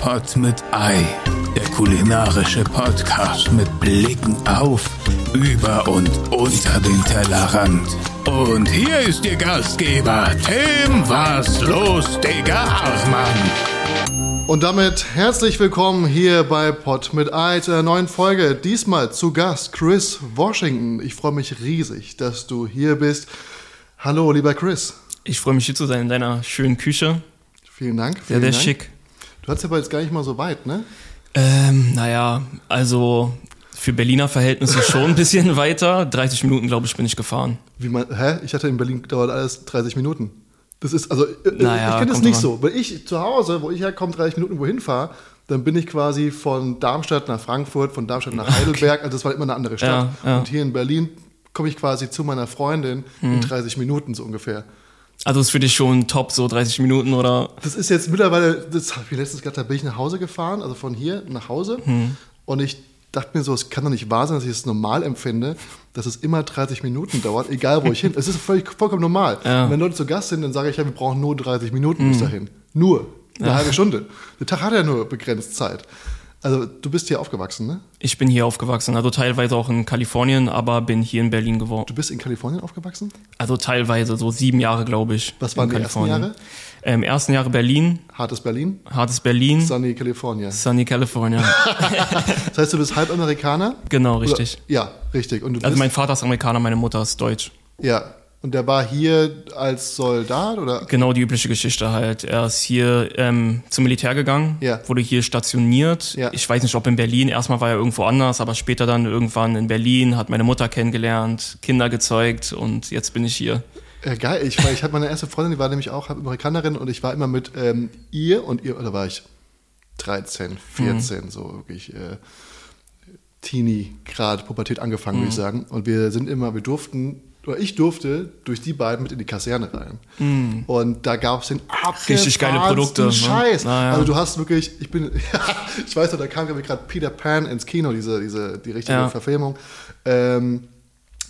Pot mit Ei, der kulinarische Podcast mit Blicken auf, über und unter den Tellerrand. Und hier ist Ihr Gastgeber, Tim Was los, Digga Hausmann. Und damit herzlich willkommen hier bei Pot mit Ei zu einer neuen Folge. Diesmal zu Gast Chris Washington. Ich freue mich riesig, dass du hier bist. Hallo, lieber Chris. Ich freue mich hier zu sein in deiner schönen Küche. Vielen Dank. Sehr, Vielen sehr Dank. schick. Du hast aber jetzt gar nicht mal so weit, ne? Ähm, naja, also für Berliner Verhältnisse schon ein bisschen weiter. 30 Minuten, glaube ich, bin ich gefahren. Wie man, hä? Ich hatte in Berlin dauert alles 30 Minuten. Das ist, also, äh, Naja, ich kenne das nicht drauf so. Wenn ich zu Hause, wo ich herkomme, 30 Minuten wohin fahre, dann bin ich quasi von Darmstadt nach Frankfurt, von Darmstadt nach Heidelberg. Also, das war immer eine andere Stadt. Ja, ja. Und hier in Berlin komme ich quasi zu meiner Freundin Hm. in 30 Minuten so ungefähr. Also ist für dich schon top, so 30 Minuten oder? Das ist jetzt mittlerweile, das habe ich letztens gesagt, da bin ich nach Hause gefahren, also von hier nach Hause. Hm. Und ich dachte mir so, es kann doch nicht wahr sein, dass ich es normal empfinde, dass es immer 30 Minuten dauert, egal wo ich hin. Es ist völlig, vollkommen normal. Ja. Hm. Und wenn Leute zu Gast sind, dann sage ich ja, wir brauchen nur 30 Minuten bis dahin. Nur. Eine halbe Stunde. Der Tag hat ja nur begrenzt Zeit. Also du bist hier aufgewachsen, ne? Ich bin hier aufgewachsen, also teilweise auch in Kalifornien, aber bin hier in Berlin geworden. Du bist in Kalifornien aufgewachsen? Also teilweise, so sieben Jahre, glaube ich. Was waren in die ersten. Jahre? Ähm, ersten Jahre Berlin, Hartes Berlin, hartes Berlin, Sunny California. Sunny California. Das heißt, du bist halb Amerikaner? genau, Oder- richtig. Ja, richtig. Und Also mein Vater ist Amerikaner, meine Mutter ist deutsch. Ja. Und der war hier als Soldat oder? Genau die übliche Geschichte halt. Er ist hier ähm, zum Militär gegangen, Ja. wurde hier stationiert. Ja. Ich weiß nicht, ob in Berlin. Erstmal war er irgendwo anders, aber später dann irgendwann in Berlin, hat meine Mutter kennengelernt, Kinder gezeugt und jetzt bin ich hier. Ja, geil. Ich, weil ich hatte meine erste Freundin, die war nämlich auch Amerikanerin und ich war immer mit ähm, ihr und ihr, oder war ich 13, 14, Mhm. so wirklich äh, Teenie, Grad, Pubertät angefangen, Mhm. würde ich sagen. Und wir sind immer, wir durften, oder ich durfte durch die beiden mit in die Kaserne rein. Und da gab es den. Richtig geile Produkte, ne? Scheiß. Na ja. Also du hast wirklich, ich bin, ich weiß noch, da kam gerade Peter Pan ins Kino, diese, diese, die richtige Ja. Verfilmung. Ähm,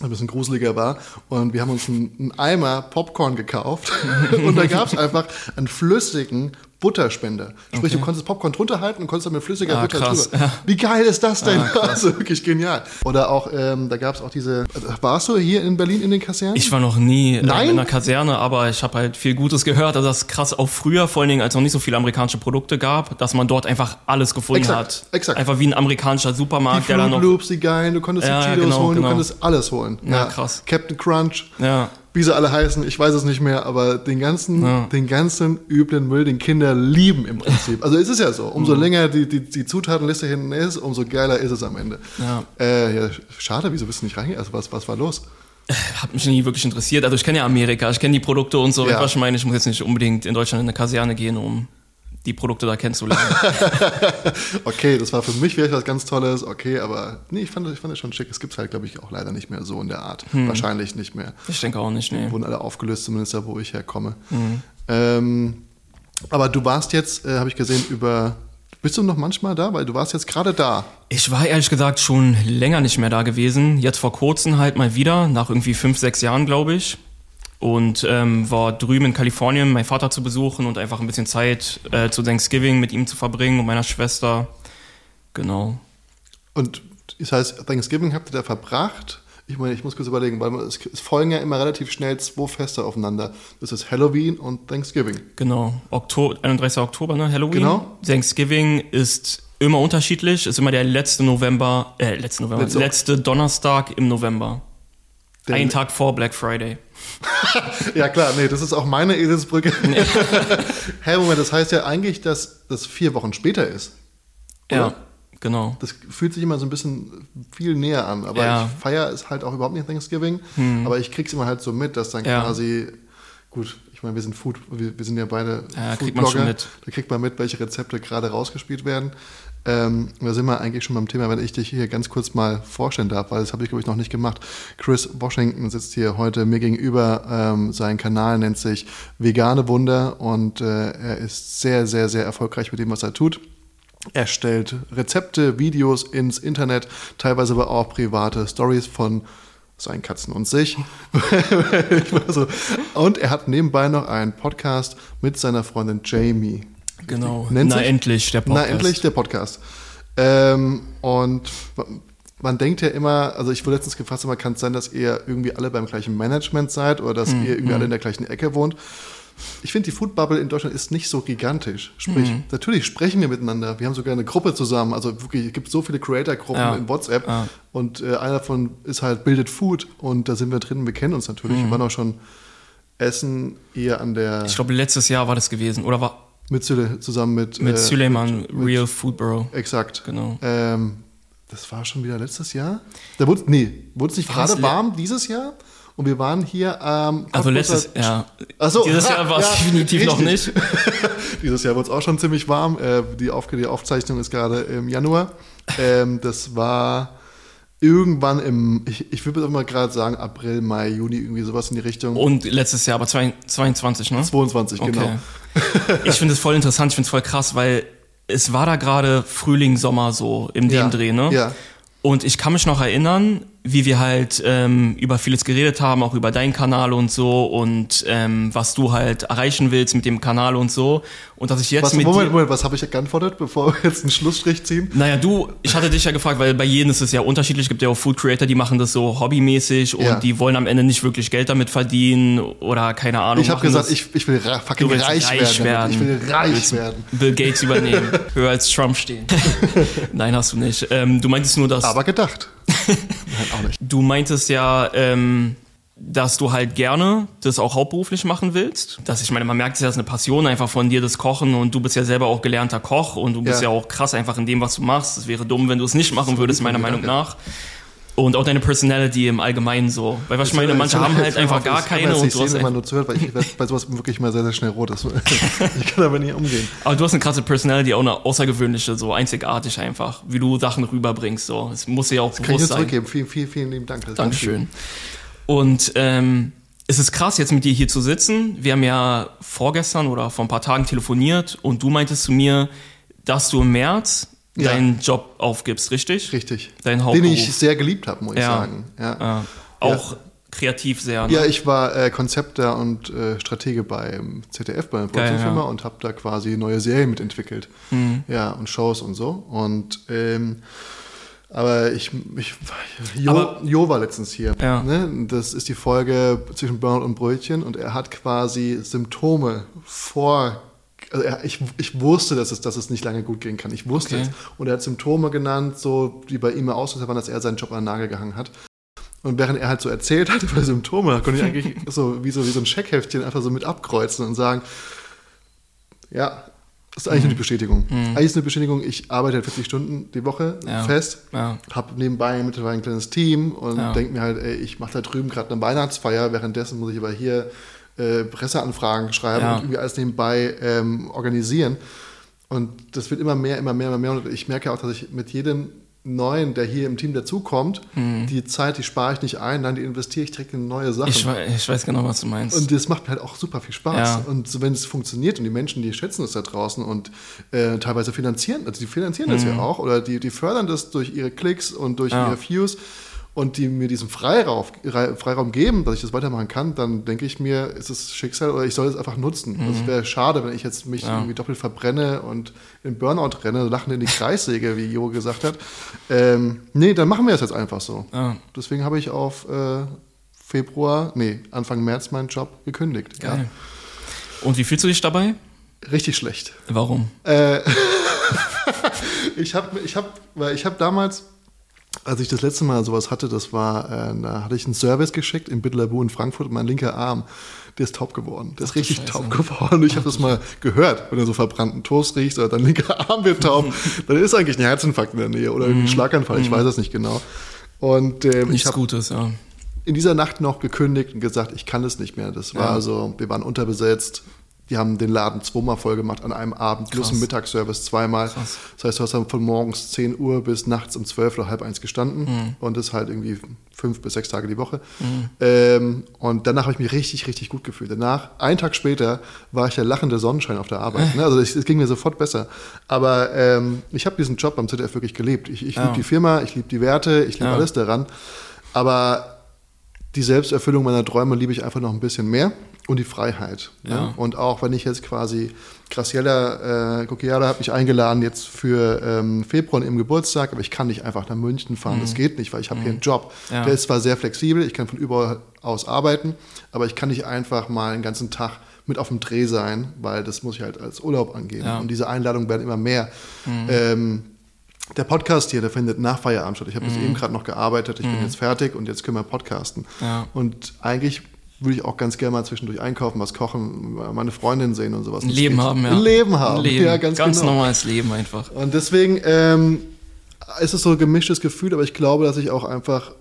ein bisschen gruseliger war. Und wir haben uns einen Eimer Popcorn gekauft. und da gab es einfach einen flüssigen Butterspender. Sprich, du konntest Popcorn drunter halten und konntest dann mit flüssiger Ah, Butter krass. drüber. Ja. Wie geil ist das denn? also wirklich genial. Oder auch, ähm, da gab es auch diese. Warst du hier in Berlin in den Kasernen? Ich war noch nie ähm, Nein? in einer Kaserne, aber ich habe halt viel Gutes gehört. Also das ist krass, auch früher, vor allen Dingen, als es noch nicht so viele amerikanische Produkte gab, dass man dort einfach alles gefunden Exakt, hat. exakt. Einfach wie ein amerikanischer die Supermarkt, der Fruit dann noch Loops, die geilen, du konntest Ja, die Cheetos genau, holen, genau. du konntest alles holen. Ja, krass. Captain Crunch, Ja. Wie sie alle heißen, ich weiß es nicht mehr, aber den ganzen, Ja. den ganzen üblen Müll, den Kinder lieben im Prinzip. Also es ist ja so, umso Mhm. länger die, die, die Zutatenliste hinten ist, umso geiler ist es am Ende. Ja. Äh, ja schade, wieso bist du nicht reingegangen? Also was, was war los? hat mich nie wirklich interessiert. Also ich kenne ja Amerika, ich kenne die Produkte und so. Ja. Was ich meine, ich muss jetzt nicht unbedingt in Deutschland in eine Kaserne gehen, um die Produkte da kennenzulernen. Okay, das war für mich vielleicht was ganz Tolles, okay, aber nee, ich fand, das- ich fand das schon schick. Es gibt es halt, glaube ich, auch leider nicht mehr so in der Art. Hm. Wahrscheinlich nicht mehr. ich denke auch nicht, nee. Wurden alle aufgelöst, zumindest da, wo ich herkomme. Mhm. Ähm, aber du warst jetzt, äh, habe ich gesehen, über. Bist du noch manchmal da? Weil du warst jetzt gerade da. Ich war ehrlich gesagt schon länger nicht mehr da gewesen. Jetzt vor kurzem halt mal wieder, nach irgendwie fünf, sechs Jahren, glaube ich. Und ähm, war drüben in Kalifornien, meinen Vater zu besuchen und einfach ein bisschen Zeit äh, zu Thanksgiving mit ihm zu verbringen und meiner Schwester. Genau. Und das heißt, Thanksgiving habt ihr da verbracht? Ich meine, ich muss kurz überlegen, weil es folgen ja immer relativ schnell zwei Feste aufeinander. Das ist Halloween und Thanksgiving. Genau, Oktober, 31. Oktober, ne? Halloween. Genau. Thanksgiving ist immer unterschiedlich, ist immer der letzte November, äh, letzte November, Letzte- letzte, Donnerstag im November. Der- Einen Tag vor Black Friday. Ja klar, nee, das ist auch meine Eselsbrücke. Hä, Moment, das heißt ja eigentlich, dass das vier Wochen später ist. Oder? Ja, genau. Das fühlt sich immer so ein bisschen viel näher an. Aber Ja. Hm. ich feiere es halt auch überhaupt nicht Thanksgiving. Aber ich krieg's immer halt so mit, dass dann Ja. quasi, gut, ich meine, wir sind Food, wir, wir sind ja beide Ja, kriegt man Foodblogger. mit. Da kriegt man mit, welche Rezepte gerade rausgespielt werden. Ähm, da sind wir eigentlich schon beim Thema, wenn ich dich hier ganz kurz mal vorstellen darf, weil das habe ich, glaube ich, noch nicht gemacht. Chris Washington sitzt hier heute mir gegenüber. Ähm, sein Kanal nennt sich Vegane Wunder und äh, er ist sehr, sehr, sehr erfolgreich mit dem, was er tut. Er stellt Rezepte, Videos ins Internet, teilweise aber auch private Stories von seinen Katzen und sich. Ich war so. Und er hat nebenbei noch einen Podcast mit seiner Freundin Jamie. Genau. Nennt Na sich? endlich, der Podcast. Na, endlich der Podcast. Ähm, und man denkt ja immer, also ich wurde letztens gefragt, aber kann es sein, dass ihr irgendwie alle beim gleichen Management seid oder dass Mhm, ihr irgendwie alle in der gleichen Ecke wohnt? Ich finde, die Food Bubble in Deutschland ist nicht so gigantisch. Sprich, Mhm. natürlich sprechen wir miteinander. Wir haben sogar eine Gruppe zusammen. Also wirklich, es gibt so viele Creator-Gruppen Ja. in WhatsApp. Ja. Und äh, einer davon ist halt Bildet Food. Und da sind wir drin. Wir kennen uns natürlich. Mhm. Wir waren auch schon essen eher an der Ich glaube, letztes Jahr war das gewesen. Oder war mit Sule, zusammen mit, mit äh, Suleiman, mit- Real Food Bro. Exakt. Genau. Ähm, das war schon wieder letztes Jahr? Da wurde, nee, wurde es nicht gerade warm dieses Jahr? Und wir waren hier am Also letztes, ja. Ach so, Dieses Jahr war es ja, definitiv noch richtig. nicht. Dieses Jahr wurde es auch schon ziemlich warm. Äh, die, Auf die Aufzeichnung ist gerade im Januar. Ähm, das war irgendwann im, ich, ich würde mal gerade sagen, April, Mai, Juni, irgendwie sowas in die Richtung. Und letztes Jahr, aber zwei- 22, ne? 22, genau. Okay. ich finde es voll interessant, ich finde es voll krass, weil es war da gerade Frühling, Sommer so in dem Ja, Dreh, ne? ja. Und ich kann mich noch erinnern, wie wir halt ähm, über vieles geredet haben, auch über deinen Kanal und so und ähm, was du halt erreichen willst mit dem Kanal und so. Und dass ich jetzt Was, mit Moment, Moment, was habe ich geantwortet, bevor wir jetzt einen Schlussstrich ziehen? Naja, du, ich hatte dich ja gefragt, weil bei jedem ist es ja unterschiedlich. Es gibt ja auch Food Creator, die machen das so hobbymäßig und Ja. die wollen am Ende nicht wirklich Geld damit verdienen oder keine Ahnung. Ich habe gesagt, ich, ich will fucking reich, reich werden. damit. Ich will reich werden. Bill Gates übernehmen. Höher als Trump stehen. Nein, hast du nicht. Ähm, du meintest nur, dass Aber gedacht. Auch nicht. du meintest ja, ähm, dass du halt gerne das auch hauptberuflich machen willst. Dass ich meine, man merkt es ja, das ist eine Passion einfach von dir, das Kochen und du bist ja selber auch gelernter Koch und du bist ja, Ja. auch krass einfach in dem, was du machst. Es wäre dumm, wenn du es nicht machen würdest, meiner Meinung nach. Und auch deine Personality im Allgemeinen so. Weil was ich meine, manche haben halt einfach gar keine und du hast immer nur zuhört, weil ich werd bei sowas wirklich immer sehr, sehr schnell rot. Das, ich kann damit nicht umgehen. aber du hast eine krasse Personality, auch eine außergewöhnliche, so einzigartig einfach, wie du Sachen rüberbringst. So, es muss dir auch Kann ich nur bewusst sein. zurückgeben. Vielen, vielen, vielen lieben Dank. Das ist Dankeschön. Und ähm, es ist krass, jetzt mit dir hier zu sitzen. Wir haben ja vorgestern oder vor ein paar Tagen telefoniert und du meintest zu mir, dass du im März Ja. deinen Job aufgibst, richtig? Richtig. Dein Den Hauptberuf. ich sehr geliebt habe, muss ich sagen. Ja. Auch kreativ sehr. Ne? Ja, ich war äh, Konzepter und äh, Stratege beim ZDF, bei einer Produktionsfirma ja. und habe da quasi neue Serien mitentwickelt. Ja, und Shows und so. Und ähm, aber ich, ich jo, Aber- jo war letztens hier. Ja. Ne? Das ist die Folge zwischen Burnout und Brötchen und er hat quasi Symptome vor. Also er, ich, ich wusste, dass es, dass es nicht lange gut gehen kann. Ich wusste Okay. es. Und er hat Symptome genannt, so die bei ihm ausgesagt waren, dass er seinen Job an den Nagel gehangen hat. Und während er halt so erzählt hat über Symptome, konnte ich eigentlich so wie, so wie so ein Checkheftchen einfach so mit abkreuzen und sagen, ja, das ist eigentlich Mhm. nur die Bestätigung. Eigentlich ist eine Bestätigung, ich arbeite halt 40 Stunden die Woche Ja. fest, Ja. habe nebenbei mittlerweile ein kleines Team und Ja. denke mir halt, ey, ich mache da drüben gerade eine Weihnachtsfeier, währenddessen muss ich aber hier äh, Presseanfragen schreiben Ja. und irgendwie alles nebenbei ähm, organisieren. Und das wird immer mehr, immer mehr, immer mehr. Und ich merke auch, dass ich mit jedem Neuen, der hier im Team dazukommt, die Zeit, die spare ich nicht ein, nein, die investiere ich direkt in neue Sachen. Mhm. Ich, ich weiß genau, was du meinst. Und das macht mir halt auch super viel Spaß. Ja. Und wenn es funktioniert und die Menschen, die schätzen es da draußen und äh, teilweise finanzieren, also die finanzieren das ja auch oder die, die fördern das durch ihre Klicks und durch Mhm. Ja. ihre Views und die mir diesen Freiraum, Rei- Freiraum geben, dass ich das weitermachen kann, dann denke ich mir, ist es Schicksal oder ich soll es einfach nutzen. Also Es wäre schade, wenn ich jetzt mich Mhm. Ja. irgendwie doppelt verbrenne und in Burnout renne, lachen in die Kreissäge, wie Jo gesagt hat. Ähm, nee, dann machen wir es jetzt einfach so. Ja. Deswegen habe ich auf äh, Februar, nee, Anfang März meinen Job gekündigt. Geil. Und wie fühlst du dich dabei? Ja. Richtig schlecht. Warum? Äh, ich habe ich hab, weil ich hab damals, als ich das letzte Mal sowas hatte, das war, äh, da hatte ich einen Service geschickt in Biddlerbu in Frankfurt und mein linker Arm, der ist taub geworden. Der ist richtig Scheiße. taub geworden. Ich habe das mal gehört, wenn du so verbrannten Toast riechst oder dein linker Arm wird taub, dann ist eigentlich ein Herzinfarkt in der Nähe oder ein Schlaganfall, ich weiß es nicht genau. Und ähm, ich Nichts habe Gutes, ja. in dieser Nacht noch gekündigt und gesagt, ich kann es nicht mehr. Das war Ja. so, wir waren unterbesetzt. Die haben den Laden zweimal voll gemacht an einem Abend, plus Krass. einen Mittagsservice zweimal. Krass. Das heißt, du hast dann von morgens 10 Uhr bis nachts um 12 oder halb eins gestanden Mhm. und das halt irgendwie fünf bis sechs Tage die Woche. Ähm, und danach habe ich mich richtig, richtig gut gefühlt. Danach, einen Tag später, war ich der lachende Sonnenschein auf der Arbeit. Ne? Also es ging mir sofort besser. Aber ähm, ich habe diesen Job beim ZDF wirklich gelebt. Ich, ich Ja. liebe die Firma, ich liebe die Werte, ich liebe Ja. alles daran. Aber die Selbsterfüllung meiner Träume liebe ich einfach noch ein bisschen mehr und die Freiheit. Ne? Ja. Und auch wenn ich jetzt quasi Graciela äh, Coquiala hat mich eingeladen jetzt für ähm, Februar im Geburtstag, aber ich kann nicht einfach nach München fahren. Das geht nicht, weil ich habe hier einen Job. Mhm. Ja. Der ist zwar sehr flexibel, ich kann von überall aus arbeiten, aber ich kann nicht einfach mal einen ganzen Tag mit auf dem Dreh sein, weil das muss ich halt als Urlaub angehen. Ja. Mhm. Und diese Einladungen werden immer mehr. Ähm, der Podcast hier, der findet nach Feierabend statt. Ich habe bis eben gerade noch gearbeitet, ich bin jetzt fertig und jetzt können wir podcasten. Mhm. Ja. Und eigentlich würde ich auch ganz gerne mal zwischendurch einkaufen, was kochen, meine Freundin sehen und sowas. Ein Leben geht. haben, ja. Ein Leben haben, Ein Leben. ja, ganz, genau. normales Leben einfach. Und deswegen ähm, ist es so ein gemischtes Gefühl, aber ich glaube, dass ich auch einfach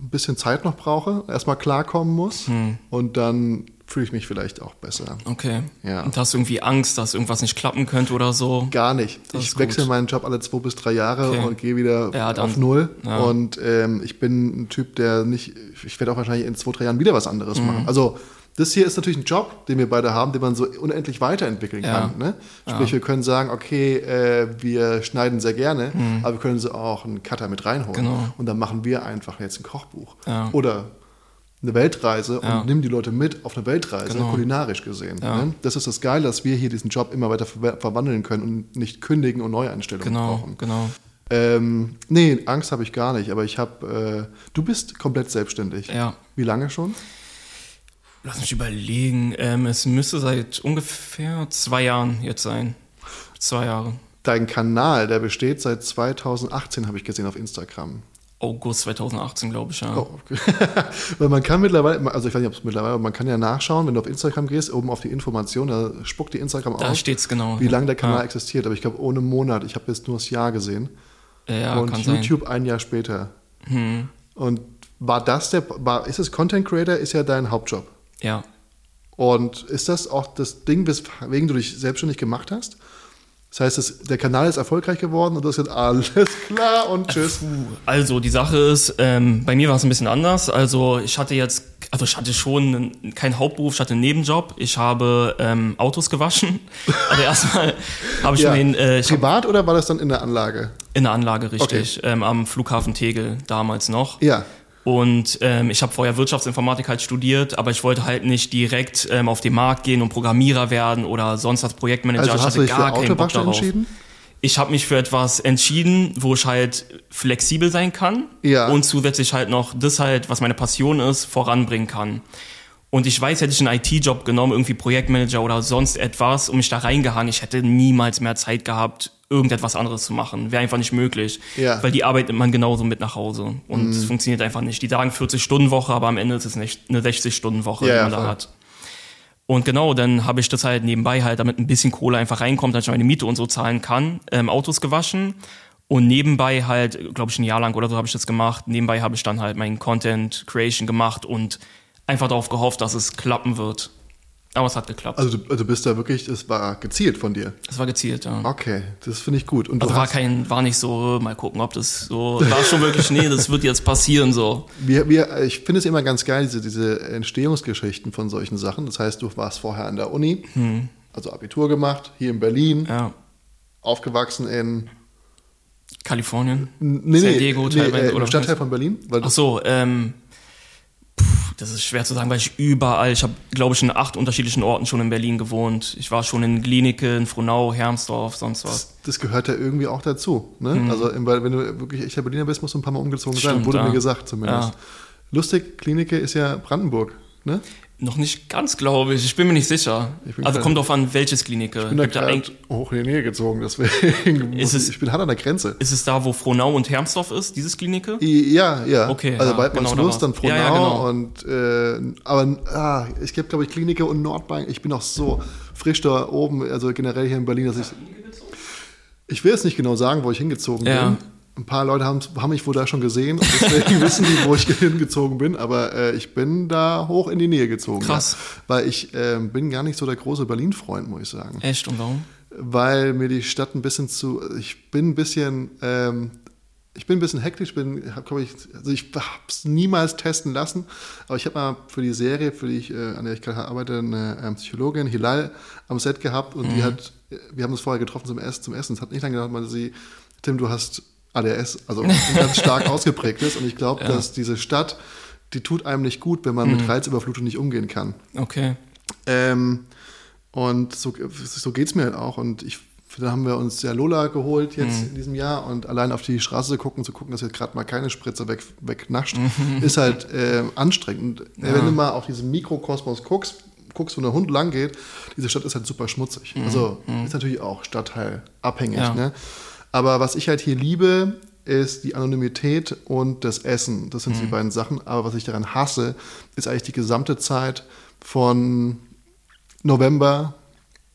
ein bisschen Zeit noch brauche, erstmal klarkommen muss Hm. und dann fühle ich mich vielleicht auch besser. Okay. Ja. Und hast du irgendwie Angst, dass irgendwas nicht klappen könnte oder so? Gar nicht. Das ich wechsle gut. meinen Job alle zwei bis drei Jahre Okay. und gehe wieder Ja, auf Null. ja. Und ähm, ich bin ein Typ, der nicht, ich werde auch wahrscheinlich in zwei, drei Jahren wieder was Mhm. anderes machen. Also das hier ist natürlich ein Job, den wir beide haben, den man so unendlich weiterentwickeln Ja. kann. Ne? Sprich, wir können sagen, okay, äh, wir schneiden sehr gerne, aber wir können so auch einen Cutter mit reinholen. Mhm. Genau. Und dann machen wir einfach jetzt ein Kochbuch. Ja. Oder eine Weltreise Ja. und nimm die Leute mit auf eine Weltreise, Genau. kulinarisch gesehen. Ja. Ne? Das ist das Geile, dass wir hier diesen Job immer weiter ver verwandeln können und nicht kündigen und Neueinstellungen Genau, brauchen. genau. Ähm, nee, Angst habe ich gar nicht, aber ich habe, äh, du bist komplett selbstständig. Ja. Wie lange schon? Lass mich überlegen. Ähm, es müsste seit ungefähr zwei Jahren jetzt sein. Zwei Jahre. Dein Kanal, der besteht seit 2018, habe ich gesehen auf Instagram. August 2018, glaube ich, ja. Oh, okay. Weil man kann mittlerweile, also ich weiß nicht, ob es mittlerweile, aber man kann ja nachschauen, wenn du auf Instagram gehst, oben auf die Information, da spuckt die Instagram Da aus, steht's genau. wie lange der Kanal Ja. existiert. Aber ich glaube, ohne Monat, ich habe jetzt nur das Jahr gesehen. Ja, und kann sein. Hm. YouTube ein Jahr später. Und war das der, war, ist es Content Creator, ist ja dein Hauptjob. Ja. Und ist das auch das Ding, weswegen du dich selbstständig gemacht hast? Das heißt, es, der Kanal ist erfolgreich geworden und du hast gesagt, alles klar und tschüss. Puh, Also die Sache ist, ähm, bei mir war es ein bisschen anders. Also ich hatte jetzt, also ich hatte schon einen, keinen Hauptberuf, ich hatte einen Nebenjob. Ich habe ähm, Autos gewaschen. Also erstmal habe ich Ja. mir äh, ich hab Privat oder war das dann in der Anlage? in der Anlage richtig, ähm, am Flughafen Tegel damals noch. Ja. Und ähm, ich habe vorher Wirtschaftsinformatik halt studiert, aber ich wollte halt nicht direkt ähm, auf den Markt gehen und Programmierer werden oder sonst als Projektmanager. Also ich hast du hatte dich für gar keinen Bock darauf. entschieden? Ich habe mich für etwas entschieden, wo ich halt flexibel sein kann Ja. und zusätzlich halt noch das halt, was meine Passion ist, voranbringen kann. Und ich weiß, hätte ich einen IT-Job genommen, irgendwie Projektmanager oder sonst etwas und mich da reingehangen, ich hätte niemals mehr Zeit gehabt, irgendetwas anderes zu machen. Wäre einfach nicht möglich. Ja. Mhm. Weil die Arbeit nimmt man genauso mit nach Hause. Und es funktioniert einfach nicht. Die sagen 40-Stunden-Woche, aber am Ende ist es nicht eine 60-Stunden-Woche, Ja, die ja, man da voll. hat. Und genau, dann habe ich das halt nebenbei halt, damit ein bisschen Kohle einfach reinkommt, dass ich meine Miete und so zahlen kann, ähm, Autos gewaschen. Und nebenbei halt, glaube ich, ein Jahr lang oder so habe ich das gemacht. Nebenbei habe ich dann halt meinen Content Creation gemacht und einfach darauf gehofft, dass es klappen wird. Aber es hat geklappt. Also du, also du bist da wirklich, es war gezielt von dir. Es war gezielt, ja. Okay, das finde ich gut. Und Also war kein, war nicht so, mal gucken, ob das so, war schon wirklich, nee, das wird jetzt passieren, so. wir, wir, ich finde es immer ganz geil, diese, diese Entstehungsgeschichten von solchen Sachen. Das heißt, du warst vorher an der Uni, also Abitur gemacht, hier in Berlin, Ja. aufgewachsen in Kalifornien. nee, San Diego teilweise, äh, im oder? Stadtteil von Berlin. Weil Ach so, ähm, das ist schwer zu sagen, weil ich überall, ich habe, glaube ich, in acht unterschiedlichen Orten schon in Berlin gewohnt. Ich war schon in Glienicke, in Frohnau, Hermsdorf, sonst was. das, das gehört ja irgendwie auch dazu. Ne? Also im, wenn du wirklich echter Berliner bist, musst du ein paar Mal umgezogen sein, Stimmt, wurde ja. mir gesagt zumindest. Ja. Lustig, Klinike ist ja Brandenburg. Ne? Noch nicht ganz, glaube ich. Ich bin mir nicht sicher. Also kommt drauf an, welches Klinike. Ich bin da gerade hoch in die Nähe gezogen, deswegen Ist es- ich, bin hart an der Grenze. Ist es da, wo Frohnau und Hermsdorf ist, dieses Klinike? Ja, ja. Okay, Also ja, bald genau, los, dann Frohnau Ja, ja, genau. und äh, aber ah, ich glaube, glaube ich, Klinike und Nordbayern. Ich bin auch so frisch da oben, also generell hier in Berlin, dass ich. Ich will jetzt nicht genau sagen, wo ich hingezogen bin. Ein paar Leute haben, haben mich wohl da schon gesehen und deswegen wissen die, wo ich hingezogen bin. Aber äh, ich bin da hoch in die Nähe gezogen. Krass. Ja. Weil ich ähm, bin gar nicht so der große Berlin-Freund, muss ich sagen Echt, und warum? weil mir die Stadt ein bisschen zu. Ich bin ein bisschen. Ähm, ich bin ein bisschen hektisch, bin, hab, ich, also ich habe es niemals testen lassen, aber ich habe mal für die Serie, für die ich, äh, an der ich gerade arbeite, eine ähm, Psychologin, Hilal, am Set gehabt und die hat, äh, wir haben uns vorher getroffen zum Essen, zum Essen. Es hat nicht lange gedauert, meinte sie, Tim, du hast ADS, also ganz stark ausgeprägtes und ich glaube, dass diese Stadt die tut einem nicht gut, wenn man Mhm. mit Reizüberflutung nicht umgehen kann. Okay. Ähm, und so, so geht es mir halt auch. Und ich da haben wir uns ja Lola geholt jetzt Mhm. in diesem Jahr und allein auf die Straße zu gucken, zu gucken, dass jetzt gerade mal keine Spritze weg, wegnascht, Mhm. ist halt äh, anstrengend. Äh, Wenn du mal auf diesen Mikrokosmos guckst, guckst, wo der Hund lang geht, diese Stadt ist halt super schmutzig. Also ist natürlich auch stadtteilabhängig. Mhm. Ja. Ne? Aber was ich halt hier liebe, ist die Anonymität und das Essen. Das sind Mhm. die beiden Sachen. Aber was ich daran hasse, ist eigentlich die gesamte Zeit von November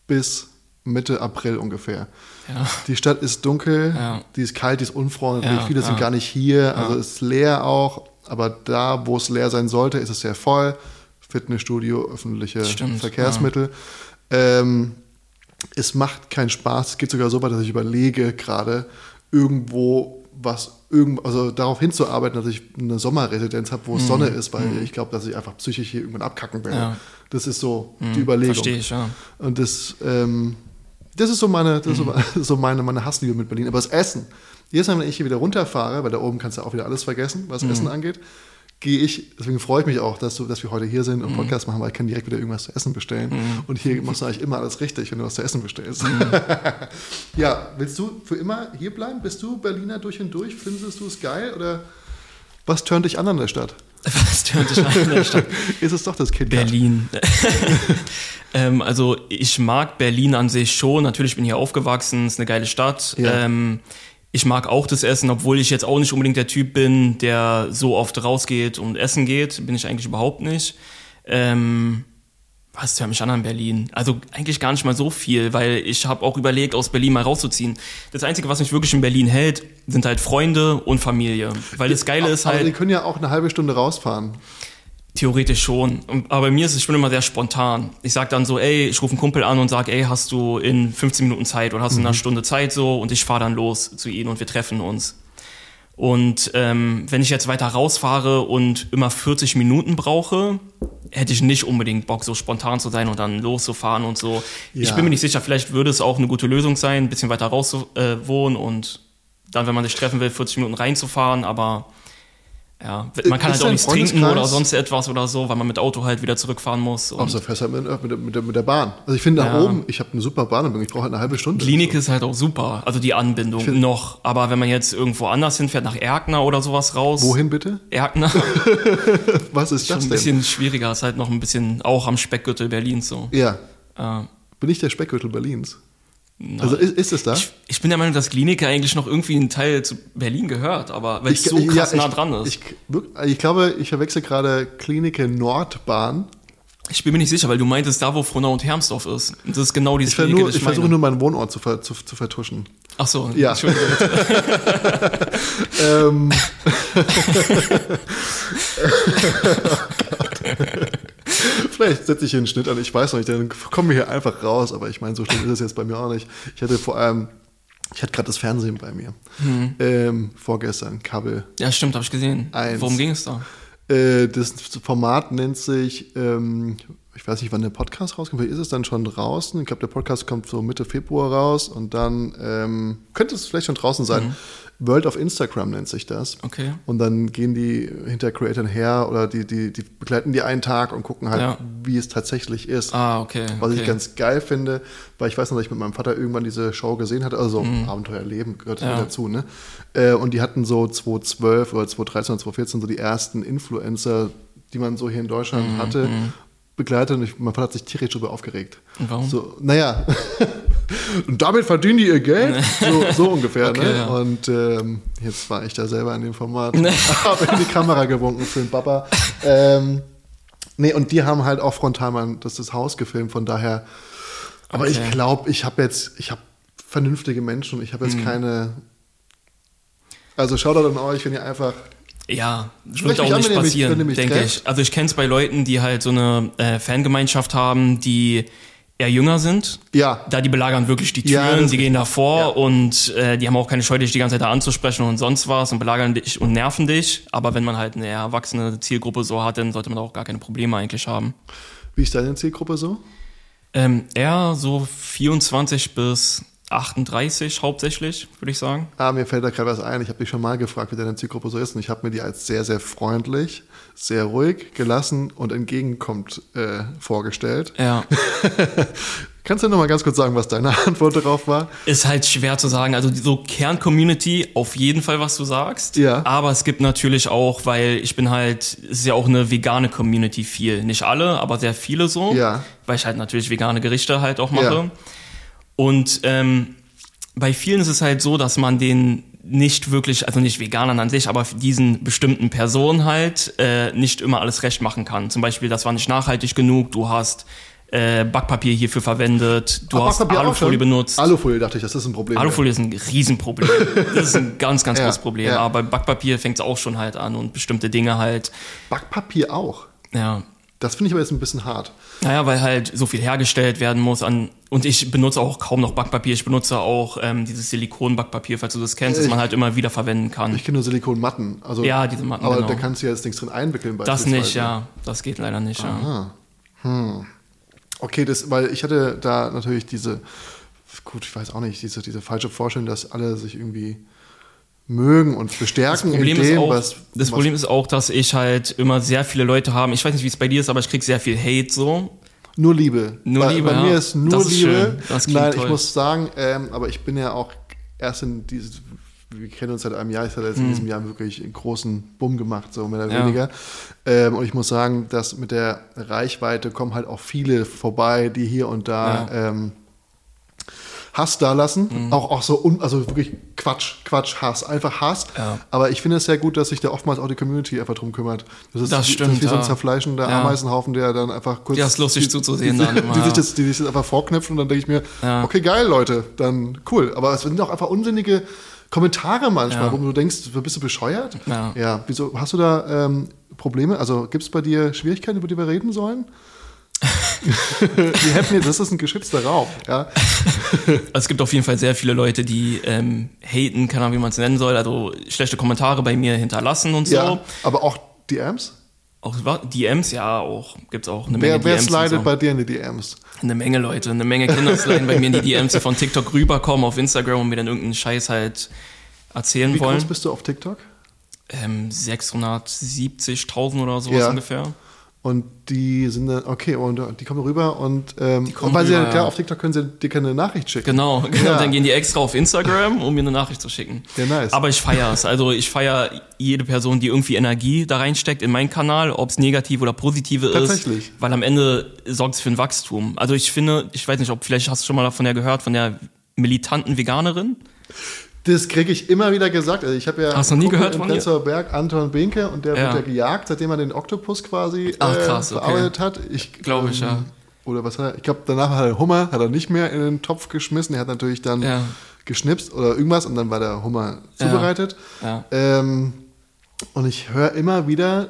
bis Mitte April ungefähr. Ja. Die Stadt ist dunkel, Ja. die ist kalt, die ist unfreundlich, Ja, viele sind gar nicht hier, also ist leer auch, aber da, wo es leer sein sollte, ist es sehr voll. Fitnessstudio, öffentliche Stimmt, Verkehrsmittel. Ähm, es macht keinen Spaß. Es geht sogar so weit, dass ich überlege, gerade irgendwo was, irgend, also darauf hinzuarbeiten, dass ich eine Sommerresidenz habe, wo es Sonne ist, weil ich glaube, dass ich einfach psychisch hier irgendwann abkacken werde. Mhm. Ja. Das ist so die Überlegung. Verstehe ich, ja. Und das, ähm, das ist so meine, das ist so, so meine, meine Hassliebe mit Berlin. Aber das Essen. Jedes Mal, wenn ich hier wieder runterfahre, weil da oben kannst du auch wieder alles vergessen, was Essen angeht, gehe ich, deswegen freue ich mich auch, dass, du, dass wir heute hier sind und Podcast machen, weil ich kann direkt wieder irgendwas zu essen bestellen. Und hier machst du eigentlich immer alles richtig, wenn du was zu essen bestellst. ja, willst du für immer hier bleiben? Bist du Berliner durch und durch? Findest du es geil? Oder was tönt dich an an der Stadt? Was tönt dich an der Stadt? Ist es doch das Kind? Berlin. ähm, also ich mag Berlin an sich schon. Natürlich bin ich hier aufgewachsen, ist eine geile Stadt. Ja. Ähm, ich mag auch das Essen, obwohl ich jetzt auch nicht unbedingt der Typ bin, der so oft rausgeht und essen geht. Bin ich eigentlich überhaupt nicht. Ähm, was hört mich an an Berlin? Also eigentlich gar nicht mal so viel, weil ich habe auch überlegt, aus Berlin mal rauszuziehen. Das Einzige, was mich wirklich in Berlin hält, sind halt Freunde und Familie. Weil das Geile ist Aber halt... die können ja auch eine halbe Stunde rausfahren. Theoretisch schon. Aber bei mir ist es schon immer sehr spontan. Ich sag dann so, ey, ich rufe einen Kumpel an und sag, ey, hast du in 15 Minuten Zeit oder hast du in einer Stunde Zeit so und ich fahre dann los zu ihnen und wir treffen uns. Und ähm, wenn ich jetzt weiter rausfahre und immer 40 Minuten brauche, hätte ich nicht unbedingt Bock, so spontan zu sein und dann loszufahren und so. Ich Ja. bin mir nicht sicher, vielleicht würde es auch eine gute Lösung sein, ein bisschen weiter raus zu äh, wohnen und dann, wenn man sich treffen will, 40 Minuten reinzufahren, aber ja, man kann Ist halt auch nichts trinken oder sonst etwas oder so, weil man mit Auto halt wieder zurückfahren muss. Außer fährst halt mit, mit, der- mit, der, mit der Bahn. Also ich finde nach Ja. oben, ich habe eine super Bahnanbindung, ich brauche halt eine halbe Stunde. Klinik ist halt auch super, also die Anbindung find- noch. Aber wenn man jetzt irgendwo anders hinfährt, nach Erkner oder sowas raus. Wohin bitte? Erkner, Was ist schon das ein denn? bisschen schwieriger, ist halt noch ein bisschen auch am Speckgürtel Berlins so. Ja, Äh, bin ich der Speckgürtel Berlins. Also ist, ist es da? ich, ich bin der Meinung, dass Klinik eigentlich noch irgendwie ein Teil zu Berlin gehört, aber weil es so krass ja, nah ich, dran ist. Ich, ich glaube, ich verwechsel gerade Klinike Nordbahn. Ich bin mir nicht sicher, weil du meintest, da wo Frohnau und Hermsdorf ist. Und Das ist genau die Ich, ver- Klinik, nur, ich ich versuche nur meinen Wohnort zu, ver, zu, zu vertuschen. Ach so, Ja. Entschuldigung. ähm, Vielleicht setze ich hier einen Schnitt an, ich weiß noch nicht, dann kommen wir hier einfach raus, aber ich meine, so schlimm ist es jetzt bei mir auch nicht. Ich hatte vor allem, ich hatte gerade das Fernsehen bei mir. Mhm. Ähm, vorgestern, Kabel. Ja, stimmt, habe ich gesehen. Eins. Worum ging es da? Äh, das Format nennt sich, ähm, ich weiß nicht, wann der Podcast rauskommt, vielleicht ist es dann schon draußen. Ich glaube, der Podcast kommt so Mitte Februar raus und dann ähm, könnte es vielleicht schon draußen sein. World of Instagram nennt sich das. Okay. Und dann gehen die hinter Creatoren her oder die, die, die begleiten die einen Tag und gucken halt, Ja. wie es tatsächlich ist. Ah, okay. Was okay. ich ganz geil finde, weil ich weiß noch, dass ich mit meinem Vater irgendwann diese Show gesehen hatte, also Abenteuerleben gehört Mhm. Ja. dazu, ne? Äh, und die hatten so 2012 oder 2013 oder 2014 so die ersten Influencer, die man so hier in Deutschland Mhm, hatte, begleitet und ich, mein Vater hat sich tierisch darüber aufgeregt. Und warum? So, naja, und damit verdienen die ihr Geld, so, so ungefähr. Okay, ne? ja. Und ähm, jetzt war ich da selber in dem Format, habe in die Kamera gewunken für den Papa. Ähm, nee, und die haben halt auch frontal mal das, das Haus gefilmt, von daher. Aber ich Okay. glaube, ich habe jetzt, ich habe vernünftige Menschen und ich habe jetzt Mhm. keine. Also schaut an euch, wenn ihr einfach Ja, das wird auch nicht passieren, mich denke ich. Also ich kenne es bei Leuten, die halt so eine äh, Fangemeinschaft haben, die eher jünger sind. Ja. Da die belagern wirklich die Ja, Türen, das sie gehen davor Ja. und äh, die haben auch keine Scheu, dich die ganze Zeit da anzusprechen und sonst was und belagern dich und nerven dich. Aber wenn man halt eine erwachsene Zielgruppe so hat, dann sollte man auch gar keine Probleme eigentlich haben. Wie ist deine Zielgruppe so? Ähm, eher so 24 bis 38 hauptsächlich, würde ich sagen. Ah, mir fällt da gerade was ein. Ich habe dich schon mal gefragt, wie deine Zielgruppe so ist. Und ich habe mir die als sehr, sehr freundlich, sehr ruhig, gelassen und entgegenkommt äh, vorgestellt. Ja. Kannst du noch mal ganz kurz sagen, was deine Antwort darauf war? Ist halt schwer zu sagen. Also so Kern-Community, auf jeden Fall, was du sagst. Ja. Aber es gibt natürlich auch, weil ich bin halt, es ist ja auch eine vegane Community viel. Nicht alle, aber sehr viele so. Ja. Weil ich halt natürlich vegane Gerichte halt auch mache. Ja. Und ähm, bei vielen ist es halt so, dass man den nicht wirklich, also nicht Veganern an sich, aber diesen bestimmten Personen halt äh, nicht immer alles recht machen kann. Zum Beispiel, das war nicht nachhaltig genug, du hast äh, Backpapier hierfür verwendet, du Ach, hast Backpapier Alufolie benutzt. Alufolie dachte ich, das ist ein Problem. Alufolie ist ein Riesenproblem. Das ist ein ganz, ganz Ja, großes Problem. ja. Aber bei Backpapier fängt es auch schon halt an und bestimmte Dinge halt, Backpapier auch. ja. Das finde ich aber jetzt ein bisschen hart. Naja, weil halt so viel hergestellt werden muss an und ich benutze auch kaum noch Backpapier. Ich benutze auch ähm, dieses Silikon-Backpapier, falls du das kennst, das man halt immer wieder verwenden kann. Ich kenne nur Silikonmatten. Also, Ja, diese Matten, Aber genau. da kannst du ja jetzt nichts drin einwickeln. das nicht, ja. Das geht leider nicht, ja. Okay, das, weil ich hatte da natürlich diese, gut, ich weiß auch nicht, diese, diese falsche Vorstellung, dass alle sich irgendwie mögen und bestärken Das Problem, in dem, ist auch, was. das Problem ist auch, dass ich halt immer sehr viele Leute haben. Ich weiß nicht, wie es bei dir ist, aber ich krieg sehr viel Hate so. Nur Liebe. Nur bei, Liebe, Bei ja. mir ist nur Das ist Liebe. Nein, ich toll. muss sagen, ähm, aber ich bin ja auch erst in dieses, wir kennen uns seit einem Jahr, ich hatte jetzt in diesem Jahr wirklich einen großen Bumm gemacht, so mehr oder Hm. Ja. weniger. Ähm, und ich muss sagen, dass mit der Reichweite kommen halt auch viele vorbei, die hier und da ähm, Hass da lassen. Hm. Auch, auch so, un, also wirklich Quatsch, Quatsch, Hass, einfach Hass. Ja. Aber ich finde es sehr gut, dass sich da oftmals auch die Community einfach drum kümmert. Das ist, Das stimmt, das ist wie so ein ja. zerfleischender Ja. Ameisenhaufen, der dann einfach kurz. Ja, ist lustig die, zuzusehen die, dann immer, die, sich ja. das, die sich das einfach vorknüpfen und dann denke ich mir, Ja. okay, geil, Leute, dann cool. Aber es sind auch einfach unsinnige Kommentare manchmal, Ja. wo du denkst, bist du bescheuert? Ja. ja wieso, hast du da ähm, Probleme? Also gibt es bei dir Schwierigkeiten, über die wir reden sollen? Wir hätten jetzt, das ist ein geschützter Raum, ja. Also es gibt auf jeden Fall sehr viele Leute, die ähm, haten, keine Ahnung, wie man es nennen soll, also schlechte Kommentare bei mir hinterlassen und so. ja. Aber auch DMs? Auch DMs, ja, auch gibt's auch eine Wer, Menge wer DMs. und slidet so. bei dir in die DMs? Eine Menge Leute, eine Menge Kinder sliden bei mir in die DMs, die von TikTok rüberkommen auf Instagram und mir dann irgendeinen Scheiß halt erzählen Wie wollen. groß bist du auf TikTok? Ähm, 670.000 oder sowas Ja. ungefähr. Und die sind dann, okay, und die kommen rüber und, ähm, kommen und weil sie, rüber, ja, klar, auf TikTok können sie dir keine Nachricht schicken. Genau, genau. Ja. Dann gehen die extra auf Instagram, um mir eine Nachricht zu schicken. Ja, nice. Aber ich feiere es. Also ich feiere jede Person, die irgendwie Energie da reinsteckt in meinen Kanal, ob es negative oder positive ist. Tatsächlich. Weil am Ende sorgt es für ein Wachstum. Also ich finde, ich weiß nicht, ob vielleicht hast du schon mal davon ja gehört, von der militanten Veganerin. Das kriege ich immer wieder gesagt. Also ich habe ja Hast du nie Kumpel gehört von? Prenzlauer Berg, Anton Binke, und der Ja. wird ja gejagt, seitdem er den Oktopus quasi Ach, äh, krass, okay. verarbeitet hat. Ich Glaube ich, ja. Oder was hat er? Ich glaube, danach hat er Hummer, hat er nicht mehr in den Topf geschmissen. Er hat natürlich dann Ja. geschnipst oder irgendwas und dann war der Hummer zubereitet. Ja. Ähm, und ich höre immer wieder,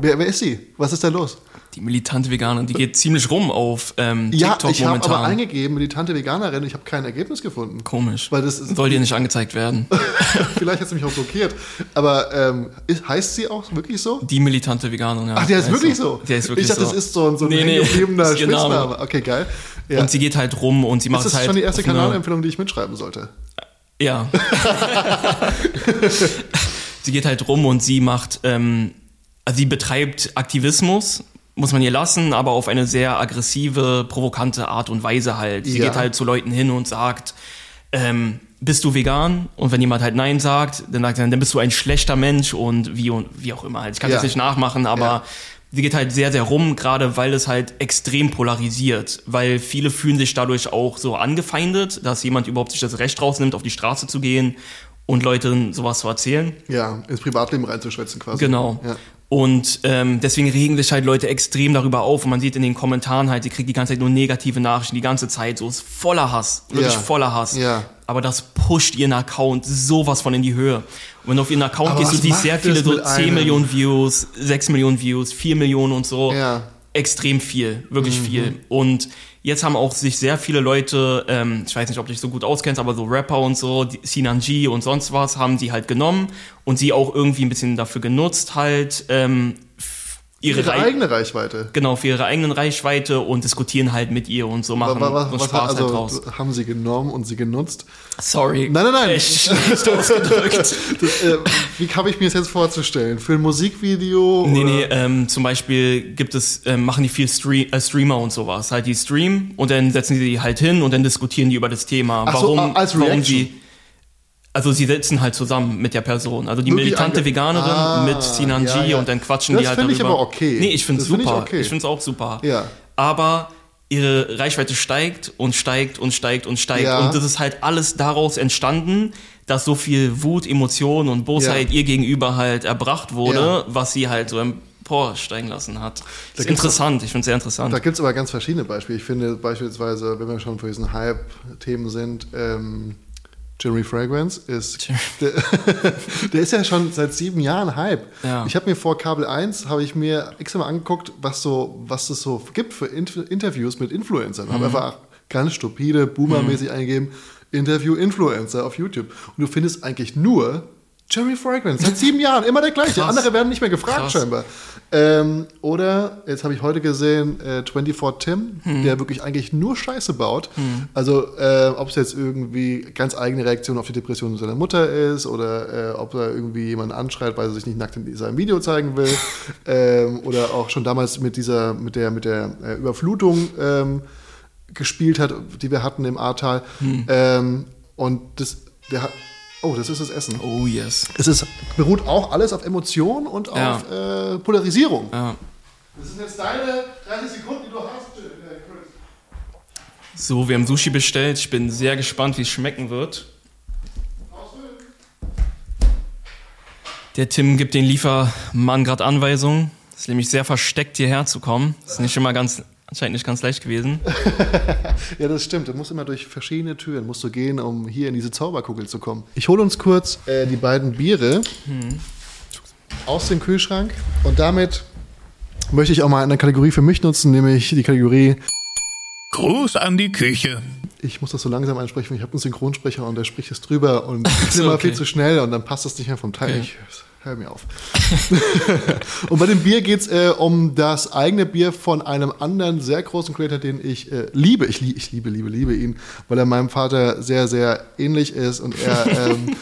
wer, wer ist sie? Was ist da los? Die militante Veganerin, die geht ziemlich rum auf ähm, Ja, TikTok ich habe momentan. aber eingegeben, militante Veganerin, ich habe kein Ergebnis gefunden. Komisch. Weil das ist- Soll dir nicht angezeigt werden. Vielleicht hat sie mich auch blockiert. Aber ähm, ist, heißt sie auch wirklich so? Die militante Veganerin, ja. Ach, der ist wirklich so. Der ist wirklich ich dachte, so. das ist so ein, so ein Nee, nee, ist Name. Spitzname. Okay, geil. Ja. Und sie geht halt rum und sie macht ist das halt. schon die erste Kanalempfehlung, die ich mitschreiben sollte? Ja. sie geht halt rum und sie macht, ähm, also sie betreibt Aktivismus, muss man ihr lassen, aber auf eine sehr aggressive, provokante Art und Weise halt. Sie Ja. geht halt zu Leuten hin und sagt, ähm, bist du vegan? Und wenn jemand halt Nein sagt, dann sagt er, dann bist du ein schlechter Mensch und wie und wie auch immer halt. Ich kann Ja. das nicht nachmachen, aber Ja. sie geht halt sehr, sehr rum, gerade weil es halt extrem polarisiert, weil viele fühlen sich dadurch auch so angefeindet, dass jemand überhaupt sich das Recht rausnimmt, auf die Straße zu gehen und Leuten sowas zu erzählen. Ja, ins Privatleben reinzuschwätzen quasi. Genau. Ja. Und ähm, deswegen regen sich halt Leute extrem darüber auf. Und man sieht in den Kommentaren halt, sie kriegt die ganze Zeit nur negative Nachrichten, die ganze Zeit. So ist voller Hass. Wirklich Ja. voller Hass. Ja. Aber das pusht ihren Account sowas von in die Höhe. Und wenn du auf ihren Account Aber gehst, du siehst sehr viele so mit 10 einem? Millionen Views, 6 Millionen Views, 4 Millionen und so. Ja. Extrem viel, Mhm. wirklich viel. Und jetzt haben auch sich sehr viele Leute, ähm, ich weiß nicht, ob du dich so gut auskennst, aber so Rapper und so, die- Sinan G und sonst was, haben sie halt genommen und sie auch irgendwie ein bisschen dafür genutzt, halt ähm, ihre, Ihre Rei- eigene Reichweite. genau für ihre eigenen Reichweite und diskutieren halt mit ihr und so machen Was, was, so was, Spaß also halt draus. haben sie genommen und sie genutzt. Sorry. Nein, nein, nein. Echt schlecht ausgedrückt. Das, äh, wie habe ich mir das jetzt vorzustellen? Für ein Musikvideo? Nee, oder? nee, ähm, zum Beispiel gibt es, ähm, machen die viel Stream, äh, Streamer und sowas. Halt die streamen und dann setzen sie die halt hin und dann diskutieren die über das Thema. Ach so, warum, als warum Reaction. Also sie sitzen halt zusammen mit der Person. Also die Wirklich militante Veganerin Ah, mit Sinan ja, ja. und dann quatschen Das die halt find ich darüber. aber okay. Nee, ich find's Das find ich super. okay. Ich find's auch super. Ja. Aber ihre Reichweite steigt und steigt und steigt und steigt. Ja. Und das ist halt alles daraus entstanden, dass so viel Wut, Emotion und Bosheit ihr gegenüber halt erbracht wurde, was sie halt so emporsteigen lassen hat. Das ist interessant, ich finde es sehr interessant. Da gibt es aber ganz verschiedene Beispiele. Ich finde beispielsweise, wenn wir schon für diesen Hype-Themen sind, ähm, Jeremy Fragrance ist, der, der ist ja schon seit sieben Jahren Hype. Ja. Ich habe mir vor Kabel 1, habe ich mir extra mal angeguckt, was so, was es so gibt für Interviews mit Influencern. Habe einfach ganz stupide, boomermäßig eingegeben, Interview-Influencer auf YouTube. Und du findest eigentlich nur Jerry Fragrance, seit sieben Jahren, immer der gleiche. Krass. Andere werden nicht mehr gefragt Krass. scheinbar. Ähm, oder, jetzt habe ich heute gesehen, äh, 24 Tim, Hm. der wirklich eigentlich nur Scheiße baut. Also, äh, ob es jetzt irgendwie ganz eigene Reaktion auf die Depression seiner Mutter ist oder äh, ob er irgendwie jemanden anschreit, weil er sich nicht nackt in seinem Video zeigen will. ähm, oder auch schon damals mit dieser, mit der, mit der äh, Überflutung ähm, gespielt hat, die wir hatten im Ahrtal. Hm. Ähm, und das, der hat, oh, das ist das Essen. Oh yes. Es ist, beruht auch alles auf Emotion und Ja. auf äh, Polarisierung. Ja. Das sind jetzt deine 30 Sekunden, die du hast, äh, Chris. So, wir haben Sushi bestellt. Ich bin sehr gespannt, wie es schmecken wird. Der Tim gibt den Liefermann gerade Anweisungen. Es ist nämlich sehr versteckt, hierher zu kommen. Das ist nicht immer ganz, anscheinend nicht ganz leicht gewesen. Ja, das stimmt. Du musst immer durch verschiedene Türen musst du gehen, um hier in diese Zauberkugel zu kommen. Ich hole uns kurz äh, die beiden Biere aus dem Kühlschrank und damit möchte ich auch mal eine Kategorie für mich nutzen, nämlich die Kategorie Gruß an die Küche. ich muss das so langsam ansprechen, ich habe einen Synchronsprecher und der spricht es drüber und so, immer okay. viel zu schnell und dann passt das nicht mehr vom Teil. Okay. Ich hör mir auf. und bei dem Bier geht es äh, um das eigene Bier von einem anderen sehr großen Creator, den ich äh, liebe. Ich, lie ich liebe, liebe, liebe ihn, weil er meinem Vater sehr, sehr ähnlich ist und er, ähm,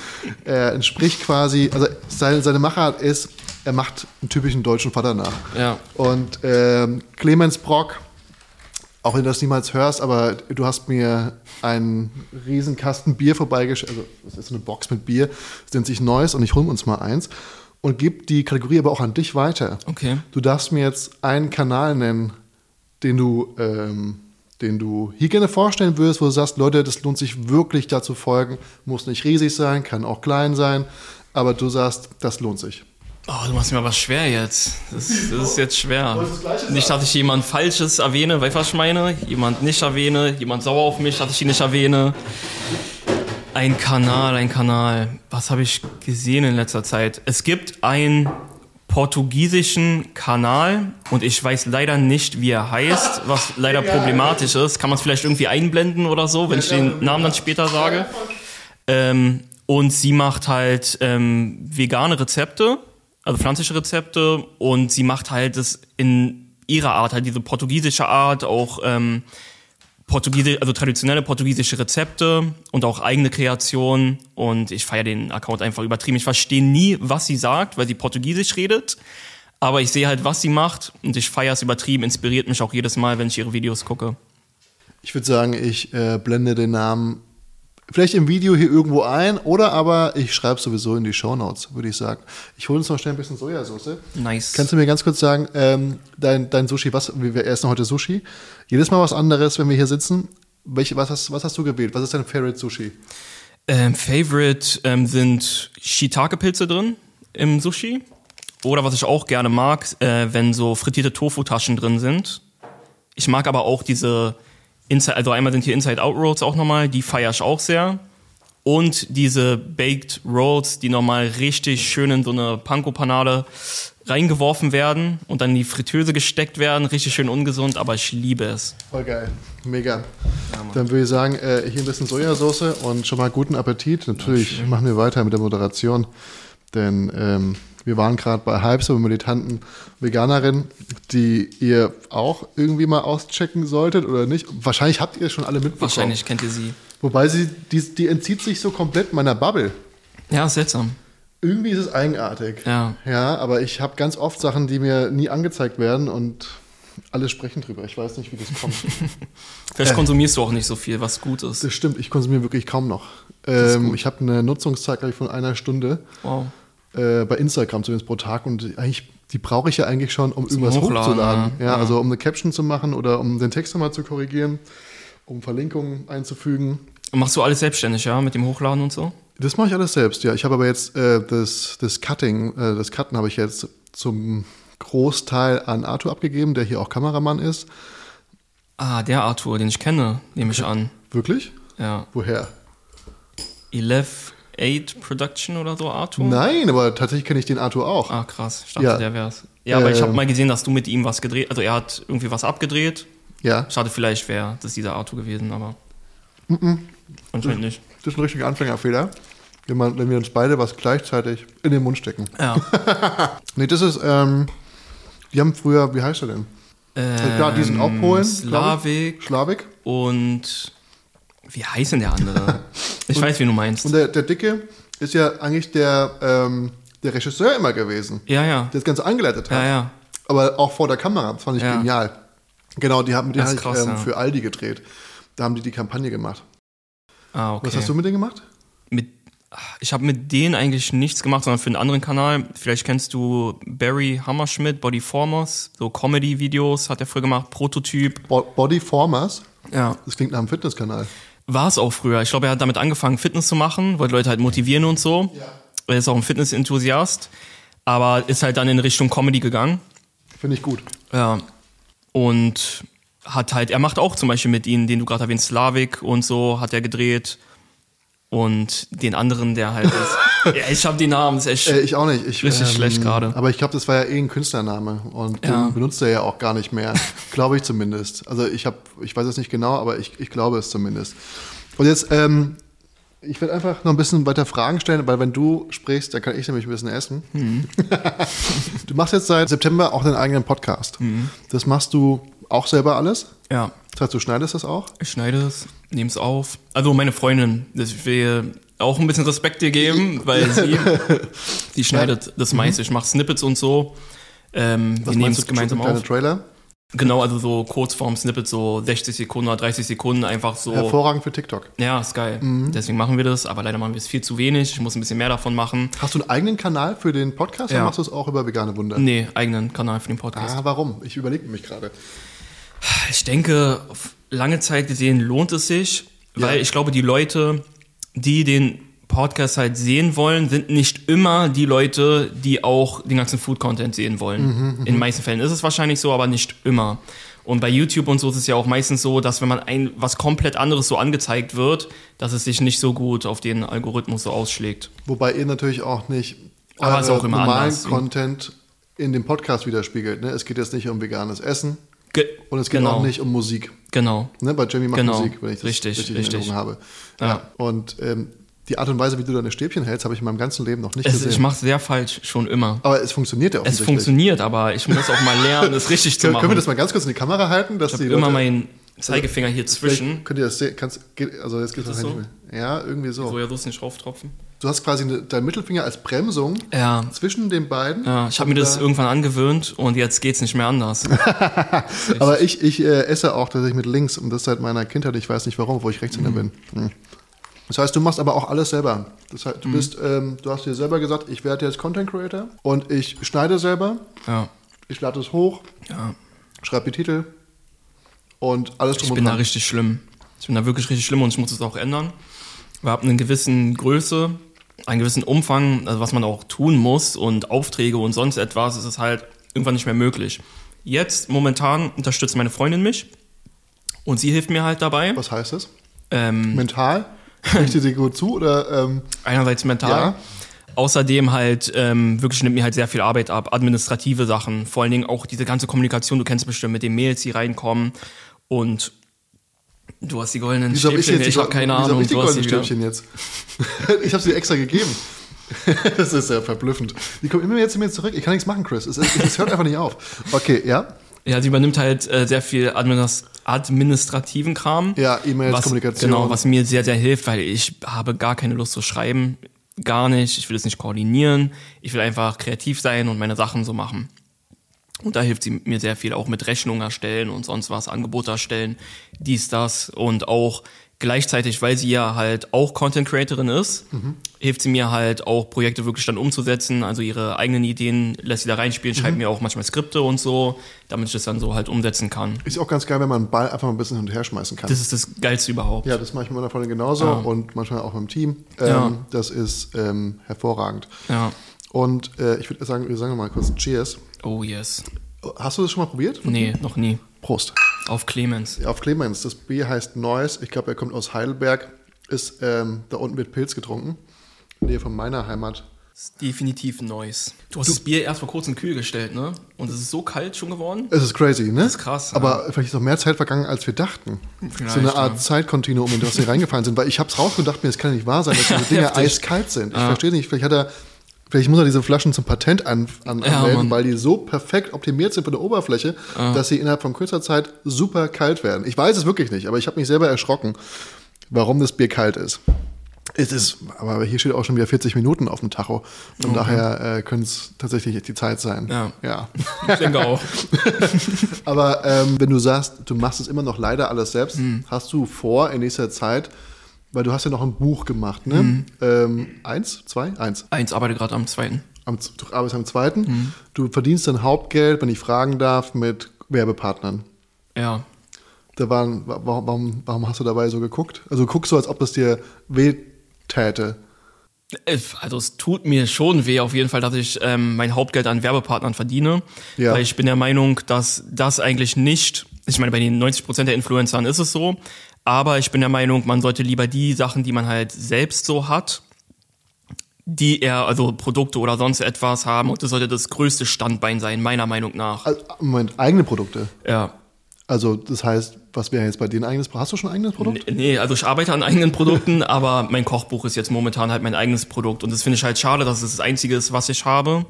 er entspricht quasi, also seine, seine Machart ist, er macht einen typischen deutschen Vater nach. Ja. Und ähm, Clemens Brock, auch wenn du das niemals hörst, aber du hast mir einen riesen Kasten Bier vorbeigeschickt, also das ist eine Box mit Bier, das nennt sich Neues und ich hole uns mal eins und gebe die Kategorie aber auch an dich weiter. Okay. Du darfst mir jetzt einen Kanal nennen, den du, ähm, den du hier gerne vorstellen würdest, wo du sagst, Leute, das lohnt sich wirklich da zu folgen, muss nicht riesig sein, kann auch klein sein, aber du sagst, das lohnt sich. Oh, du machst mir aber schwer jetzt. Das, das ist jetzt schwer. Nicht, dass ich jemand Falsches erwähne, weißt du, was ich meine? Jemand nicht erwähne, jemand sauer auf mich, dass ich ihn nicht erwähne. Ein Kanal, ein Kanal. Was habe ich gesehen in letzter Zeit? Es gibt einen portugiesischen Kanal und ich weiß leider nicht, wie er heißt, was leider problematisch ist. Kann man es vielleicht irgendwie einblenden oder so, wenn ich den Namen dann später sage? Ähm, und sie macht halt ähm, vegane Rezepte, also pflanzliche Rezepte, und sie macht halt das in ihrer Art, halt diese portugiesische Art, auch ähm, Portugiesisch, also traditionelle portugiesische Rezepte und auch eigene Kreationen. Und ich feiere den Account einfach übertrieben. Ich verstehe nie, was sie sagt, weil sie Portugiesisch redet. Aber ich sehe halt, was sie macht und ich feiere es übertrieben, inspiriert mich auch jedes Mal, wenn ich ihre Videos gucke. Ich würde sagen, ich äh, blende den Namen vielleicht im Video hier irgendwo ein oder aber ich schreibe sowieso in die Shownotes, würde ich sagen. Ich hole uns noch schnell ein bisschen Sojasauce. Nice. Kannst du mir ganz kurz sagen, ähm, dein, dein Sushi, was, wir essen heute Sushi. Jedes Mal was anderes, wenn wir hier sitzen. Welche, was, hast, was hast du gewählt? Was ist dein Favorite Sushi? Ähm, Favorite ähm, sind Shiitake-Pilze drin im Sushi. Oder was ich auch gerne mag, äh, wenn so frittierte Tofu-Taschen drin sind. Ich mag aber auch diese Inside, also einmal sind hier Inside-Out-Rolls auch nochmal, die feiere ich auch sehr. Und diese Baked Rolls, die nochmal richtig schön in so eine Panko-Panade reingeworfen werden und dann in die Fritteuse gesteckt werden. Richtig schön ungesund, aber ich liebe es. Voll geil. Mega. Dann würde ich sagen, äh, hier ein bisschen Sojasauce und schon mal guten Appetit. Natürlich machen wir weiter mit der Moderation, denn ähm, Wir waren gerade bei Hypes, einer militanten Veganerin, die ihr auch irgendwie mal auschecken solltet oder nicht. Wahrscheinlich habt ihr schon alle mitbekommen. Wahrscheinlich kennt ihr sie. Wobei sie, die, die entzieht sich so komplett meiner Bubble. Ja, seltsam. Irgendwie ist es eigenartig. Ja. Ja, aber ich habe ganz oft Sachen, die mir nie angezeigt werden und alle sprechen drüber. Ich weiß nicht, wie das kommt. Vielleicht konsumierst du auch nicht so viel, was gut ist. das stimmt, ich konsumiere wirklich kaum noch. Ähm, ich habe eine Nutzungszeit, glaube ich, von einer Stunde Wow. Äh, bei Instagram zumindest pro Tag und eigentlich, die brauche ich ja eigentlich schon, um irgendwas Hochladen, hochzuladen. ja. Ja, also um eine Caption zu machen oder um den Text nochmal zu korrigieren, um Verlinkungen einzufügen. Und machst du alles selbstständig, ja, mit dem Hochladen und so? Das mache ich alles selbst, ja. Ich habe aber jetzt äh, das, das Cutting, äh, das Cutten habe ich jetzt zum Großteil an Arthur abgegeben, der hier auch Kameramann ist. Ah, der Arthur, den ich kenne, nehme ich an. Wirklich? Ja. Woher? 11 8 Production oder so, Arthur? Nein, aber tatsächlich kenne ich den Arthur auch. Ah, krass. Ich dachte, Ja. der wär's. Ja, aber ich habe Ähm. mal gesehen, dass du mit ihm was gedreht Also er hat irgendwie was abgedreht. Ja, Schade, vielleicht wäre das dieser Arthur gewesen, aber. Anscheinend nicht. das ist ein richtiger Anfängerfehler, wenn, man, wenn wir uns beide was gleichzeitig in den Mund stecken. Ja. Nee, das ist, ähm, die haben früher, wie heißt er denn? ähm, klar, die sind auch Polen. Slavik Schlavik. und. Wie heißt denn der andere? Ich weiß, wen du meinst. Und der, der Dicke ist ja eigentlich der, ähm, der Regisseur immer gewesen, ja, ja. der das Ganze angeleitet hat. Ja, ja. Aber auch vor der Kamera, das fand ich Ja. genial. Genau, die haben, habe ist ich krass, ähm, ja. für Aldi gedreht. Da haben die die Kampagne gemacht. Ah, okay. Was hast du mit denen gemacht? mit, ich habe mit denen eigentlich nichts gemacht, sondern für einen anderen Kanal. Vielleicht kennst du Barry Hammerschmidt, Bodyformers, so Comedy-Videos hat er früher gemacht, Prototyp. Bo Body Formers. Ja. Das klingt nach einem Fitnesskanal. War es auch früher. Ich glaube, er hat damit angefangen, Fitness zu machen, wollte Leute halt motivieren und so. Er ist auch ein Fitness-Enthusiast, aber ist halt dann in Richtung Comedy gegangen. Finde ich gut. Ja. Und hat halt, er macht auch zum Beispiel mit ihnen, den du gerade erwähnt, Slavik und so, hat er gedreht. Und den anderen, der halt ist. Ja, ich habe die Namen, ist echt. Äh, ich auch nicht. Ich, Richtig schlecht gerade. Aber ich glaube, das war ja eh ein Künstlername und Ja. den benutzt er ja auch gar nicht mehr. glaube ich zumindest. Also ich habe, ich weiß es nicht genau, aber ich, ich glaube es zumindest. Und jetzt, ähm, ich werde einfach noch ein bisschen weiter Fragen stellen, weil wenn du sprichst, dann kann ich nämlich ein bisschen essen. Mhm. du machst jetzt seit September auch deinen eigenen Podcast. Mhm. Das machst du auch selber alles? ja. Das heißt, du schneidest das auch? Ich schneide es, nehme es auf. Also meine Freundin, das will auch ein bisschen Respekt dir geben, weil sie, die schneidet das meiste. Ich mache Snippets und so. Ähm, wir nehmen es gemeinsam auf. Trailer? Genau, also so Kurzform-Snippets, so 60 Sekunden oder 30 Sekunden, einfach so. Hervorragend für TikTok. Ja, ist geil. Mhm. Deswegen machen wir das, aber leider machen wir es viel zu wenig. Ich muss ein bisschen mehr davon machen. Hast du einen eigenen Kanal für den Podcast Ja. oder machst du es auch über vegane Wunder? Nee, eigenen Kanal für den Podcast. Ah, warum? Ich überlege mich gerade. Ich denke, lange Zeit gesehen lohnt es sich, weil Ja. ich glaube, die Leute, die den Podcast halt sehen wollen, sind nicht immer die Leute, die auch den ganzen Food-Content sehen wollen. In den meisten Fällen ist es wahrscheinlich so, aber nicht immer. Und bei YouTube und so ist es ja auch meistens so, dass wenn man ein was komplett anderes so angezeigt wird, dass es sich nicht so gut auf den Algorithmus so ausschlägt. Wobei ihr natürlich auch nicht Aber auch immer normalen anders. Content in dem Podcast widerspiegelt. Ne? Es geht jetzt nicht um veganes Essen Ge und es geht genau, auch nicht um Musik. Genau. Ne? Bei Jamie macht Genau. Musik, wenn ich das Richtig, richtig, richtig. in Erinnerung habe. Ja. Ja. Und ähm, die Art und Weise, wie du deine Stäbchen hältst, habe ich in meinem ganzen Leben noch nicht Es, gesehen. ich mache sehr falsch, schon immer. Aber es funktioniert ja Es offensichtlich. funktioniert, aber ich muss auch mal lernen, es richtig zu Können, machen. können wir das mal ganz kurz in die Kamera halten, dass ich habe immer meinen Zeigefinger hier zwischen. Könnt ihr das sehen? Kannst, also jetzt geht das das so? nicht mehr. Ja, irgendwie so. Sojasauce nicht rauftropfen. Du hast quasi eine, deinen Mittelfinger als Bremsung Ja. zwischen den beiden. Ja, ich habe mir das irgendwann angewöhnt und jetzt geht's nicht mehr anders. Aber ich, ich äh, esse auch tatsächlich mit links und das seit meiner Kindheit. Ich weiß nicht warum, wo ich Rechtshänder bin. Hm. Das heißt, du machst aber auch alles selber. Das heißt, du bist, ähm, du hast dir selber gesagt, ich werde jetzt Content Creator und ich schneide selber, Ja. ich lade es hoch, ja. schreibe die Titel und alles drum Ich bin da richtig schlimm. Ich bin da wirklich richtig schlimm und ich muss es auch ändern. Wir haben eine gewissen Größe, einen gewissen Umfang, also was man auch tun muss und Aufträge und sonst etwas, ist es halt irgendwann nicht mehr möglich. Jetzt, momentan, unterstützt meine Freundin mich und sie hilft mir halt dabei. Was heißt das? Ähm, Mental? Kriegt sie gut zu oder ähm, einerseits mental. Ja. Außerdem halt ähm, wirklich nimmt mir halt sehr viel Arbeit ab, administrative Sachen, vor allen Dingen auch diese ganze Kommunikation, du kennst bestimmt mit den Mails, die reinkommen und du hast die goldenen wieso habe ich Stäbchen, jetzt ich habe keine wieso hab Ahnung, ich die du goldenen wieder. Stäbchen jetzt? ich habe sie extra gegeben. das ist ja verblüffend. Die kommen immer jetzt zu mir zurück. Ich kann nichts machen, Chris. Es, es, es hört einfach nicht auf. Okay, ja? Ja, sie übernimmt halt äh, sehr viel Administ administrativen Kram. Ja, E-Mails, Kommunikation. Genau, was mir sehr, sehr hilft, weil ich habe gar keine Lust zu schreiben. Gar nicht. Ich will es nicht koordinieren. Ich will einfach kreativ sein und meine Sachen so machen. Und da hilft sie mir sehr viel, auch mit Rechnungen erstellen und sonst was, Angebote erstellen, dies, das und auch gleichzeitig, weil sie ja halt auch Content Creatorin ist, Mhm. hilft sie mir halt auch Projekte wirklich dann umzusetzen, also ihre eigenen Ideen lässt sie da reinspielen, Mhm. schreibt mir auch manchmal Skripte und so, damit ich das dann so halt umsetzen kann. Ist auch ganz geil, wenn man einen Ball einfach mal ein bisschen hin und her schmeißen kann. Das ist das Geilste überhaupt. ja, das mache ich mit meiner Freundin genauso Ja. und manchmal auch mit dem Team. Ähm, Ja. Das ist ähm, hervorragend. Ja. Und äh, ich würde sagen, wir sagen mal kurz Cheers. Oh yes. Hast du das schon mal probiert? Nee, noch nie. Prost. Auf Clemens. Auf Clemens. Das Bier heißt Neuss. Ich glaube, er kommt aus Heidelberg. Ist ähm, da unten wird Pilz getrunken. In der Nähe von meiner Heimat. Ist definitiv Neues. Du hast das Bier erst vor kurzem kühl gestellt, ne? Und es ist so kalt schon geworden. Es ist crazy, ne? Das ist krass, Aber vielleicht ist noch mehr Zeit vergangen, als wir dachten. Vielleicht, so eine Art ja. Zeitkontinuum, in das sie reingefallen sind. Weil ich habe es rausgedacht, mir das kann ja nicht wahr sein, dass diese Dinge eiskalt sind. Ich verstehe nicht. Vielleicht hat er. Vielleicht muss er diese Flaschen zum Patent an, an, Ja, anmelden, Mann. weil die so perfekt optimiert sind von der Oberfläche, dass sie innerhalb von kurzer Zeit super kalt werden. Ich weiß es wirklich nicht, aber ich habe mich selber erschrocken, warum das Bier kalt ist. Es ist, aber hier steht auch schon wieder 40 Minuten auf dem Tacho. Von daher äh, könnte es tatsächlich die Zeit sein. Ja. ja. Ich denke auch. Aber ähm, wenn du sagst, du machst es immer noch leider alles selbst, Hm. hast du vor in nächster Zeit, weil du hast ja noch ein Buch gemacht, ne? Hm. Ähm, eins, zwei, eins. Eins arbeite gerade am zweiten. Am, du arbeitest am zweiten. Hm. Du verdienst dein Hauptgeld, wenn ich fragen darf, mit Werbepartnern. Ja. Da waren, wa- warum, warum hast du dabei so geguckt? Also guckst du, als ob es dir weh täte. Äh, Also es tut mir schon weh auf jeden Fall, dass ich ähm, mein Hauptgeld an Werbepartnern verdiene. Ja. Weil ich bin der Meinung, dass das eigentlich nicht, ich meine, bei den 90% der Influencern ist es so, aber ich bin der Meinung, man sollte lieber die Sachen, die man halt selbst so hat, die eher, also Produkte oder sonst etwas haben und das sollte das größte Standbein sein, meiner Meinung nach. Also, Moment, eigene Produkte. Ja. Also das heißt, was wäre jetzt bei dir ein eigenes Produkt? Hast du schon ein eigenes Produkt? Nee, also ich arbeite an eigenen Produkten, aber mein Kochbuch ist jetzt momentan halt mein eigenes Produkt. Und das finde ich halt schade, dass es das Einzige ist, was ich habe.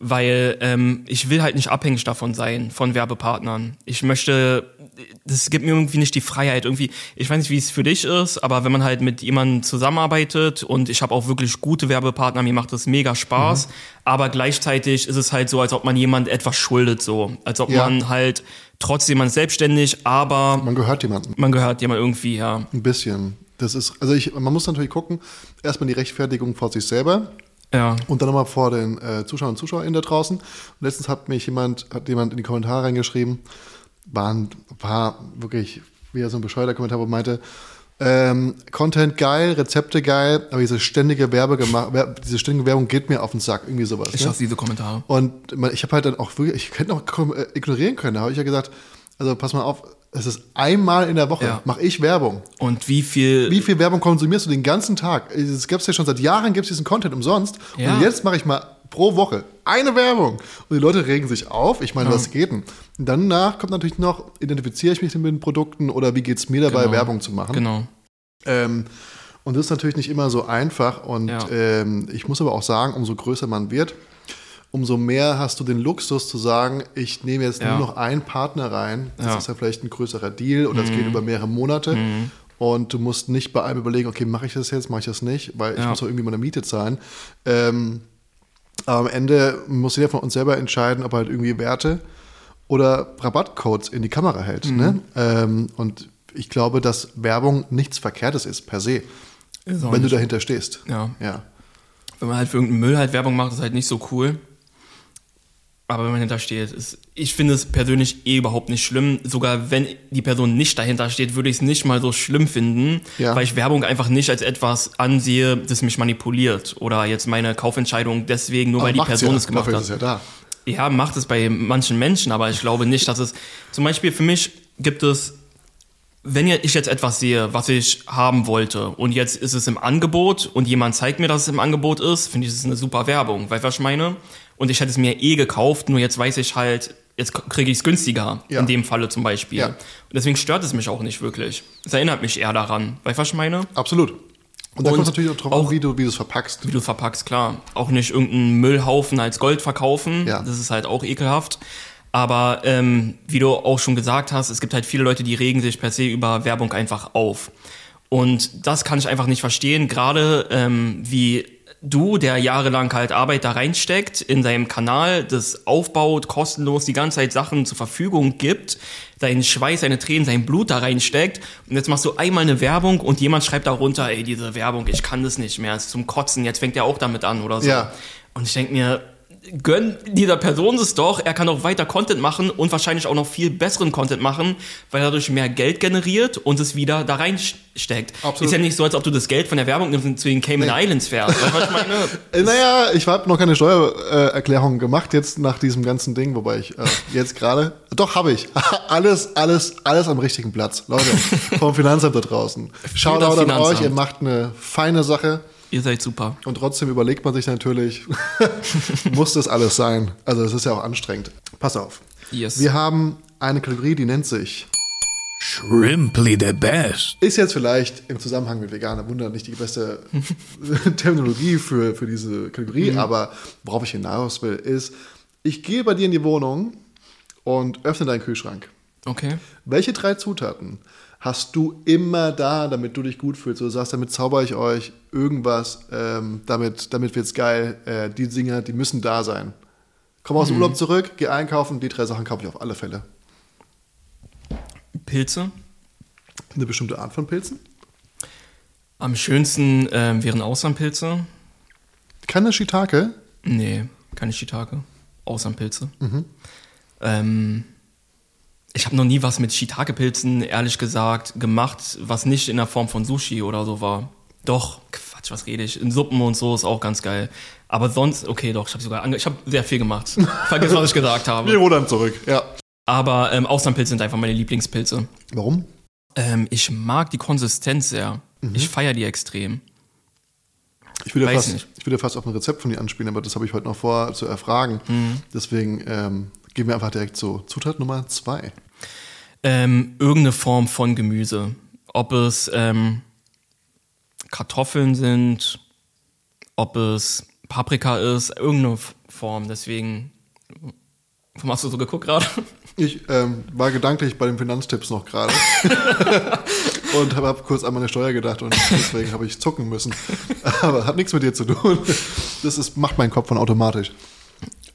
Weil ähm, ich will halt nicht abhängig davon sein, von Werbepartnern. Ich möchte, das gibt mir irgendwie nicht die Freiheit. Irgendwie, ich weiß nicht, wie es für dich ist, aber wenn man halt mit jemandem zusammenarbeitet und ich habe auch wirklich gute Werbepartner, mir macht das mega Spaß. Aber gleichzeitig ist es halt so, als ob man jemand etwas schuldet, so. Als ob Ja. man halt trotzdem man ist selbstständig, aber Man gehört jemandem. man gehört jemand irgendwie, ja. Ein bisschen. Das ist, also ich, man muss natürlich gucken, erstmal die Rechtfertigung vor sich selber Ja. und dann nochmal vor den äh, Zuschauern und Zuschauerinnen da draußen. Und letztens hat mich jemand, hat jemand in die Kommentare reingeschrieben, war, ein, war wirklich wieder so ein bescheuerter Kommentar, wo meinte, ähm, Content geil, Rezepte geil, aber diese ständige Werbe diese ständige Werbung geht mir auf den Sack, irgendwie sowas. Ich ne? hasse diese Kommentare. Und ich habe halt dann auch wirklich, ich hätte noch kom- äh, ignorieren können. Da habe ich ja gesagt, also pass mal auf, es ist einmal in der Woche, Ja. mache ich Werbung. Und wie viel, Wie viel Werbung konsumierst du den ganzen Tag? Es gibt ja schon seit Jahren gibt es diesen Content umsonst. Ja. Und jetzt mache ich mal pro Woche eine Werbung. Und die Leute regen sich auf. Ich meine, was geht denn? Und danach kommt natürlich noch, identifiziere ich mich mit den Produkten oder wie geht es mir dabei, Genau. Werbung zu machen? genau. Ähm, und das ist natürlich nicht immer so einfach. Und Ja. ähm, ich muss aber auch sagen, umso größer man wird, umso mehr hast du den Luxus zu sagen, ich nehme jetzt Ja. nur noch einen Partner rein. Das Ja. Mhm. ist ja vielleicht ein größerer Deal oder es geht über mehrere Monate. Und du musst nicht bei allem überlegen, okay, mache ich das jetzt, mache ich das nicht, weil ich Ja. muss auch irgendwie meine Miete zahlen. Ähm, aber am Ende muss jeder von uns selber entscheiden, ob er halt irgendwie Werte oder Rabattcodes in die Kamera hält. Mhm. Ne? Ähm, und ich glaube, dass Werbung nichts Verkehrtes ist, per se, Ist wenn du nicht. dahinter stehst. Ja. ja. Wenn man halt für irgendeinen Müll halt Werbung macht, ist halt nicht so cool. Aber wenn man dahinter steht, ist, ich finde es persönlich eh überhaupt nicht schlimm. Sogar wenn die Person nicht dahinter steht, würde ich es nicht mal so schlimm finden, Ja. weil ich Werbung einfach nicht als etwas ansehe, das mich manipuliert oder jetzt meine Kaufentscheidung deswegen nur weil die Person ja, es gemacht hat. ist ja da. Ja, macht es bei manchen Menschen, aber ich glaube nicht, dass es. Zum Beispiel für mich gibt es, wenn ich jetzt etwas sehe, was ich haben wollte, und jetzt ist es im Angebot und jemand zeigt mir, dass es im Angebot ist, finde ich, es ist eine super Werbung. Weißt du, was ich meine? Und ich hätte es mir eh gekauft, nur jetzt weiß ich halt, jetzt kriege ich es günstiger. Ja. In dem Falle zum Beispiel. Ja. Und deswegen stört es mich auch nicht wirklich. Es erinnert mich eher daran. Weißt du, was ich meine? Absolut. Und da kommt es natürlich auch drauf an, auch- wie du, wie du es verpackst. Wie du verpackst, klar. Auch nicht irgendeinen Müllhaufen als Gold verkaufen. Ja. Das ist halt auch ekelhaft. Aber ähm, wie du auch schon gesagt hast, es gibt halt viele Leute, die regen sich per se über Werbung einfach auf. Und das kann ich einfach nicht verstehen, gerade ähm, wie du, der jahrelang halt Arbeit da reinsteckt, in seinem Kanal, das aufbaut, kostenlos die ganze Zeit Sachen zur Verfügung gibt, seinen Schweiß, seine Tränen, sein Blut da reinsteckt und jetzt machst du einmal eine Werbung und jemand schreibt darunter, ey, diese Werbung, ich kann das nicht mehr, es ist zum Kotzen, jetzt fängt er auch damit an oder so. Ja. Und ich denke mir, gönn dieser Person es doch, er kann auch weiter Content machen und wahrscheinlich auch noch viel besseren Content machen, weil er dadurch mehr Geld generiert und es wieder da reinsteckt. Absolut. Ist ja nicht so, als ob du das Geld von der Werbung nimmst und zu den Cayman Islands fährst. Weißt was ich meine? Äh, naja, ich habe noch keine Steuererklärung gemacht jetzt nach diesem ganzen Ding, wobei ich äh, jetzt gerade. Doch, habe ich. alles, alles, alles am richtigen Platz. Leute, vom Finanzamt da draußen. Schaut das an euch, ihr macht eine feine Sache. Ihr seid super. Und trotzdem überlegt man sich natürlich, muss das alles sein? Also es ist ja auch anstrengend. Pass auf. Yes. Wir haben eine Kategorie, die nennt sich, Shrimply the best. ist jetzt vielleicht im Zusammenhang mit Veganer Wunder nicht die beste Terminologie für, für diese Kategorie, aber worauf ich hinaus will, ist, ich gehe bei dir in die Wohnung und öffne deinen Kühlschrank. Okay. Welche drei Zutaten hast du immer da, damit du dich gut fühlst? Du sagst, damit zauber ich euch irgendwas, ähm, damit, damit wird's geil. Äh, die Dinger, die müssen da sein. Komm aus dem Urlaub zurück, geh einkaufen, die drei Sachen kaufe ich auf alle Fälle. Pilze. Eine bestimmte Art von Pilzen? Am schönsten ähm, wären Außernpilze. Keine Shiitake? Nee, keine Shiitake. Außernpilze. Ähm, ich habe noch nie was mit Shiitake-Pilzen, ehrlich gesagt, gemacht, was nicht in der Form von Sushi oder so war. Doch, Quatsch, was rede ich? In Suppen und so ist auch ganz geil. Aber sonst, okay, doch, ich habe sogar, ich habe sehr viel gemacht. Vergiss, was ich gesagt habe. Wir rudern zurück, ja. Aber ähm, Austernpilze sind einfach meine Lieblingspilze. Warum? Ähm, ich mag die Konsistenz sehr. Ich feiere die extrem. Ich würde, Weiß fast, nicht. ich würde fast auf ein Rezept von dir anspielen, aber das habe ich heute noch vor zu erfragen. Mhm. Deswegen ähm, gehen wir einfach direkt zu Zutat Nummer zwei. Ähm, irgendeine Form von Gemüse. Ob es ähm, Kartoffeln sind, ob es Paprika ist, irgendeine Form. Deswegen, warum hast du so geguckt gerade? Ich ähm, war gedanklich bei den Finanztipps noch gerade und habe hab kurz an meine Steuer gedacht und deswegen habe ich zucken müssen. Aber hat nichts mit dir zu tun. Das ist, macht mein Kopf von automatisch.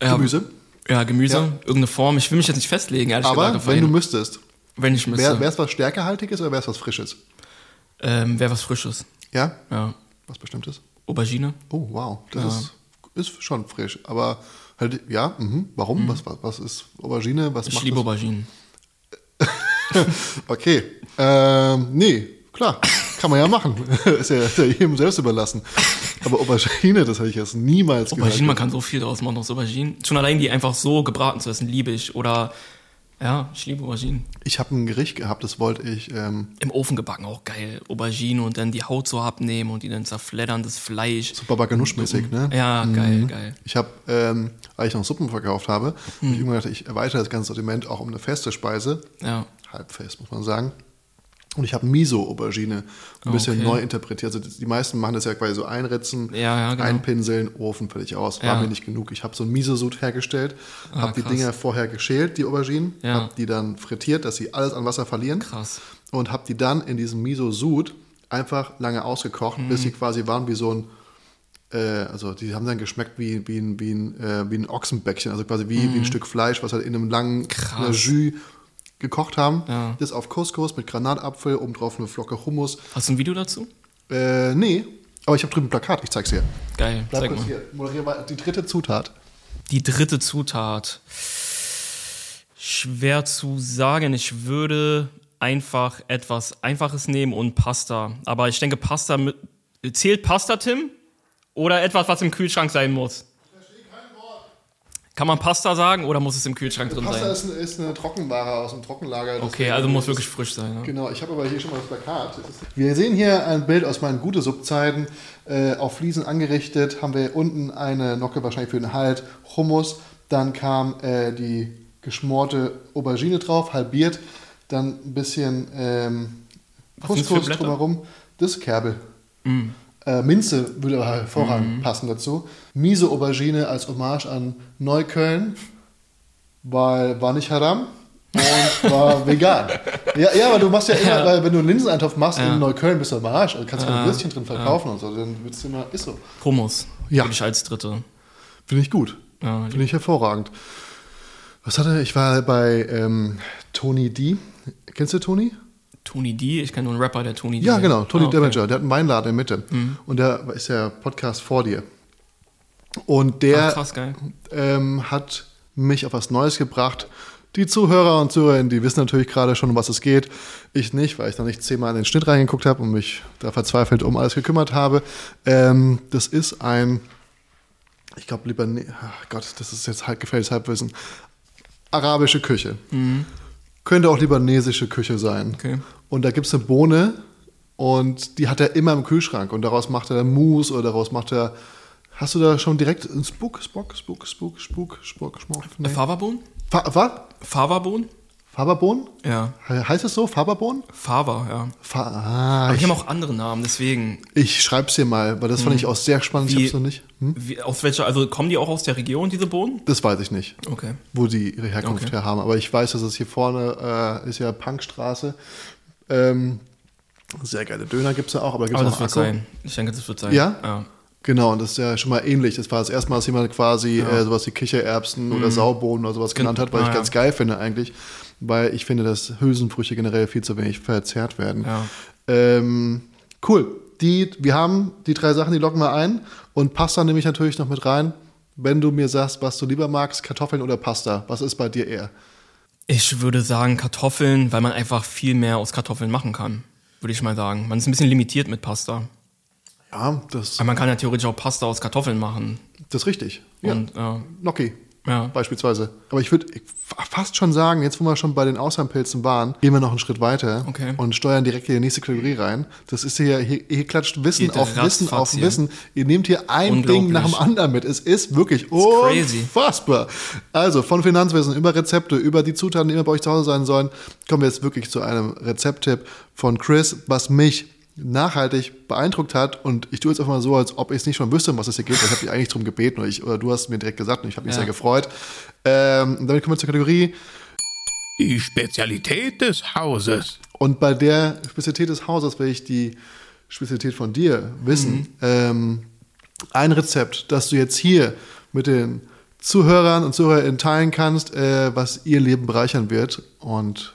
Ja, Gemüse. Ja, Gemüse, Ja. irgendeine Form. Ich will mich jetzt nicht festlegen, ehrlich Aber gesagt. auf wenn du müsstest, wenn ich müsste. wäre es was Stärkehaltiges oder wäre es was Frisches? ähm, Wäre was Frisches. Ja? Ja. Was Bestimmtes? Aubergine. Oh, wow. Das Ja. ist, ist schon frisch. Aber halt, ja, mhm. warum? Was, was, was ist Aubergine? Was Ich macht liebe das? Auberginen. Okay. Ähm, nee, klar. Kann man ja machen. ist, ja, ist ja jedem selbst überlassen. Aber Aubergine, das hätte ich jetzt niemals Auberginen, man kann so viel draus machen aus Auberginen. Schon allein die einfach so gebraten zu essen, liebe ich. Oder, ja, ich liebe Auberginen. Ich habe ein Gericht gehabt, das wollte ich. Ähm, Im Ofen gebacken auch geil. Aubergine und dann die Haut so abnehmen und die dann zerfleddern, das Fleisch. so Baba-Ganoush-mäßig, ne? Ja, geil, geil. Ich habe, ähm, weil ich noch Suppen verkauft habe, Hm. hab ich irgendwann gedacht, ich erweitere das ganze Sortiment auch um eine feste Speise. Ja. halbfest, muss man sagen. Und ich habe Miso-Aubergine ein bisschen Okay. neu interpretiert. Also die, meisten machen das ja quasi so einritzen, Ja, ja, genau. einpinseln, Ofen, fertig aus. War Ja. mir nicht genug. Ich habe so ein Miso-Sud hergestellt, Ah, habe die. Dinger vorher geschält, die Auberginen, habe die dann frittiert, dass sie alles an Wasser verlieren Krass. und habe die dann in diesem Miso-Sud einfach lange ausgekocht, bis Mhm. sie quasi waren wie so ein äh, also die haben dann geschmeckt wie, wie, ein, wie, ein, äh, wie ein Ochsenbäckchen, also quasi wie, wie ein Stück Fleisch, was halt in einem langen Mhm. Jus gekocht haben. Ja. Das auf Couscous mit Granatapfel, obendrauf eine Flocke Hummus. Hast du ein Video dazu? Äh, nee, aber ich habe drüben ein Plakat, ich zeig's dir. Geil, Bleib zeig kurz mal. hier. Moderier mal die dritte Zutat. Die dritte Zutat. Schwer zu sagen. Ich würde einfach etwas Einfaches nehmen und Pasta. Aber ich denke, Pasta mit, zählt Pasta, Tim? Oder etwas, was im Kühlschrank sein muss? Kann man Pasta sagen oder muss es im Kühlschrank drin Pasta sein? ist, eine- ist eine Trockenware aus dem Trockenlager. Okay, also muss ist- wirklich frisch sein. Ne? Genau, ich habe aber hier schon mal das Plakat. Ist- Wir sehen hier ein Bild aus meinen gute Subzeiten. Äh, auf Fliesen angerichtet haben wir unten eine Nocke wahrscheinlich für den Halt, Hummus. Dann kam äh, die geschmorte Aubergine drauf, halbiert. Dann ein bisschen ähm, Couscous drumherum. Das ist Kerbel. Mm. Äh, Minze würde aber hervorragend passen dazu. Miese Aubergine als Hommage an Neukölln, weil war nicht haram und war vegan. Ja, ja, aber du machst ja immer, Ja. weil wenn du einen Linseneintopf machst Ja. in Neukölln, bist du am Arsch. Also kannst du ein Würstchen drin verkaufen und so. Dann wird's immer, ist so. Hummus. Ja. Würde ich als dritte. Finde ich gut. Ja, Finde ich hervorragend. Was hatte ich war bei ähm, Tony D. Kennst du Tony? Tony D, ich kenne nur einen Rapper, der Tony D. Ja, genau, Tony Ah, okay. Damager. Der hat einen Weinladen in Mitte. Und der ist ja Podcast vor dir. Und der Ach, krass, ähm, hat mich auf was Neues gebracht. Die Zuhörer und Zuhörerinnen, die wissen natürlich gerade schon, um was es geht. Ich nicht, weil ich noch nicht zehnmal in den Schnitt reingeguckt habe und mich da verzweifelt um alles gekümmert habe. Ähm, das ist ein, ich glaube, lieber, ach Gott, das ist jetzt halt gefährliches Halbwissen. Arabische Küche. Könnte auch libanesische Küche sein. Okay. Und da gibt es eine Bohne und die hat er immer im Kühlschrank und daraus macht er Mousse oder daraus macht er. Hast du da schon direkt einen Spuk, Spock, Spuk, Spuk, Spuk, Spuk, Schmuck? Nee. Fava-Bohnen? Fa was? Fava-Bohnen? Faberbohnen? Ja. He- Heißt es so? Faberbohnen? Fava, ja. Fa ah, Aber ich die haben auch andere Namen, deswegen. ich schreib's dir mal, weil das fand ich auch sehr spannend. Ich Wie- hab's noch nicht. Hm? Wie, aus welcher, also kommen die auch aus der Region, diese Bohnen? Das weiß ich nicht, Okay. wo die ihre Herkunft Okay. her haben. Aber ich weiß, dass es hier vorne äh, ist ja Punkstraße. Ähm, sehr geile Döner gibt's ja auch, aber gibt's Aber auch das wird sein. Ich denke, das wird sein. Ja? Ja. Genau, und das ist ja schon mal ähnlich. Das war das erste Mal, dass jemand quasi äh, sowas wie Kichererbsen oder Saubohnen oder sowas genannt hat, Mhm. ah, ich ja. ganz geil finde eigentlich, weil ich finde, dass Hülsenfrüchte generell viel zu wenig verzehrt werden. Ja. Ähm, cool. Die, wir haben die drei Sachen, die locken wir ein und Pasta nehme ich natürlich noch mit rein. Wenn du mir sagst, was du lieber magst, Kartoffeln oder Pasta, was ist bei dir eher? Ich würde sagen Kartoffeln, weil man einfach viel mehr aus Kartoffeln machen kann. Würde ich mal sagen. Man ist ein bisschen limitiert mit Pasta. Ja, das, Aber man kann ja theoretisch auch Pasta aus Kartoffeln machen. das ist richtig. Ja. Und ja, Gnocchi. Ja. Beispielsweise. Aber ich würde fast schon sagen, jetzt wo wir schon bei den Auslandpilzen waren, gehen wir noch einen Schritt weiter Okay. und steuern direkt in die nächste Kategorie rein. Das ist hier, hier, hier klatscht Wissen Geht auf Wissen auf hier. Wissen. Ihr nehmt hier ein. Ding nach dem anderen mit. Es ist wirklich unfassbar. Also von Finanzwissen über Rezepte, über die Zutaten, die immer bei euch zu Hause sein sollen, kommen wir jetzt wirklich zu einem Rezepttipp von Chris, was mich nachhaltig beeindruckt hat und ich tue jetzt einfach mal so, als ob ich es nicht schon wüsste, um was es hier geht. weil Ich habe dich eigentlich drum gebeten oder, ich, oder du hast mir direkt gesagt und ich habe mich Ja. sehr gefreut. Ähm, damit kommen wir zur Kategorie Die Spezialität des Hauses. und bei der Spezialität des Hauses will ich die Spezialität von dir wissen. Ähm, ein Rezept, das du jetzt hier mit den Zuhörern und Zuhörerinnen teilen kannst, äh, was ihr Leben bereichern wird und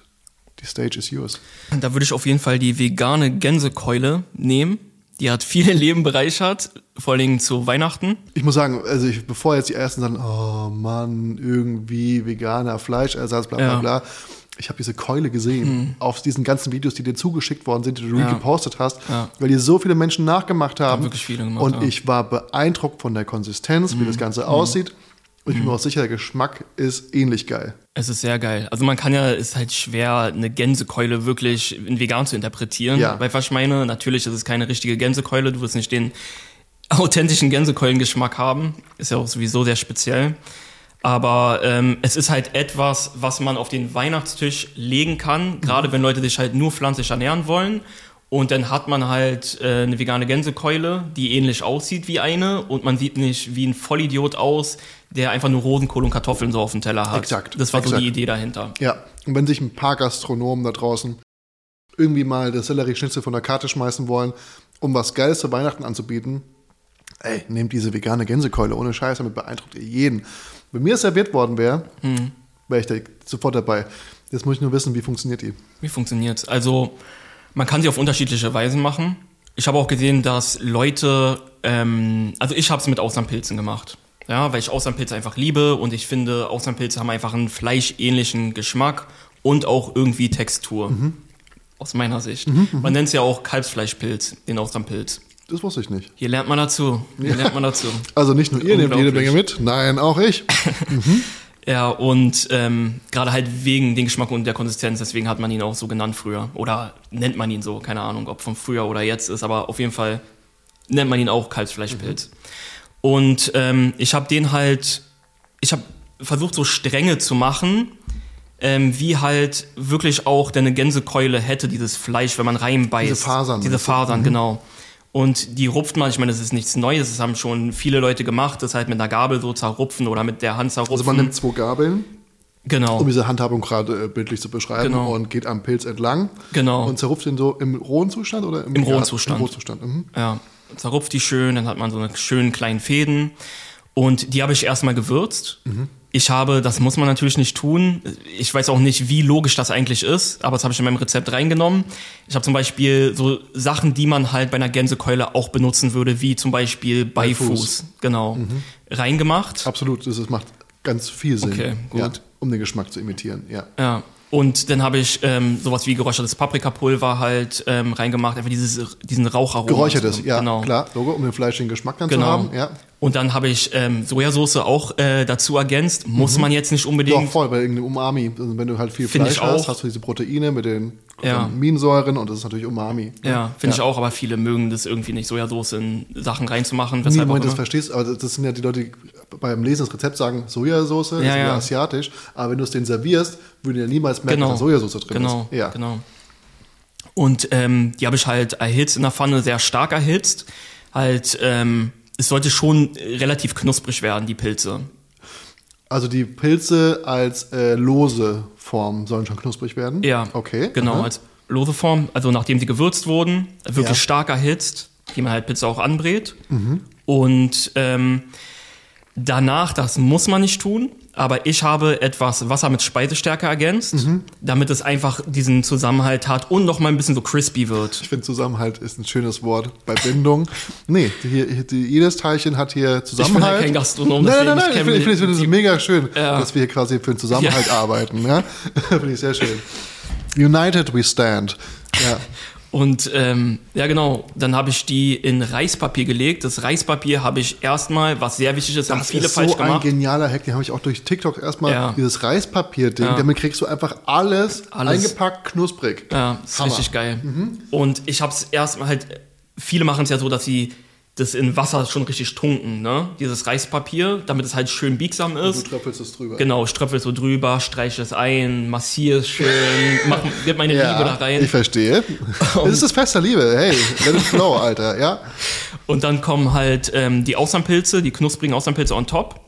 die Stage is yours. Da würde ich auf jeden Fall die vegane Gänsekeule nehmen. Die hat viele Leben bereichert, vor allen Dingen zu Weihnachten. Ich muss sagen, also ich, bevor jetzt die ersten sagen, oh Mann, irgendwie veganer Fleischersatz, bla bla Ja. Hm. bla. Ich habe diese Keule gesehen auf diesen ganzen Videos, die dir zugeschickt worden sind, die du Ja. gepostet hast, Ja. weil die so viele Menschen nachgemacht haben. wirklich viele gemacht, Und ja. Hm. ich war beeindruckt von der Konsistenz, wie das Ganze aussieht. Und ich bin mir auch sicher, der Geschmack ist ähnlich geil. Es ist sehr geil. Also man kann ja, ist halt schwer, eine Gänsekeule wirklich in vegan zu interpretieren. Ja. Weil was ich meine, natürlich ist es keine richtige Gänsekeule, du wirst nicht den authentischen Gänsekeulengeschmack haben. Ist ja auch sowieso sehr speziell. Aber ähm, es ist halt etwas, was man auf den Weihnachtstisch legen kann, gerade wenn Leute sich halt nur pflanzlich ernähren wollen. Und dann hat man halt äh, eine vegane Gänsekeule, die ähnlich aussieht wie eine und man sieht nicht wie ein Vollidiot aus, der einfach nur Rosenkohl und Kartoffeln so auf dem Teller hat. Exakt, Das war so exakt. die Idee dahinter. Ja, und wenn sich ein paar Gastronomen da draußen irgendwie mal das Sellerie-Schnitzel von der Karte schmeißen wollen, um was Geiles zu Weihnachten anzubieten, ey, nehmt diese vegane Gänsekeule, ohne Scheiß, damit beeindruckt ihr jeden. Wenn mir es serviert worden wäre, Hm. wäre ich da sofort dabei. Jetzt muss ich nur wissen, wie funktioniert die. Wie funktioniert's? Also, man kann sie auf unterschiedliche Weisen machen. Ich habe auch gesehen, dass Leute, ähm, also ich habe es mit Austernpilzen gemacht. Ja, weil ich Austernpilze einfach liebe und ich finde, Austernpilze haben einfach einen fleischähnlichen Geschmack und auch irgendwie Textur. Aus meiner Sicht. Man nennt es ja auch Kalbsfleischpilz, den Austernpilz. Das wusste ich nicht. Hier lernt man dazu. Hier lernt man dazu. Also nicht nur ihr nehmt jede. Menge mit, nein, auch ich. Ja, und ähm, gerade halt wegen dem Geschmack und der Konsistenz, deswegen hat man ihn auch so genannt früher. Oder nennt man ihn so, keine Ahnung, ob von früher oder jetzt ist, aber auf jeden Fall nennt man ihn auch Kalbsfleischpilz. Und ähm, ich habe den halt, ich habe versucht, so Stränge zu machen, ähm, wie halt wirklich auch deine Gänsekeule hätte, dieses Fleisch, wenn man reinbeißt. Diese Fasern. Diese Fasern, genau. Und die rupft man, ich meine, das ist nichts Neues, das haben schon viele Leute gemacht, das halt mit einer Gabel so zerrupfen oder mit der Hand zerrupfen. Also man nimmt zwei Gabeln, genau. um diese Handhabung gerade äh, bildlich zu beschreiben Genau. und geht am Pilz entlang Genau. und zerrupft ihn so im rohen Zustand oder im, Im rohen Zustand. Im rohen Zustand. Mhm. Ja, zerrupft die schön, dann hat man so eine schönen kleinen Fäden. Und die habe ich erstmal gewürzt. Ich habe, das muss man natürlich nicht tun. Ich weiß auch nicht, wie logisch das eigentlich ist, aber das habe ich in meinem Rezept reingenommen. Ich habe zum Beispiel so Sachen, die man halt bei einer Gänsekeule auch benutzen würde, wie zum Beispiel Beifuß. Beifuß. Genau. Reingemacht. Absolut, das macht ganz viel Sinn, Okay, gut. Ja, um den Geschmack zu imitieren. Ja. Ja. Und dann habe ich ähm, sowas wie geräuchertes Paprikapulver halt ähm, reingemacht, einfach dieses, diesen Raucharoma. Geräuchertes, ja, genau. klar, Logo, um den fleischigen Geschmack dann Genau. zu haben. Ja. Und dann habe ich ähm, Sojasauce auch äh, dazu ergänzt. Muss man jetzt nicht unbedingt. Mhm. Doch, voll, bei irgendeinem Umami. Also wenn du halt viel Fleisch hast, hast du diese Proteine mit den Ja. Aminosäuren und das ist natürlich Umami. Ja, finde ich auch, aber viele mögen das irgendwie nicht, Sojasauce in Sachen reinzumachen. Nee, Moment, das verstehst, aber das sind ja die Leute, die beim Lesen des Rezepts sagen, Sojasauce, das ist Ja, ja ja. asiatisch, aber wenn du es denen servierst, würden die ja niemals merken, Genau. dass da Sojasauce drin genau, ist. Ja. genau. Und ähm, die habe ich halt erhitzt in der Pfanne, sehr stark erhitzt. Halt, ähm, es sollte schon relativ knusprig werden, die Pilze. Also die Pilze als äh, lose Form sollen schon knusprig werden? Ja, Okay. Genau, aha. als lose Form, also nachdem sie gewürzt wurden, wirklich Ja. stark erhitzt, wie man halt Pizza auch anbrät. Mhm. Und ähm, danach, das muss man nicht tun, aber ich habe etwas Wasser mit Speisestärke ergänzt, Mhm. damit es einfach diesen Zusammenhalt hat und noch mal ein bisschen so crispy wird. Ich finde Zusammenhalt ist ein schönes Wort bei Bindung. nee, hier, hier, jedes Teilchen hat hier Zusammenhalt. ja kein Gastronom, Nein, nein, nein, ich ich finde ich find, ich find es mega schön, Ja. dass wir hier quasi für den Zusammenhalt arbeiten. Ja? finde ich sehr schön. United we stand. Ja. Und ähm, ja genau, dann habe ich die in Reispapier gelegt. Das Reispapier habe ich erstmal, was sehr wichtig ist, haben Das viele ist falsch so ein gemacht. genialer Hack, den habe ich auch durch TikTok erstmal Ja. dieses Reispapier-Ding, Ja. damit kriegst du einfach alles, Alles. eingepackt, knusprig. Ja, ist Hammer. Mhm. richtig geil. Und ich habe es erstmal halt, viele machen es ja so, dass sie das in Wasser schon richtig tunken, ne? Dieses Reispapier, damit es halt schön biegsam Du ist. tröpfelst es drüber. Genau, ströpfel so drüber, streich es ein, massier es schön, mach, gib meine Liebe da Ja, rein. ich verstehe. Das ist das Fest der Liebe. Hey, let it flow, Alter. Ja. Und dann kommen halt ähm, die Austernpilze, die knusprigen Austernpilze on top.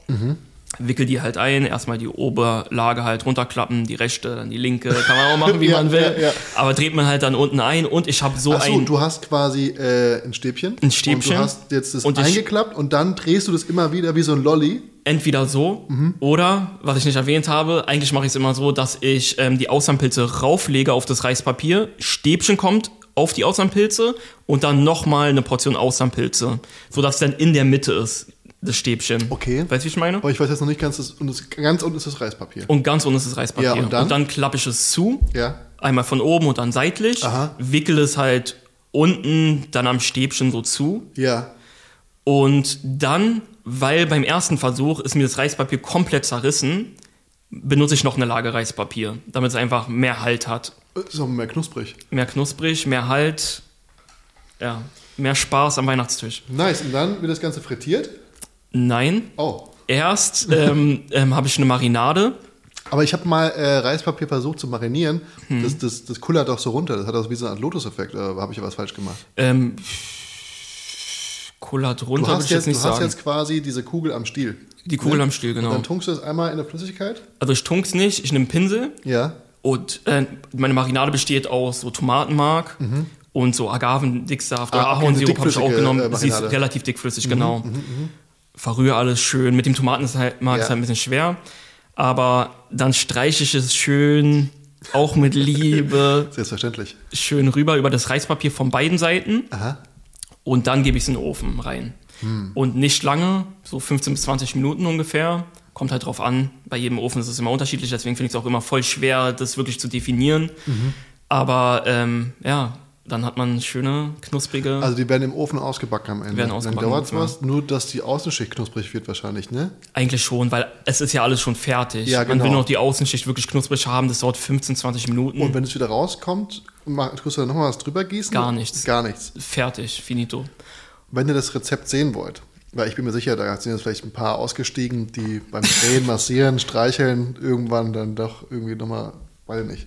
Wickel die halt ein, erstmal die Oberlage halt runterklappen, die rechte, dann die linke, kann man auch machen, wie Ja, man will. ja, ja. Aber dreht man halt dann unten ein und ich habe so Achso, ein. du hast quasi äh, ein Stäbchen. Ein Stäbchen. Und du hast jetzt das Und eingeklappt und dann drehst du das immer wieder wie so ein Lolli. entweder so oder, was ich nicht erwähnt habe, eigentlich mache ich es immer so, dass ich ähm, die Austernpilze rauflege auf das Reispapier, Stäbchen kommt auf die Austernpilze und dann nochmal eine Portion Austernpilze, sodass dann in der Mitte ist, das Stäbchen. Okay. Weißt du, wie ich meine? Aber ich weiß jetzt noch nicht ganz, das, und das, ganz unten ist das Reispapier. Und ganz unten ist das Reispapier. Ja, und dann? klappe ich es zu, Ja. einmal von oben und dann seitlich, Aha. wickel es halt unten dann am Stäbchen so zu Ja. Und dann, weil beim ersten Versuch ist mir das Reispapier komplett zerrissen, benutze ich noch eine Lage Reispapier, damit es einfach mehr Halt hat. Ist auch mehr knusprig. Mehr knusprig, mehr Halt, ja, mehr Spaß am Weihnachtstisch. Nice. Und dann wird das Ganze frittiert. Nein, Oh. erst ähm, ähm, habe ich eine Marinade. Aber ich habe mal äh, Reispapier versucht zu marinieren. Hm. Das, das, das kullert doch so runter. Das hat auch wie so eine Art Lotus-Effekt. Oder habe ich ja was falsch gemacht? Ähm, kullert runter, würde hast, ich jetzt, jetzt nicht du hast sagen. jetzt quasi diese Kugel am Stiel. Die Kugel Ne? am Stiel, Und genau. dann tunkst du es einmal in der Flüssigkeit. Also ich tunk's nicht, ich nehme Pinsel Ja. Und äh, meine Marinade besteht aus so Tomatenmark und so Agavendicksaft Mhm. Ah, oder okay, Ahornsirup habe ich auch genommen. äh, Sie ist relativ dickflüssig, genau. Verrühre alles schön. Mit dem Tomatenmark Ja. ist halt ein bisschen schwer. Aber dann streiche ich es schön, auch mit Liebe, Selbstverständlich. schön rüber über das Reispapier von beiden Seiten. Aha. Und dann gebe ich es in den Ofen rein. Und nicht lange, so 15 bis 20 Minuten ungefähr. Kommt halt drauf an. Bei jedem Ofen ist es immer unterschiedlich, deswegen finde ich es auch immer voll schwer, das wirklich zu definieren. Aber ähm, ja, dann hat man schöne, knusprige. Also die werden im Ofen ausgebacken am Ende. Werden ausgebacken, Dann dauert es ja. was, nur dass die Außenschicht knusprig wird wahrscheinlich, ne? eigentlich schon, weil es ist ja alles schon fertig. Ja, Man genau. will noch die Außenschicht wirklich knusprig haben. Das dauert 15, 20 Minuten. Und wenn es wieder rauskommt, tust du da nochmal was drüber gießen? Gar nichts. Gar nichts. Fertig, finito. Wenn ihr das Rezept sehen wollt, weil ich bin mir sicher, da sind jetzt vielleicht ein paar ausgestiegen, die beim Drehen, Massieren, Streicheln irgendwann dann doch irgendwie nochmal, weiß ich nicht,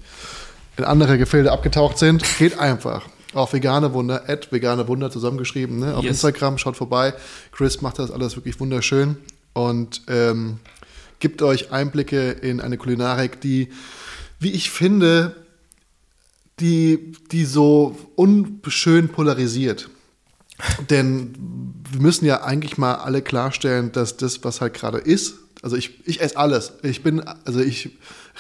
in andere Gefilde abgetaucht sind, geht einfach Auch vegane Wunder, at vegane Wunder zusammengeschrieben, ne? Auf Yes. Instagram, schaut vorbei. Chris macht das alles wirklich wunderschön und ähm, gibt euch Einblicke in eine Kulinarik, die, wie ich finde, die, die so unschön polarisiert. Denn wir müssen ja eigentlich mal alle klarstellen, dass das, was halt gerade ist, also ich, ich esse alles. Ich bin, also ich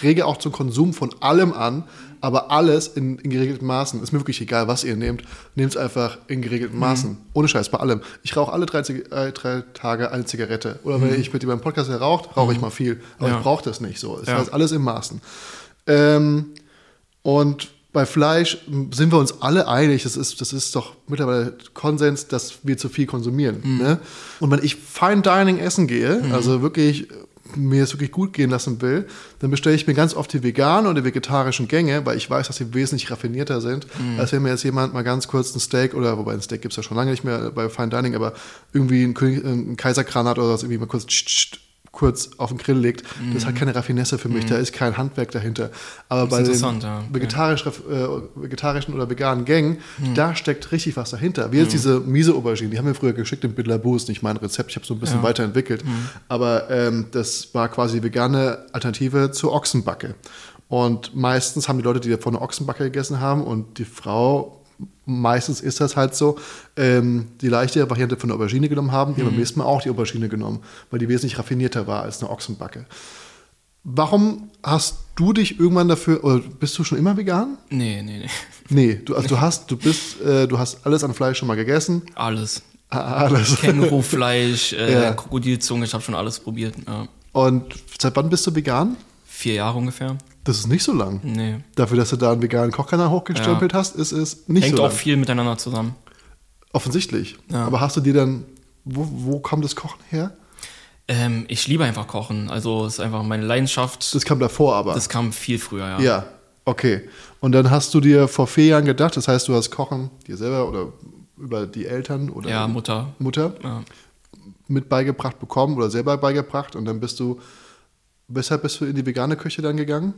rege auch zum Konsum von allem an, aber alles in, in geregelten Maßen. Ist mir wirklich egal, was ihr nehmt. Nehmt es einfach in geregelten Maßen. Ohne Scheiß, bei allem. Ich rauche alle drei, äh, drei Tage eine Zigarette. Oder wenn ich mit jemandem im Podcast raucht, rauche ich mal viel. Aber Ja. ich brauche das nicht so. Es Ja. heißt alles in Maßen. Ähm, und bei Fleisch sind wir uns alle einig, das ist, das ist doch mittlerweile Konsens, dass wir zu viel konsumieren. Ne? Und wenn ich Fine Dining essen gehe, also wirklich äh, mir es wirklich gut gehen lassen will, dann bestelle ich mir ganz oft die veganen oder vegetarischen Gänge, weil ich weiß, dass sie wesentlich raffinierter sind, als wenn mir jetzt jemand mal ganz kurz ein Steak oder, wobei ein Steak gibt es ja schon lange nicht mehr bei Fine Dining, aber irgendwie ein, König, ein Kaiserkranat oder was irgendwie mal kurz kurz auf den Grill legt. Das hat keine Raffinesse für mich, da ist kein Handwerk dahinter. Aber bei den ja. Vegetarisch, äh, vegetarischen oder veganen Gängen, da steckt richtig was dahinter. Wie jetzt diese miese Aubergine, die haben wir früher geschickt in Bidler ist nicht mein Rezept, ich habe so ein bisschen weiterentwickelt. Aber ähm, das war quasi vegane Alternative zur Ochsenbacke. Und meistens haben die Leute, die davon eine Ochsenbacke gegessen haben und die Frau meistens ist das halt so, ähm, die leichte Variante von der Aubergine genommen haben, die haben beim nächsten Mal auch die Aubergine genommen, weil die wesentlich raffinierter war als eine Ochsenbacke. Warum hast du dich irgendwann dafür, oder bist du schon immer vegan? Nee, nee, nee. Nee, du, also du hast, du bist, äh, du hast alles an Fleisch schon mal gegessen. Alles. Ah, Alles. Kängurufleisch, äh, Ja. Krokodilzunge, ich habe schon alles probiert. Ja. Und seit wann bist du vegan? Vier Jahre ungefähr. Das ist nicht so lang. Nee. Dafür, dass du da einen veganen Kochkanal hochgestempelt hast, ist es nicht Hängt so auch lang. viel miteinander zusammen. Offensichtlich. Ja. Aber hast du dir dann, wo, wo kommt das Kochen her? Ähm, ich liebe einfach Kochen. Also es ist einfach meine Leidenschaft. Das kam davor aber. Das kam viel früher, ja. ja, okay. Und dann hast du dir vor vier Jahren gedacht, das heißt, du hast Kochen dir selber oder über die Eltern oder Ja, Mutter. Mutter Ja. mit beigebracht bekommen oder selber beigebracht und dann bist du, weshalb bist du in die vegane Küche dann gegangen?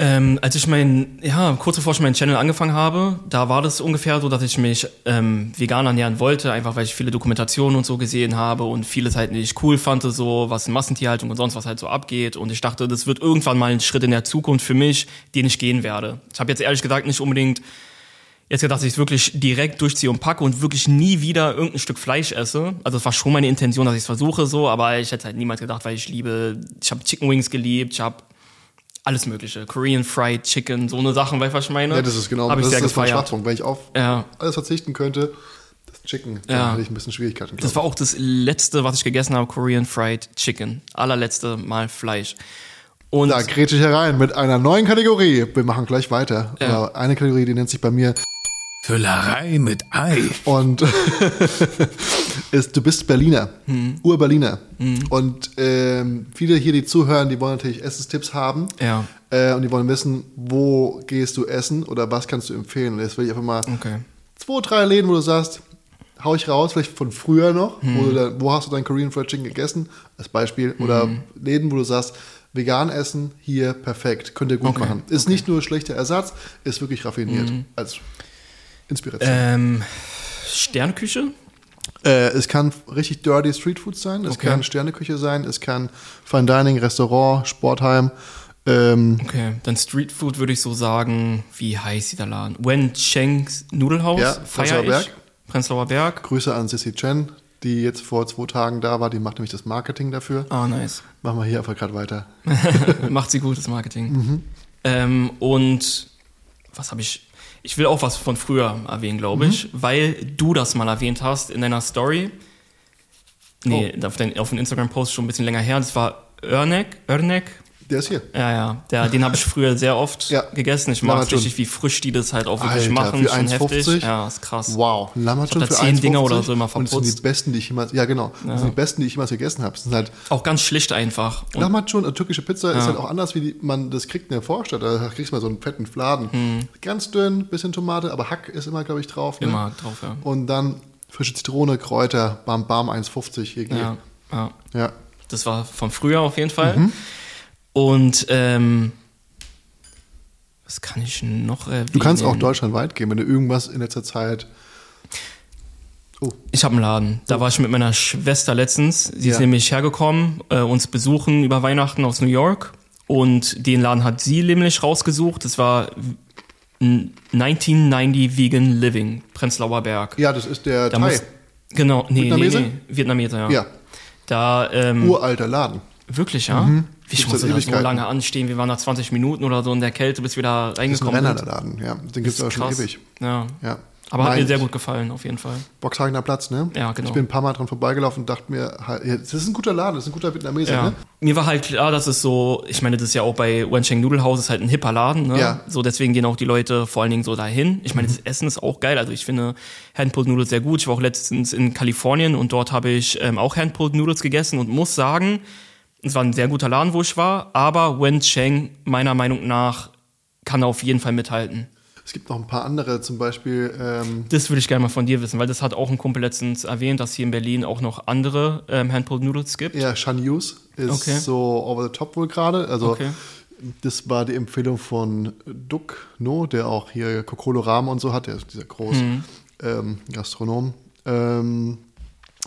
Ähm, als ich mein, ja, kurz bevor ich meinen Channel angefangen habe, da war das ungefähr so, dass ich mich ähm, vegan ernähren wollte, einfach weil ich viele Dokumentationen und so gesehen habe und vieles halt nicht cool fand, so was in Massentierhaltung und sonst was halt so abgeht. Und ich dachte, das wird irgendwann mal ein Schritt in der Zukunft für mich, den ich gehen werde. Ich habe jetzt ehrlich gesagt nicht unbedingt jetzt gedacht, dass ich es wirklich direkt durchziehe und packe und wirklich nie wieder irgendein Stück Fleisch esse. Also es war schon meine Intention, dass ich es versuche so, aber ich hätte halt niemals gedacht, weil ich liebe, ich habe Chicken Wings geliebt, ich habe alles mögliche, Korean Fried Chicken, so eine Sachen, was ich meine? Ja, das ist genau, das ist mein. Schwachpunkt. Wenn ich auf Ja. alles verzichten könnte, das Chicken, da Ja. hätte ich ein bisschen Schwierigkeiten. Das war auch das letzte, was ich gegessen habe, Korean Fried Chicken. Allerletzte Mal Fleisch. Und Da grätsche ich herein mit einer neuen Kategorie. Wir machen gleich weiter. Ja. Eine Kategorie, die nennt sich bei mir Füllerei mit Ei. und ist, du bist Berliner, Hm. Ur-Berliner. Und ähm, viele hier, die zuhören, die wollen natürlich Essenstipps haben. Ja. Äh, und die wollen wissen, wo gehst du essen oder was kannst du empfehlen. Und jetzt will ich einfach mal Okay. zwei, drei Läden, wo du sagst, hau ich raus, vielleicht von früher noch, Hm. wo, du da, wo hast du dein Korean Fried Chicken gegessen, als Beispiel. Oder Hm. Läden, wo du sagst, vegan essen, hier perfekt, könnt ihr gut Okay, machen. Ist nicht nur schlechter Ersatz, ist wirklich raffiniert als Inspiration. ähm, Sterneküche? Äh, es kann richtig dirty Streetfood sein, es Okay. kann Sterneküche sein, es kann Fine Dining, Restaurant, Sportheim. Ähm, Okay, dann Streetfood würde ich so sagen, wie heißt dieser Laden? Wen Cheng's Nudelhaus? Ja, Prenzlauer. Berg. Prenzlauer Berg. Grüße an Sissy Chen, die jetzt vor zwei Tagen da war, die macht nämlich das Marketing dafür. Ah, nice. Machen wir hier einfach gerade weiter. Macht sie gut, das Marketing. Mhm. Ähm, und was habe ich? Ich will auch was von früher erwähnen, glaube Mhm. ich, weil du das mal erwähnt hast in deiner Story. Nee, Oh. auf, den, auf den Instagram-Post schon ein bisschen länger her. Das war Örnek. Örnek. Der ist hier. Ja, ja. Der, den habe ich früher sehr oft Ja. gegessen. Ich mag richtig, wie frisch die das halt auch wirklich Alter, machen. für Schon 1,50? heftig. Ja, ist krass. Wow, da für zehn 1,50 Dinger oder so immer Und das sind verputzt. die besten, die ich jemals, ja genau, das sind die besten, die ich jemals gegessen habe. Sind halt, Auch ganz schlicht einfach. Lammertun, eine türkische Pizza ist Ja. halt auch anders, wie die, man das kriegt in der Vorstadt. Da kriegst du mal so einen fetten Fladen. Hm. Ganz dünn, bisschen Tomate, aber Hack ist immer, glaube ich, drauf. Ne? immer drauf, ja. Und dann frische Zitrone, Kräuter, bam, bam, 1,50 hier ja, ja. ja. Das war von früher auf jeden Fall. Mhm. Und ähm, Was kann ich noch erwähnen? Du kannst auch deutschlandweit gehen, wenn du irgendwas in letzter Zeit. Oh. Ich habe einen Laden. Da war ich mit meiner Schwester letztens. Sie Ja. ist nämlich hergekommen, äh, uns besuchen über Weihnachten aus New York. Und den Laden hat sie nämlich rausgesucht. Das war n- 1990 Vegan Living, Prenzlauer Berg. Ja, das ist der Da Thai. muss, genau, nee, Vietnamese? nee, nee, Vietnameser, ja. Ja, Da, ähm, uralter Laden. wirklich, ja? Mhm. Gibt's musste seit da so lange anstehen. Wir waren da 20 Minuten oder so in der Kälte, bis wir da Das ist ein reingekommen sind. der Laden. Ja, den gibt es Das auch ist schon krass. ewig. Ja. Ja. Aber hat mir sehr gut gefallen, auf jeden Fall. Boxhagener Platz, ne? Ja, genau. Ich bin ein paar Mal dran vorbeigelaufen und dachte mir, das ist ein guter Laden, das ist ein guter Vietnameser, Ja. ne? Mir war halt klar, dass es so, ich meine, das ist ja auch bei Wencheng House, ist halt ein hipper Laden, ne? Ja. So, deswegen gehen auch die Leute vor allen Dingen so dahin. Ich meine, das Essen ist auch geil. Also ich finde Handpulled Noodles sehr gut. Ich war auch letztens in Kalifornien und dort habe ich ähm, auch Handpulled Noodles gegessen und muss sagen, es war ein sehr guter Laden, wo ich war, aber Wencheng, meiner Meinung nach, kann auf jeden Fall mithalten. Es gibt noch ein paar andere, zum Beispiel, ähm, Das würde ich gerne mal von dir wissen, weil das hat auch ein Kumpel letztens erwähnt, dass hier in Berlin auch noch andere ähm, Handpulled Noodles gibt. ja, Shan Yus ist Okay. so over the top wohl gerade. Also, Okay. das war die Empfehlung von Duck No, der auch hier Kokolo Ramen und so hat, der ist dieser große Mhm. ähm, Gastronom. Ähm,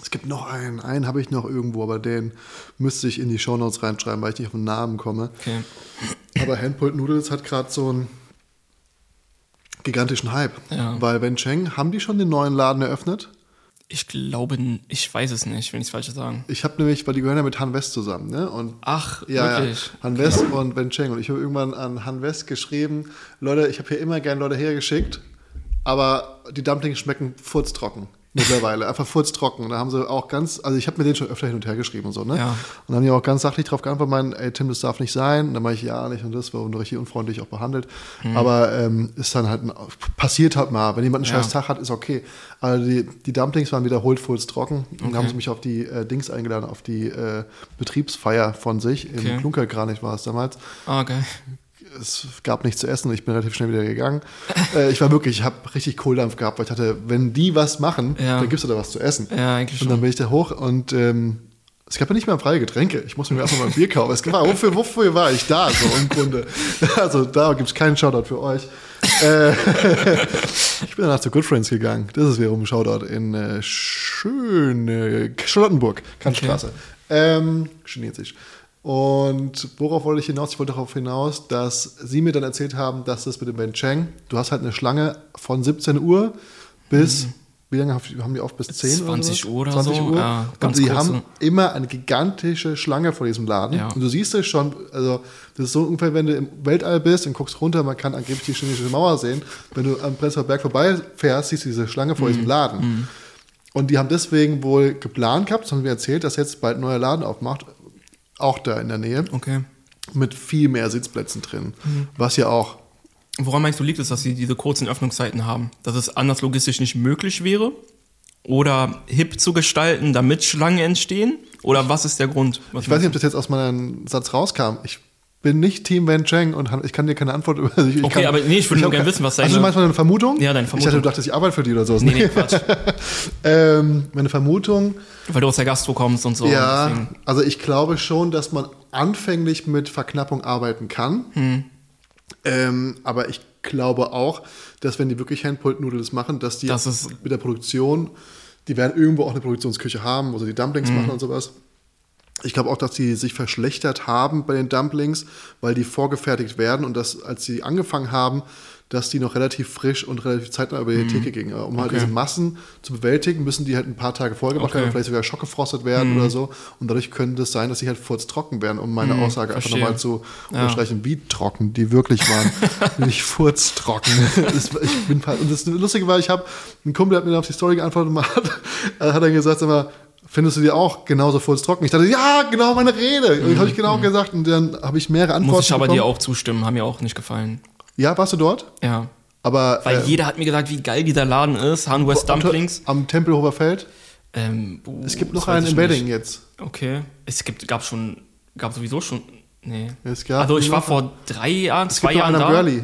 es gibt noch einen, einen habe ich noch irgendwo, aber den müsste ich in die Shownotes reinschreiben, weil ich nicht auf den Namen komme. Okay. Aber Handpulled Noodles hat gerade so einen gigantischen Hype. Ja. Weil Wencheng, haben die schon den neuen Laden eröffnet? Ich glaube, ich weiß es nicht, wenn ich es falsch sagen. Ich habe nämlich, weil die gehören ja mit Han West zusammen, ne? Und Ach, ja, wirklich? ja, Han West und Wencheng. Und ich habe irgendwann an Han West geschrieben, Leute, ich habe hier immer gern Leute hergeschickt, aber die Dumplings schmecken furztrocken mittlerweile. Einfach furztrocken. Und da haben sie auch ganz, also ich habe mir den schon öfter hin und her geschrieben und so, ne? Ja. Und dann haben die auch ganz sachlich drauf geantwortet, meinen, ey Tim, das darf nicht sein. Und dann mache ich ja nicht und das war richtig unfreundlich auch behandelt. Mhm. Aber ähm, ist dann halt, ein, passiert halt mal. Wenn jemand einen Ja. scheiß Tag hat, ist okay. Also die, die Dumplings waren wiederholt furztrocken. Und Okay. haben sie mich auf die äh, Dings eingeladen, auf die äh, Betriebsfeier von sich. Okay. Im Klunkerkranich war es damals Ah, geil. Es gab nichts zu essen und ich bin relativ schnell wieder gegangen. äh, ich war wirklich, ich habe richtig Kohldampf gehabt, weil ich dachte, wenn die was machen, Ja. dann gibt's da was zu essen. Ja, eigentlich Und dann schon. bin ich da hoch und ähm, es gab ja nicht mehr freie Getränke. Ich musste mir erstmal mal ein Bier kaufen. Es war, wofür, wofür war ich da so im Grunde? Also da gibt's keinen Shoutout für euch. Äh, ich bin danach zu Good Friends gegangen. Das ist wiederum ein Shoutout in äh, schöne Charlottenburg, Kantstraße. Ähm, Chinesisch. Und worauf wollte ich hinaus? Ich wollte darauf hinaus, dass Sie mir dann erzählt haben, dass das mit dem Ben Cheng, du hast halt eine Schlange von 17 Uhr bis, wie lange haben die auf? Bis 10 20 oder Uhr oder 20 so, Uhr. ja, und ganz sie kurze. haben immer eine gigantische Schlange vor diesem Laden. Ja. Und du siehst es schon, also das ist so ungefähr, wenn du im Weltall bist und guckst runter, man kann angeblich die chinesische Mauer sehen. Wenn du am Prenzlauer Berg vorbeifährst, siehst du diese Schlange vor Mhm. diesem Laden. Und die haben deswegen wohl geplant gehabt, das haben sie mir erzählt, dass jetzt bald ein neuer Laden aufmacht, auch da in der Nähe, Okay. mit viel mehr Sitzplätzen drin. Mhm. Was ja auch, Woran meinst du, liegt es, dass sie diese kurzen Öffnungszeiten haben? Dass es anders logistisch nicht möglich wäre? Oder hip zu gestalten, damit Schlangen entstehen? Oder was ist der Grund? Was ich weiß nicht, ob das jetzt aus meinem Satz rauskam. Ich bin nicht Team Wen Cheng und ich kann dir keine Antwort über ich Okay, kann, aber nee, ich würde nur gerne wissen, was Also du deine- meinst meine Vermutung? Ja, deine Ich dachte, Vermutung. du dachtest, ich arbeite für die oder so. Nee, nee, Quatsch. ähm, meine Vermutung, Weil du aus der Gastro kommst und so. ja, deswegen- also ich glaube schon, dass man anfänglich mit Verknappung arbeiten kann. Hm. Ähm, aber ich glaube auch, dass wenn die wirklich Handpulled-Noodles machen, dass die Das mit der Produktion, die werden irgendwo auch eine Produktionsküche haben, wo sie die Dumplings Hm. machen und sowas. Ich glaube auch, dass die sich verschlechtert haben bei den Dumplings, weil die vorgefertigt werden und dass, als sie angefangen haben, dass die noch relativ frisch und relativ zeitnah über die Theke gingen. Um halt Mhm. Okay. diese Massen zu bewältigen, müssen die halt ein paar Tage vorher gemacht Okay. Mhm. werden, vielleicht sogar schockgefrostet werden oder so. Und dadurch könnte es sein, dass sie halt furztrocken werden, um meine Aussage einfach verstehe. nochmal zu Ja. unterstreichen, wie trocken die wirklich waren. Nicht furztrocken. Das, ich bin, und das Lustige war, ich habe, ein Kumpel hat mir auf die Story geantwortet und hat, hat dann gesagt, sag mal, findest du die auch genauso furztrocken? Ich dachte, ja, genau meine Rede. Und habe ich genau gesagt und dann habe ich mehrere Antworten Mhm. Muss ich aber bekommen. dir auch zustimmen, haben mir auch nicht gefallen. Ja, warst du dort? Ja. Aber Weil äh, jeder hat mir gesagt, wie geil dieser Laden ist. Han West Dumplings. am Tempelhofer Feld. Ähm, uh, Es gibt noch einen in Wedding jetzt. Okay. Es gibt, gab schon, gab sowieso schon, nee. Es gab also ich war vor drei Jahren, Es zwei Jahren da. Girly.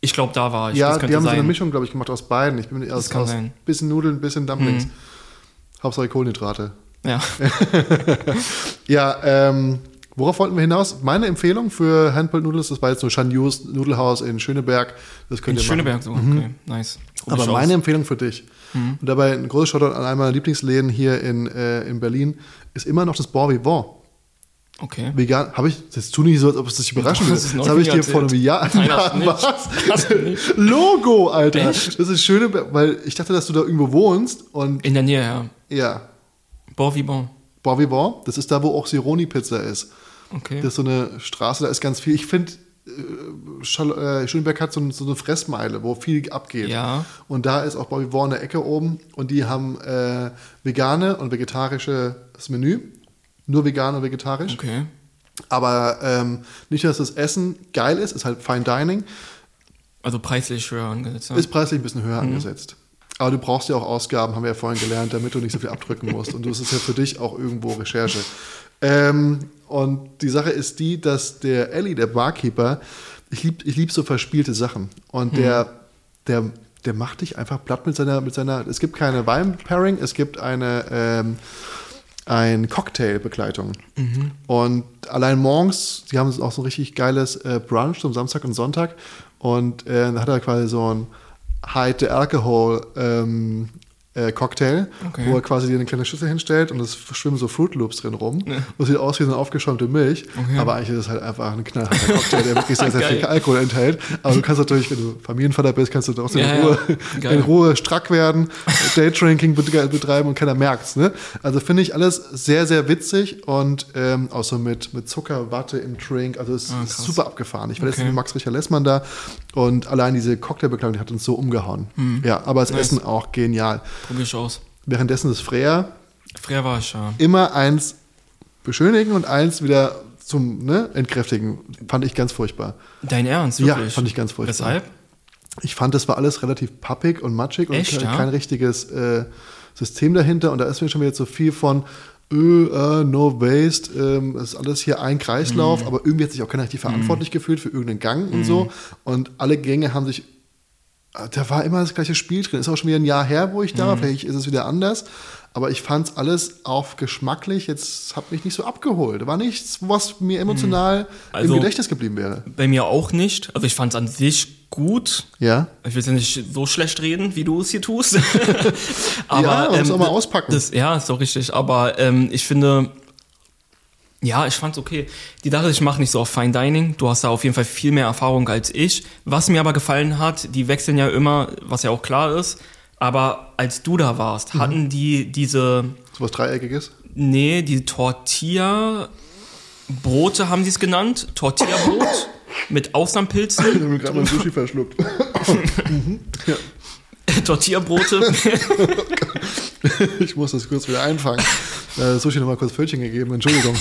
Ich glaube, da war ich. Ja, die haben so eine sein. Mischung, glaube ich, gemacht aus beiden. Ich bin aus, kann aus sein. Mhm. bisschen Nudeln, bisschen Dumplings. Hauptsache Kohlenhydrate. Ja. Ja, ähm, Worauf wollten wir hinaus? Meine Empfehlung für Handbuilt Noodles, das war jetzt nur Shanyus Nudelhaus in Schöneberg. Das könnt In ihr Schöneberg machen. Mhm. so, okay, nice. Probier Aber meine aus. Empfehlung für dich, und dabei ein großes Shoutout an einen meiner Lieblingsläden hier in, äh, in Berlin, ist immer noch das Bon Vivant. Okay. Vegan, habe ich, das tu nicht so, als ob es dich überraschen würde. Das noch habe ich dir vor einem. Jahr. Nein. Was? Logo, Alter. Echt? Das ist schöne, weil ich dachte, dass du da irgendwo wohnst und In der Nähe, ja. Ja, Bon vivant. Bon Vivant, das ist da, wo auch Sironi Pizza ist. Okay. Das ist so eine Straße, da ist ganz viel. Ich finde, äh, äh, Schöneberg hat so, ein- so eine Fressmeile, wo viel abgeht. Ja. Und da ist auch Bobby Vaughn in der Ecke oben und die haben äh, vegane und vegetarische das Menü. Nur vegan und vegetarisch. okay. Aber ähm, nicht, dass das Essen geil ist, ist halt Fine Dining, Also preislich höher angesetzt. Ja. ist preislich ein bisschen höher angesetzt. Aber du brauchst ja auch Ausgaben, haben wir ja vorhin gelernt, damit du nicht so viel abdrücken musst. Und das ist ja für dich auch irgendwo Recherche. Ähm, und die Sache ist die, dass der Ellie, der Barkeeper, ich liebe ich lieb so verspielte Sachen. Und der, der, der macht dich einfach platt mit seiner, mit seiner, es gibt keine Wein-Pairing, es gibt eine, ähm, ein Cocktail-Begleitung. Und allein morgens, die haben auch so ein richtig geiles äh, Brunch zum Samstag und Sonntag. Und äh, da hat er quasi so ein Hide the Alcohol ähm, äh, Cocktail, Okay. wo er quasi dir eine kleine Schüssel hinstellt und es schwimmen so Fruit Loops drin rum. Und sieht aus wie so eine aufgeschäumte Milch. Okay. Aber eigentlich ist es halt einfach ein knallharter Cocktail, der wirklich sehr, sehr viel. Alkohol enthält. Aber du kannst natürlich, wenn du Familienvater bist, kannst du trotzdem Ja, in, ja. Ruhe, Geil. in Ruhe strack werden, Daydrinking bet- betreiben und keiner merkt's. Ne? Also finde ich alles sehr, sehr witzig und ähm, auch so mit, mit Zucker, Watte im Drink. Also es ist Ah, krass. super abgefahren. Ich war letztens Okay. mit Max Richard Lessmann da und allein diese Cocktailbekleidung, die hat uns so umgehauen. Ja, aber das. Nice. Essen auch genial. Probier ich aus. Währenddessen ist Freya Früher war ich ja. immer eins beschönigen und eins wieder zum ne, entkräftigen. Fand ich ganz furchtbar. Dein Ernst, Ja, wirklich? fand ich ganz furchtbar. Weshalb? Ich fand, das war alles relativ pappig und matschig und Echt, kein, ja? kein richtiges äh, System dahinter. Und da ist mir schon wieder so viel von äh, äh, no waste, ähm, das ist alles hier ein Kreislauf, Mhm. aber irgendwie hat sich auch keiner richtig verantwortlich gefühlt für irgendeinen Gang und so. Und alle Gänge haben sich äh, da war immer das gleiche Spiel drin. Ist auch schon wieder ein Jahr her, wo ich da Mhm. war. Vielleicht ist es wieder anders. Aber ich fand es alles auf geschmacklich. Jetzt hat mich nicht so abgeholt. War nichts, was mir emotional Also- im Gedächtnis geblieben wäre. Bei mir auch nicht. Also ich fand es an sich gut. Ja. Ich will ja nicht so schlecht reden, wie du es hier tust. aber, Ja, muss auch mal auspacken. Das, ja, ist doch richtig. Aber ähm, ich finde, ja, ich fand's okay. Die Sache, ich mache nicht so auf Fine Dining. Du hast da auf jeden Fall viel mehr Erfahrung als ich. Was mir aber gefallen hat, die wechseln ja immer, was ja auch klar ist. Aber als du da warst, Mhm. hatten die diese, So was Dreieckiges. nee, die Tortilla Brote haben sie es genannt. Tortilla-Brot mit Austernpilzen. Ich habe mir gerade mal Sushi verschluckt. Tortilla-Brote. Ich muss das kurz wieder einfangen. Äh, Sushi nochmal kurz Pfötchen gegeben, Entschuldigung.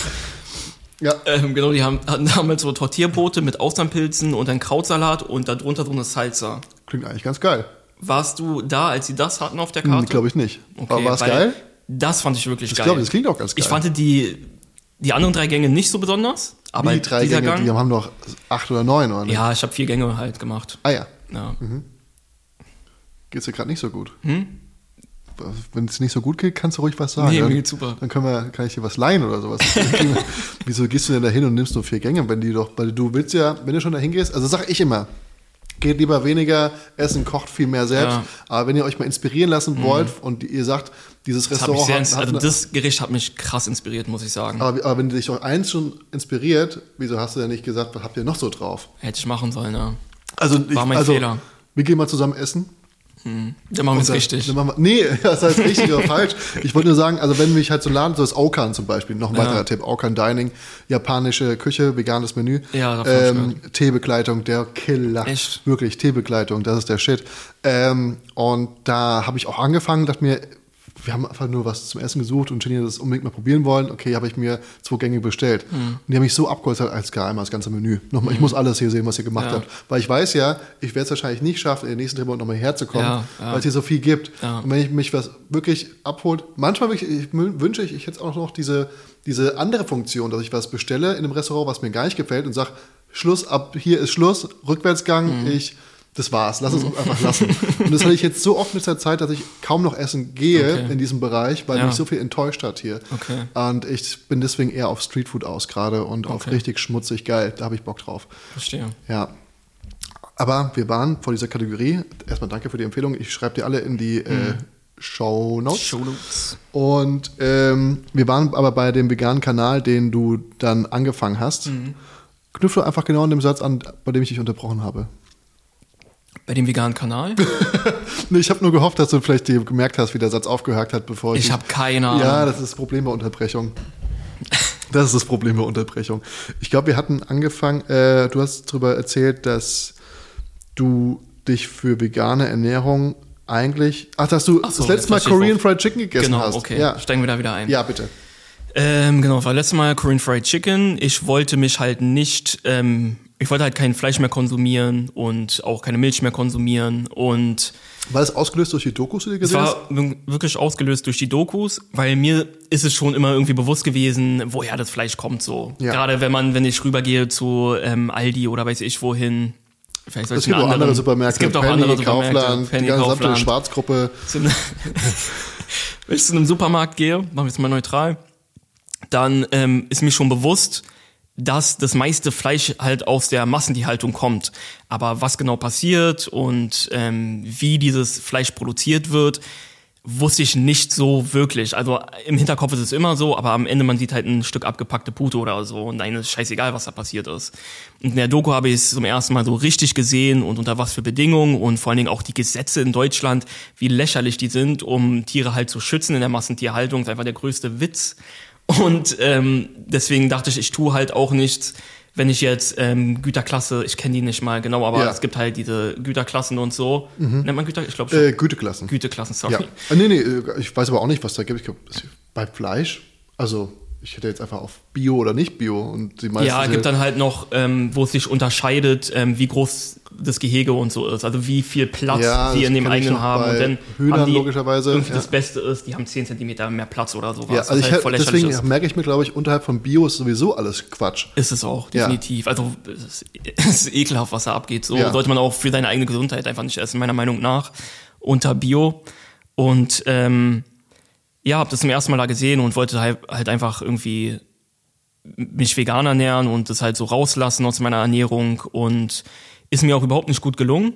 Ja, ähm, genau, die haben, hatten damals so Tortilla-Brote mit Austernpilzen und ein Krautsalat und darunter so eine Salsa. klingt eigentlich ganz geil. Warst du da, als sie das hatten auf der Karte? Glaube ich nicht. Aber war es geil? Das fand ich wirklich Ich geil. glaube, das klingt auch ganz geil. Ich fand die, die anderen drei Gänge nicht so besonders, aber die drei Gänge, Gang. die haben noch acht oder neun, oder? ja, ich habe vier Gänge halt gemacht. Ah ja, Ja. geht's dir gerade nicht so gut? Hm? Wenn es nicht so gut geht, kannst du ruhig was sagen. Nee, mir geht's super. Dann können wir, kann ich dir was leihen oder sowas. Wieso gehst du denn da hin und nimmst nur vier Gänge, wenn die doch, weil du willst ja, wenn du schon dahin gehst, also sag ich immer, geht lieber weniger essen, kocht viel mehr selbst. Ja. Mhm. Aber wenn ihr euch mal inspirieren lassen wollt und ihr sagt, dieses Das, hat Restaurant sehr, hat, hat also das Gericht hat mich krass inspiriert, muss ich sagen. aber, aber wenn dich doch eins schon inspiriert, wieso hast du denn nicht gesagt, was habt ihr noch so drauf? Hätte ich machen sollen, ja. Also, War mein also Fehler. wir gehen mal zusammen essen. Dann machen wir es richtig. Dann wir, nee, das heißt richtig oder falsch. Ich wollte nur sagen, also wenn mich halt so Laden, so das Okan zum Beispiel, noch ein Ja. weiterer Tipp, Okan Dining, japanische Küche, veganes Menü, Ja, ich ähm, Teebegleitung, der Killer. Echt? Wirklich, Teebegleitung, das ist der Shit. Ähm, und da habe ich auch angefangen, dachte mir, wir haben einfach nur was zum Essen gesucht und Jenny hat das unbedingt mal probieren wollen. Okay, habe ich mir zwei Gänge bestellt. Hm. Und die haben mich so abgeholt, als gar einmal das ganze Menü. Nochmal, ich muss alles hier sehen, was ihr gemacht Ja. habt. Weil ich weiß ja, ich werde es wahrscheinlich nicht schaffen, in den nächsten Trip nochmal herzukommen, Ja, ja. weil es hier so viel gibt. Und wenn ich mich was wirklich abholt, manchmal ich mü- wünsche ich, ich hätte auch noch diese, diese andere Funktion, dass ich was bestelle in einem Restaurant, was mir gar nicht gefällt und sage, Schluss, ab hier ist Schluss, Rückwärtsgang, Mhm. ich Das war's. Lass es uns einfach lassen. Und das hatte ich jetzt so oft mit der Zeit, dass ich kaum noch essen gehe Okay. in diesem Bereich, weil Ja. mich so viel enttäuscht hat hier. Okay. Und ich bin deswegen eher auf Streetfood aus gerade und auf Okay. richtig schmutzig geil. Da habe ich Bock drauf. Verstehe. Ja. Aber wir waren vor dieser Kategorie. Erstmal danke für die Empfehlung. Ich schreibe dir alle in die äh, Show Notes. Shownotes. Und ähm, wir waren aber bei dem veganen Kanal, den du dann angefangen hast. Knüpfe einfach genau an dem Satz an, bei dem ich dich unterbrochen habe. Bei dem veganen Kanal? Nee, ich habe nur gehofft, dass du vielleicht dir gemerkt hast, wie der Satz aufgehört hat, bevor ich. Ich habe keine Ahnung. Ja, das ist das Problem bei Unterbrechung. Das ist das Problem bei Unterbrechung. Ich glaube, wir hatten angefangen, äh, du hast darüber erzählt, dass du dich für vegane Ernährung eigentlich. Ach, dass du Ach so, das letzte Mal Korean. Fried Chicken gegessen Genau, hast. okay. Ja. Steigen wir da wieder ein. ja, bitte. Ähm, genau, war letztes Mal Korean Fried Chicken. Ich wollte mich halt nicht, ähm, ich wollte halt kein Fleisch mehr konsumieren und auch keine Milch mehr konsumieren. Und War das ausgelöst durch die Dokus, die du es gesehen hast? war wir- wirklich ausgelöst durch die Dokus, weil mir ist es schon immer irgendwie bewusst gewesen, woher das Fleisch kommt so. Ja. Gerade wenn man, wenn ich rübergehe zu ähm, Aldi oder weiß ich wohin. Vielleicht soll Es ich gibt einen auch andere Supermärkte. Es gibt auch Penny, andere Supermärkte. Kaufland, Penny, die ganze Kaufland. Schwarzgruppe. einem- wenn ich zu einem Supermarkt gehe, machen wir jetzt mal neutral, dann ähm, ist mir schon bewusst, dass das meiste Fleisch halt aus der Massentierhaltung kommt. Aber was genau passiert und ähm, wie dieses Fleisch produziert wird, wusste ich nicht so wirklich. Also im Hinterkopf ist es immer so, aber am Ende man sieht halt ein Stück abgepackte Pute oder so und dann ist scheißegal, was da passiert ist. Und in der Doku habe ich es zum ersten Mal so richtig gesehen und unter was für Bedingungen und vor allen Dingen auch die Gesetze in Deutschland, wie lächerlich die sind, um Tiere halt zu schützen in der Massentierhaltung. Ist einfach der größte Witz. Und ähm, deswegen dachte ich, ich tue halt auch nichts, wenn ich jetzt ähm, Güterklasse, ich kenne die nicht mal genau, aber Ja. es gibt halt diese Güterklassen und so. Nennt man Güter? Ich glaube schon. Äh, Güteklassen. Güteklassen, sorry. Ja. Ah, nee, nee, äh, ich weiß aber auch nicht, was da gibt. Ich glaub, es- bei Fleisch, also ich hätte jetzt einfach auf Bio oder nicht Bio und die meisten. Ja, es gibt dann halt noch, ähm, wo es sich unterscheidet, ähm, wie groß das Gehege und so ist. Also wie viel Platz Ja, sie in dem eigenen haben. Und dann Hühnern haben die logischerweise, ja. das Beste ist, die haben 10 Zentimeter mehr Platz oder sowas. ja, also ich, halt voll deswegen ist. merke ich mir, glaube ich, unterhalb von Bio ist sowieso alles Quatsch. Ist es auch, Ja. definitiv. Also es ist, es ist ekelhaft, was da abgeht. So Ja. sollte man auch für seine eigene Gesundheit einfach nicht essen, meiner Meinung nach, unter Bio. Und ähm, ja, habe das zum ersten Mal da gesehen und wollte halt, einfach irgendwie mich vegan ernähren und das halt so rauslassen aus meiner Ernährung und ist mir auch überhaupt nicht gut gelungen.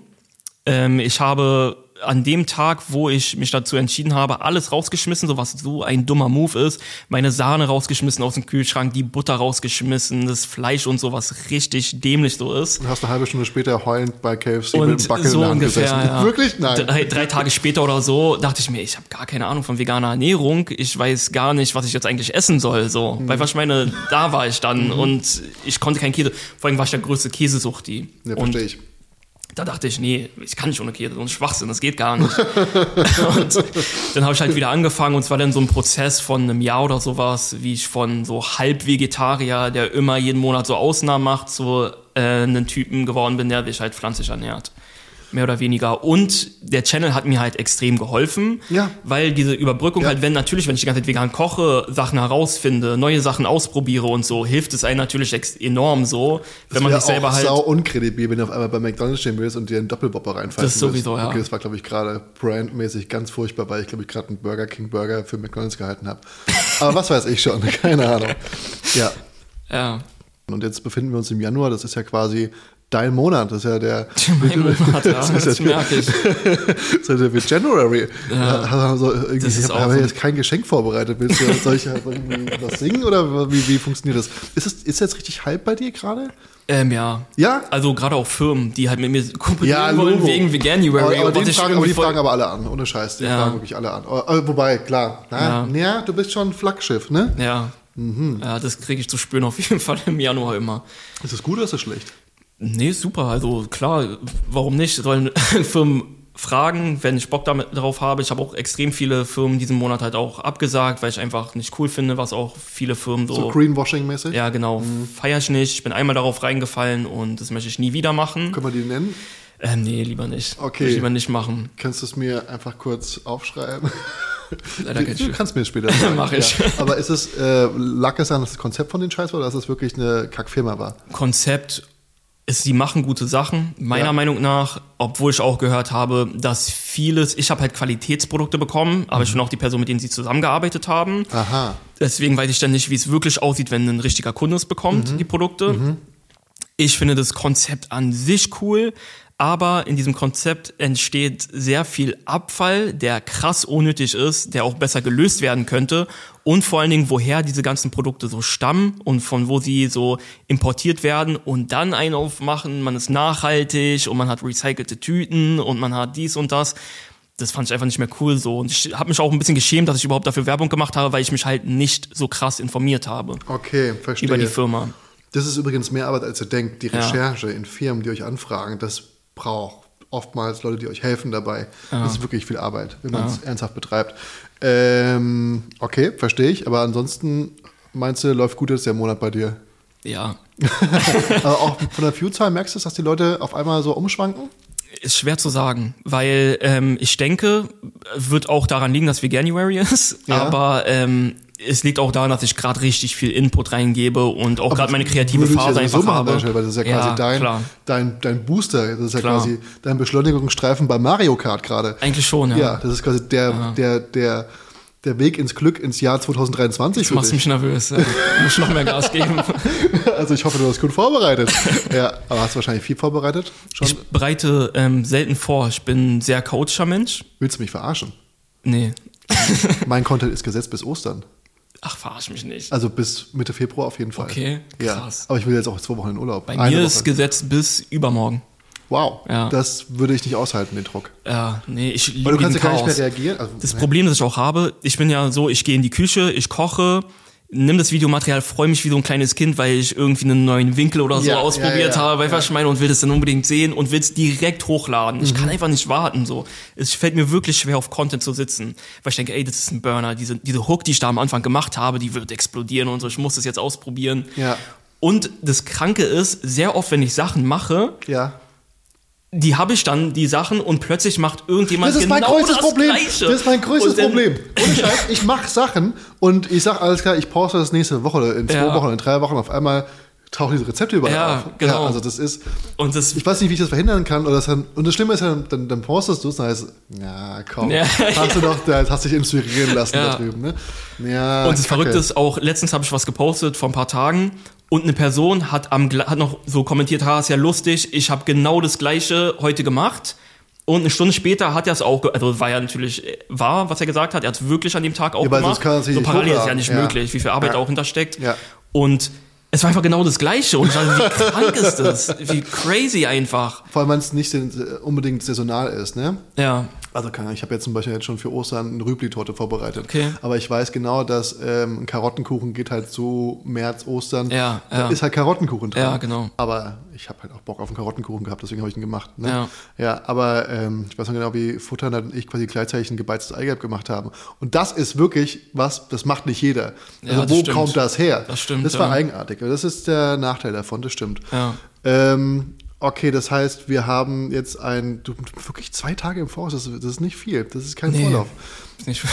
Ähm, ich habe an dem Tag, wo ich mich dazu entschieden habe, alles rausgeschmissen, so was so ein dummer Move ist. Meine Sahne rausgeschmissen aus dem Kühlschrank, die Butter rausgeschmissen, das Fleisch und so, was richtig dämlich so ist. Und hast eine halbe Stunde später heulend bei KFC mit Und dem Backel so ungefähr, ja. Wirklich? Nein. Drei, drei Tage später oder so dachte ich mir, ich habe gar keine Ahnung von veganer Ernährung. Ich weiß gar nicht, was ich jetzt eigentlich essen soll. So, Mhm. weil was ich meine, da war ich dann und ich konnte kein Käse. Vor allem war ich der größte Käsesuchti. Ja, und verstehe ich. Da dachte ich, nee, ich kann nicht ohne Käse, so ein Schwachsinn, das geht gar nicht. und dann habe ich halt wieder angefangen und es war dann so ein Prozess von einem Jahr oder sowas, wie ich von so Halbvegetarier, der immer jeden Monat so Ausnahmen macht, zu äh, einem Typen geworden bin, der sich halt pflanzlich ernährt. Mehr oder weniger. Und der Channel hat mir halt extrem geholfen, Ja. weil diese Überbrückung Ja. halt, wenn natürlich, wenn ich die ganze Zeit vegan koche, Sachen herausfinde, neue Sachen ausprobiere und so, hilft es einem natürlich enorm so, wenn man sich selber halt sau unkredibil, wenn du auf einmal bei McDonalds stehen willst und dir einen Doppelbopper reinfallen Das sowieso, ja. Okay, das war, glaube ich, gerade brandmäßig ganz furchtbar, weil ich, glaube ich, gerade einen Burger King Burger für McDonalds gehalten habe. Aber was weiß ich schon, keine Ahnung. Ja. ja, Und jetzt befinden wir uns im Januar, das ist ja quasi dein Monat, das ist ja der, Mein Monat, ja, das das ja merke ich. das ist ja der January. Ja. Also, irgendwie, Das ist ich habe jetzt kein Geschenk vorbereitet. Willst du, soll ich irgendwie was singen oder wie, wie funktioniert das? Ist, es, ist jetzt richtig Hype bei dir gerade? Ähm, ja. Ja? Also gerade auch Firmen, die halt mit mir Ja, kooperieren wollen wegen Veganuary. Aber, aber, die, fragen, aber die fragen aber alle an, ohne Scheiß. Die Ja. fragen wirklich alle an. Wobei, klar, na, ja. Ja. du bist schon ein Flaggschiff, ne? Ja. Mhm. Ja, das kriege ich zu spüren auf jeden Fall im Januar immer. Ist das gut oder ist das schlecht? Nee, super. Also klar, warum nicht? Sollen Firmen fragen, wenn ich Bock damit drauf habe. Ich habe auch extrem viele Firmen diesen Monat halt auch abgesagt, weil ich einfach nicht cool finde, was auch viele Firmen so. So Greenwashing-mäßig? ja, genau. Feier ich nicht. Ich bin einmal darauf reingefallen und das möchte ich nie wieder machen. Können wir die nennen? Ähm, nee, lieber nicht. Okay. Will ich lieber nicht machen. Kannst du es mir einfach kurz aufschreiben? Leider kein du Schiff. kannst mir später sagen. Mach ich. Ja. Aber ist es, äh, lag es an, das Konzept von den Scheiß oder dass es wirklich eine Kackfirma war? Konzept sie machen gute Sachen, meiner Ja. Meinung nach, obwohl ich auch gehört habe, dass vieles, ich habe halt Qualitätsprodukte bekommen, aber ich bin auch die Person, mit denen sie zusammengearbeitet haben. Aha. Deswegen weiß ich dann nicht, wie es wirklich aussieht, wenn ein richtiger Kunde es bekommt, die Produkte. Ich finde das Konzept an sich cool, aber in diesem Konzept entsteht sehr viel Abfall, der krass unnötig ist, der auch besser gelöst werden könnte und vor allen Dingen, woher diese ganzen Produkte so stammen und von wo sie so importiert werden und dann einen aufmachen, man ist nachhaltig und man hat recycelte Tüten und man hat dies und das. Das fand ich einfach nicht mehr cool so. Und ich habe mich auch ein bisschen geschämt, dass ich überhaupt dafür Werbung gemacht habe, weil ich mich halt nicht so krass informiert habe Okay, verstehe. über die Firma. Das ist übrigens mehr Arbeit, als ihr denkt. Die Ja. Recherche in Firmen, die euch anfragen, das braucht oftmals Leute, die euch helfen dabei. Das ist wirklich viel Arbeit, wenn man es ernsthaft betreibt. Ähm, okay, verstehe ich. Aber ansonsten meinst du, läuft gut jetzt der Monat bei dir? Ja, Aber auch von der Viewzahl merkst du, dass die Leute auf einmal so umschwanken? ist schwer zu sagen, weil ähm, ich denke, wird auch daran liegen, dass Veganuary ist, Ja. aber ähm, es liegt auch daran, dass ich gerade richtig viel Input reingebe und auch gerade meine kreative Phase ja einfach machen, habe. Weil das ist ja quasi dein, klar. dein, dein Booster, das ist ja Klar. quasi dein Beschleunigungsstreifen bei Mario Kart gerade. Eigentlich schon, ja. Ja, das ist quasi der, der, der, der Weg ins Glück ins Jahr 2023 Du für machst dich. mich nervös. Ja. Muss noch mehr Gas geben. Also ich hoffe, du hast gut vorbereitet. ja, aber hast du wahrscheinlich viel vorbereitet? Schon? Ich bereite ähm, selten vor. Ich bin ein sehr chaotischer Mensch. Willst du mich verarschen? Nee. Mein Content ist gesetzt bis Ostern. Ach, verarsch mich nicht. Also bis Mitte Februar auf jeden Fall. Okay, Ja, krass. aber ich will jetzt auch zwei Wochen in Urlaub. Bei Eine mir Woche. ist gesetzt bis übermorgen. Wow, Ja. das würde ich nicht aushalten, den Druck. Ja, nee, ich liebe Weil du kannst ja gar nicht mehr reagieren. Also, Das ne? Problem, das ich auch habe, ich bin ja so, ich gehe in die Küche, ich koche, nimm das Videomaterial, freue mich wie so ein kleines Kind, weil ich irgendwie einen neuen Winkel oder so Ja, ausprobiert ja, ja, habe, du, was ich meine, und will das dann unbedingt sehen und will es direkt hochladen. Ich Mhm. kann einfach nicht warten, so. Es fällt mir wirklich schwer, auf Content zu sitzen, weil ich denke, ey, das ist ein Burner, diese, diese Hook, die ich da am Anfang gemacht habe, die wird explodieren und so, ich muss das jetzt ausprobieren. Ja. Und das Kranke ist, sehr oft, wenn ich Sachen mache, Ja. Die habe ich dann, die Sachen, und plötzlich macht irgendjemand Das ist mein genau größtes das Problem. Gleiche. Das ist mein größtes Und dann- Problem. Ohne Scheiß, ich mache Sachen und ich sag alles klar, ich poste das nächste Woche oder in zwei Ja. Wochen oder in drei Wochen auf einmal tauchen diese Rezepte überall Ja, auf. genau. Ja, also das ist, Und das, ich weiß nicht, wie ich das verhindern kann. Oder das dann, und das Schlimme ist ja, dann, dann postest du es und dann heißt es, ja, komm, Ja, hast du doch, hast dich inspirieren lassen Ja. da drüben. Ne? Und das Kacke. Verrückte ist auch, letztens habe ich was gepostet vor ein paar Tagen und eine Person hat, am, hat noch so kommentiert, ha, ist ja lustig, ich habe genau das gleiche heute gemacht. Und eine Stunde später hat er es auch, also war ja natürlich äh, wahr, was er gesagt hat, er hat es wirklich an dem Tag auch Ja, gemacht. so parallel ist ja nicht Ja. möglich, wie viel Arbeit Ja. auch hintersteckt. Ja. Und es war einfach genau das Gleiche. Und ich dachte, wie krank ist das? Wie crazy einfach. Vor allem, wenn es nicht sen- unbedingt saisonal ist, ne? Ja. Also keine Ahnung, ich habe jetzt zum Beispiel jetzt schon für Ostern eine Rübli-Torte vorbereitet. Okay. Aber ich weiß genau, dass ähm, ein Karottenkuchen geht halt so März, Ostern. Ja, Da ja. ist halt Karottenkuchen drin. Ja, genau. Aber ich habe halt auch Bock auf einen Karottenkuchen gehabt, deswegen habe ich ihn gemacht. Ne? Ja. ja, aber ähm, ich weiß noch genau, wie Futtern und ich quasi gleichzeitig ein gebeiztes Eigelb gemacht haben. Und das ist wirklich was, das macht nicht jeder. Ja, Also das wo stimmt. kommt das her? Das stimmt, Das war ja. eigenartig. Das ist der Nachteil davon, das stimmt. Ja. Ähm, okay, das heißt, wir haben jetzt ein, du, wirklich zwei Tage im Voraus, das, das ist nicht viel, das ist kein Nee. Vorlauf. Ist nicht.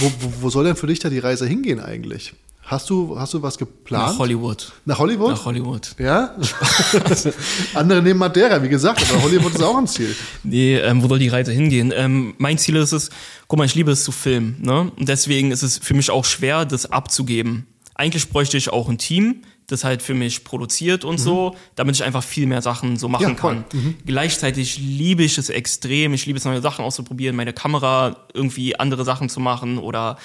Wo, wo, wo soll denn für dich da die Reise hingehen eigentlich? Hast du, hast du was geplant? Nach Hollywood. Nach Hollywood? Nach Hollywood. ja? Andere nehmen Madeira, wie gesagt, aber Hollywood ist auch ein Ziel. Nee, ähm, wo soll die Reise hingehen? Ähm, mein Ziel ist es, guck mal, ich liebe es zu filmen, ne? Und deswegen ist es für mich auch schwer, das abzugeben. Eigentlich bräuchte ich auch ein Team, das halt für mich produziert und so, damit ich einfach viel mehr Sachen so machen Ja, kann. Gleichzeitig liebe ich es extrem, ich liebe es, neue Sachen auszuprobieren, meine Kamera irgendwie andere Sachen zu machen oder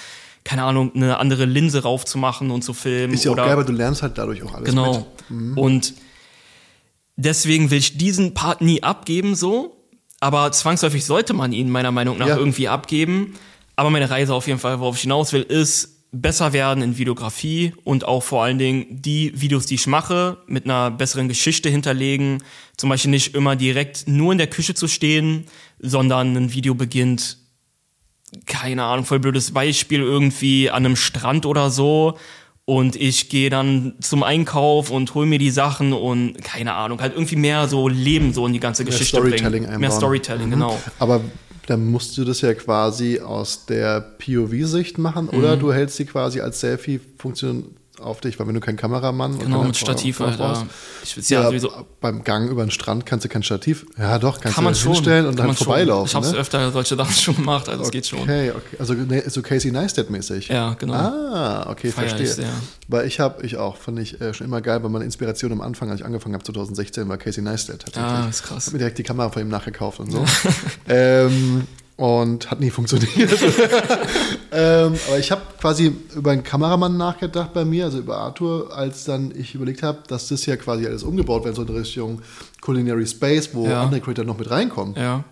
keine Ahnung, eine andere Linse raufzumachen und zu filmen. Ist ja auch oder geil, aber du lernst halt dadurch auch alles Genau. mit. Und deswegen will ich diesen Part nie abgeben, so. Aber zwangsläufig sollte man ihn meiner Meinung nach Ja. irgendwie abgeben. Aber meine Reise auf jeden Fall, worauf ich hinaus will, ist besser werden in Videografie und auch vor allen Dingen die Videos, die ich mache, mit einer besseren Geschichte hinterlegen. Zum Beispiel nicht immer direkt nur in der Küche zu stehen, sondern ein Video beginnt keine Ahnung, voll blödes Beispiel, irgendwie an einem Strand oder so. Und ich gehe dann zum Einkauf und hol mir die Sachen und keine Ahnung, halt irgendwie mehr so Leben so in die ganze Geschichte Storytelling bringen. einbauen. Mehr Storytelling, Mhm. genau. Aber dann musst du das ja quasi aus der POV-Sicht machen oder du hältst sie quasi als Selfie-Funktion auf dich, weil wenn du keinen Kameramann Genau, und mit Stativ halt. Ja. Ich will's ja, ja, sowieso. beim Gang über den Strand kannst du kein Stativ. Ja, doch, kannst Kann man du schon. hinstellen und kann dann man schon. vorbeilaufen. Ich habe ne? öfter solche Sachen schon gemacht, also es geht schon. Okay, okay. Also so Casey Neistat-mäßig. Ja, genau. Ah, okay, Feier verstehe. Weil ich habe, ich auch, fand ich äh, schon immer geil, weil meine Inspiration am Anfang, als ich angefangen habe, 2016, war Casey Neistat tatsächlich. Ah, ist krass. Ich habe mir direkt die Kamera von ihm nachgekauft und so. ähm, und hat nie funktioniert. ähm, aber ich habe quasi über einen Kameramann nachgedacht bei mir, also über Arthur, als dann ich überlegt habe, dass das ja quasi alles umgebaut wird, so in Richtung Culinary Space, wo Ja. andere Creator noch mit reinkommen. Ja.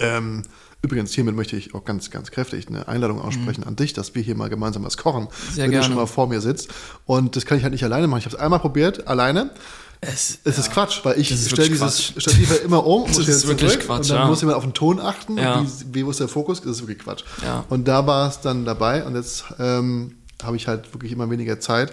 Ähm, übrigens, hiermit möchte ich auch ganz, ganz kräftig eine Einladung aussprechen an dich, dass wir hier mal gemeinsam was kochen. Mhm. Sehr wenn gerne. du schon mal vor mir sitzt. Und das kann ich halt nicht alleine machen. Ich habe es einmal probiert, alleine. Es, Es ist Quatsch, weil ich stelle dieses. Stativ ja immer um und Das ist wirklich zurück Quatsch, und dann ja. muss jemand auf den Ton achten, Ja. wie, wie wo ist der Fokus, das ist wirklich Quatsch. Ja. Und da war es dann dabei und jetzt ähm, habe ich halt wirklich immer weniger Zeit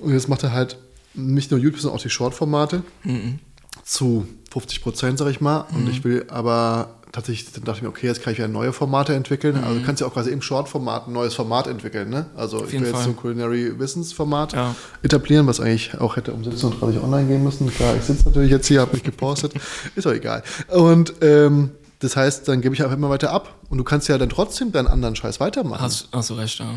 und jetzt macht er halt nicht nur YouTube, sondern auch die Short-Formate Mhm. zu 50 Prozent, sag ich mal. Und ich will aber tatsächlich, dann dachte ich mir, okay, jetzt kann ich wieder neue Formate entwickeln. Also du kannst ja auch quasi im Short-Format ein neues Format entwickeln. Ne? Also ich will jeden jetzt Fall. so ein Culinary-Wissensformat Ja. etablieren, was eigentlich auch hätte um 17.30 Uhr online gehen müssen. Klar, ich sitze natürlich jetzt hier, habe mich gepostet. Ist doch egal. Und ähm, das heißt, dann gebe ich einfach immer weiter ab. Und du kannst ja dann trotzdem deinen anderen Scheiß weitermachen. hast, hast du recht, ja.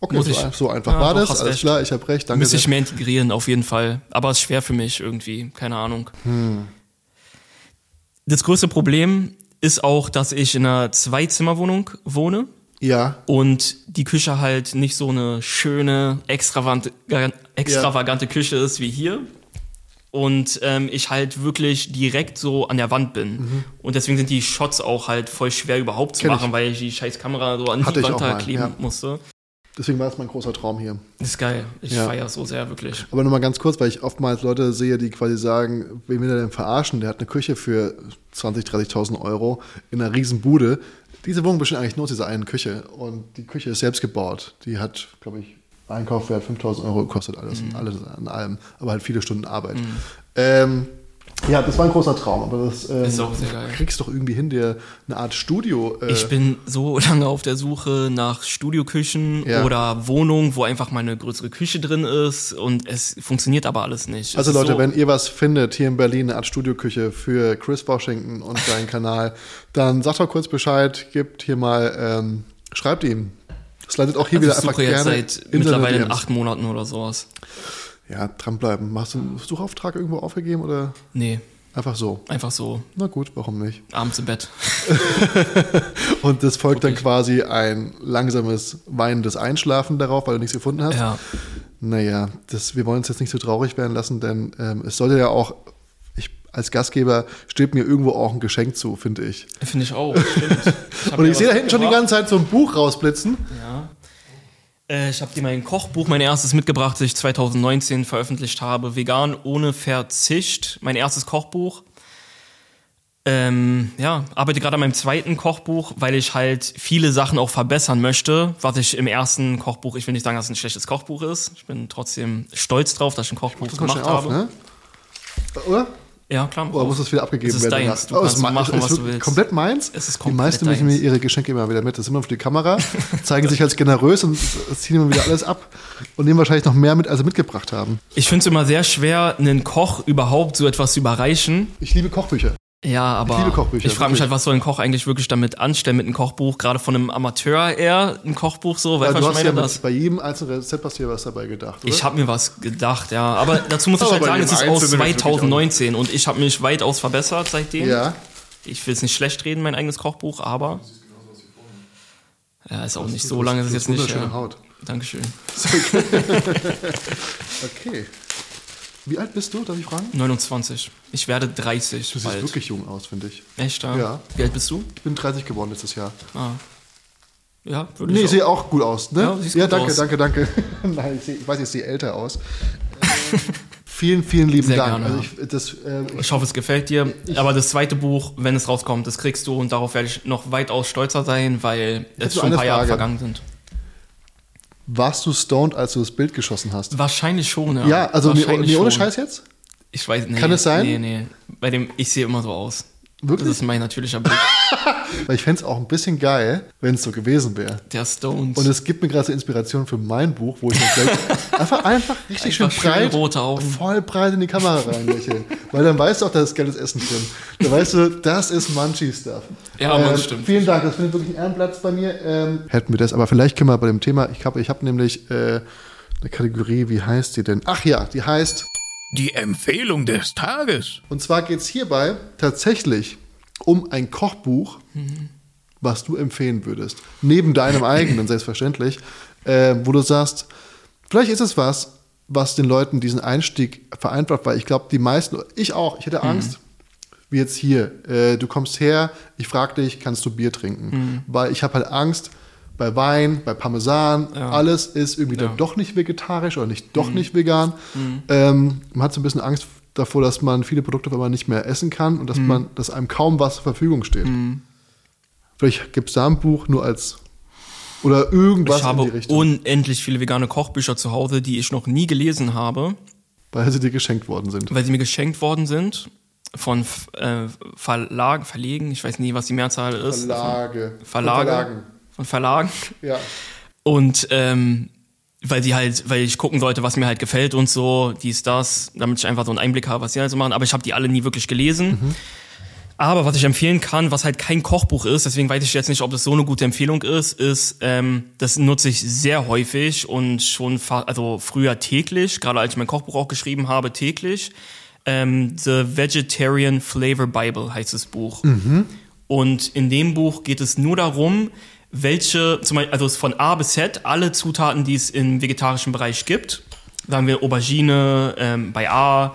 okay, muss so, ich- so einfach Ja, war das. Alles recht. klar, ich habe recht. Danke Müsste ich mehr integrieren, auf jeden Fall. Aber es ist schwer für mich irgendwie, keine Ahnung. Hm. Das größte Problem ist auch, dass ich in einer Zwei-Zimmer-Wohnung wohne Ja, und die Küche halt nicht so eine schöne, extravagante, extravagante Küche ist wie hier. Und ähm, ich halt wirklich direkt so an der Wand bin. Und deswegen sind die Shots auch halt voll schwer überhaupt zu Mhm. Kenn ich. machen, weil ich die scheiß Kamera so an Hatte die ich Wand da kleben ja. musste. Deswegen war es mein großer Traum hier. Ist geil. Ich Ja. feiere so sehr, wirklich. Aber nochmal ganz kurz, weil ich oftmals Leute sehe, die quasi sagen, wen will er denn verarschen? Der hat eine Küche für 20.000, 30.000 Euro in einer riesen Bude. Diese Wohnung besteht eigentlich nur aus dieser einen Küche. Und die Küche ist selbst gebaut. Die hat, glaube ich, Einkaufwert 5.000 Euro gekostet, alles, Mhm. alles an allem. Aber halt viele Stunden Arbeit. Ähm, ja, das war ein großer Traum. Aber das ähm, Ist auch sehr geil. kriegst doch irgendwie hin, dir eine Art Studio. Äh, Ich bin so lange auf der Suche nach Studioküchen Ja. oder Wohnungen, wo einfach mal eine größere Küche drin ist und es funktioniert aber alles nicht. Es Also ist Leute, so, wenn ihr was findet hier in Berlin, eine Art Studioküche für Chris Washington und seinen Kanal, dann sagt doch kurz Bescheid, gebt hier mal, ähm, schreibt ihm. Das leitet auch hier also wieder ich einfach suche jetzt gerne seit mittlerweile DMs. acht Monaten oder sowas. Ja, dranbleiben. Machst du einen Suchauftrag irgendwo aufgegeben oder Nee, einfach so? einfach so Na gut, warum nicht? abends im Bett. Und das folgt dann quasi ein langsames, weinendes Einschlafen darauf, weil du nichts gefunden hast. Ja, Naja, das, wir wollen uns jetzt nicht so traurig werden lassen, denn ähm, es sollte ja auch, ich als Gastgeber steht mir irgendwo auch ein Geschenk zu, finde ich. finde ich auch. Stimmt. hab Und ich sehe da hinten schon die ganze Zeit so ein Buch rausblitzen. Ja. Äh, ich habe dir mein Kochbuch, mein erstes mitgebracht, das ich 2019 veröffentlicht habe. Vegan ohne Verzicht. Mein erstes Kochbuch. Ähm, ja, arbeite gerade an meinem zweiten Kochbuch, weil ich halt viele Sachen auch verbessern möchte, was ich im ersten Kochbuch, ich will nicht sagen, dass es ein schlechtes Kochbuch ist. Ich bin trotzdem stolz drauf, dass ich ein Kochbuch kommt gemacht auf, habe. ne? Oder? Ja, klar. Oder muss das wieder abgegeben Es ist werden? deins. Du Oh, kannst machen, was du willst. Komplett meins? Es ist Die komplett meisten bringen mir deins. ihre Geschenke immer wieder mit. Das ist immer für die Kamera, zeigen sich als generös und ziehen immer wieder alles ab und nehmen wahrscheinlich noch mehr mit, als sie mitgebracht haben. Ich finde es immer sehr schwer, einen Koch überhaupt so etwas zu überreichen. Ich liebe Kochbücher. Ja, aber Kochbücher, ich frage mich halt, was soll ein Koch eigentlich wirklich damit anstellen mit einem Kochbuch, gerade von einem Amateur eher ein Kochbuch so, weißt Ja, du, hast ich ja Das, bei jedem einzelnen Rezept hast du ja was dabei gedacht, oder? ich habe mir was gedacht, ja, aber dazu muss ich halt sagen, es ist aus Einzelnen wirklich auch nicht. 2019 und ich habe mich weitaus verbessert seitdem. ja. Ich will es nicht schlecht reden, mein eigenes Kochbuch, aber ja, ist auch nicht so lange, ist es jetzt nicht. Wunderschöne Ja. Haut. Dankeschön. Okay. Wie alt bist du, darf ich fragen? 29. Ich werde 30 Du siehst bald. wirklich jung aus, finde ich. Echt, ja? Ja. Wie alt bist du? Ich bin 30 geworden letztes Jahr. Ah. Ja, würde Nee, ich ich sehe auch gut aus, ne? Ja, siehst ja gut danke, aus. danke, danke. Nein, ich, seh, ich weiß, ich sehe älter aus. Ähm, vielen, vielen lieben Sehr Dank. gerne, also ich, das, äh, ich, Ich hoffe, es gefällt dir. Aber das zweite Buch, wenn es rauskommt, das kriegst du und darauf werde ich noch weitaus stolzer sein, weil es schon ein paar Jahre Frage. vergangen sind. Warst du stoned, als du das Bild geschossen hast? Wahrscheinlich schon, ja. Ja, also nee, nee, ohne. Scheiß jetzt? Ich weiß nicht. Kann es sein? Nee, nee. Bei dem, ich sehe immer so aus. Wirklich? Das ist mein natürlicher Blick. Weil ich fände es auch ein bisschen geil, wenn es so gewesen wäre. Der Stones. Und es gibt mir gerade so Inspiration für mein Buch, wo ich dann gleich einfach, einfach richtig schön Einfach schön breit, rote Augen. voll breit in die Kamera reinlächeln. Weil dann weißt du auch, da ist geiles Essen drin. Da weißt du, das ist Munchie-Stuff. Ja, Mann, stimmt. Vielen Dank, das findet wirklich einen Ehrenplatz bei mir. Ähm, hätten wir das, aber vielleicht können wir bei dem Thema, ich habe ich hab nämlich äh, eine Kategorie, wie heißt die denn? Ach ja, die heißt, Die Empfehlung des Tages. und zwar geht es hierbei tatsächlich um ein Kochbuch, was du empfehlen würdest. Neben deinem eigenen, selbstverständlich, äh, wo du sagst, vielleicht ist es was, was den Leuten diesen Einstieg vereinfacht, weil ich glaube, die meisten, ich auch, ich hätte Angst, wie jetzt hier, äh, du kommst her, ich frage dich, kannst du Bier trinken? Weil ich habe halt Angst, bei Wein, bei Parmesan, Ja. alles ist irgendwie Ja. dann doch nicht vegetarisch oder nicht doch nicht vegan. Ähm, man hat so ein bisschen Angst davor, dass man viele Produkte einmal nicht mehr essen kann und dass man, dass einem kaum was zur Verfügung steht. Vielleicht gibt es da ein Buch nur als oder irgendwas ich habe in die Richtung, unendlich viele vegane Kochbücher zu Hause, die ich noch nie gelesen habe, weil sie dir geschenkt worden sind. weil sie mir geschenkt worden sind von äh, Verlagen, Verlegen, ich weiß nie, was die Mehrzahl ist. Verlage. Verlage. Verlagen. Von Verlagen. Ja. Und ähm, weil die halt, weil ich gucken sollte, was mir halt gefällt und so, dies, das, damit ich einfach so einen Einblick habe, was die halt so machen. Aber ich habe die alle nie wirklich gelesen. Aber was ich empfehlen kann, was halt kein Kochbuch ist, deswegen weiß ich jetzt nicht, ob das so eine gute Empfehlung ist, ist, ähm, das nutze ich sehr häufig und schon, also früher täglich, gerade als ich mein Kochbuch auch geschrieben habe, täglich. Ähm, The Vegetarian Flavor Bible heißt das Buch. Und in dem Buch geht es nur darum, welche, zum Beispiel, also es von A bis Z, alle Zutaten, die es im vegetarischen Bereich gibt. Sagen wir Aubergine ähm, bei A,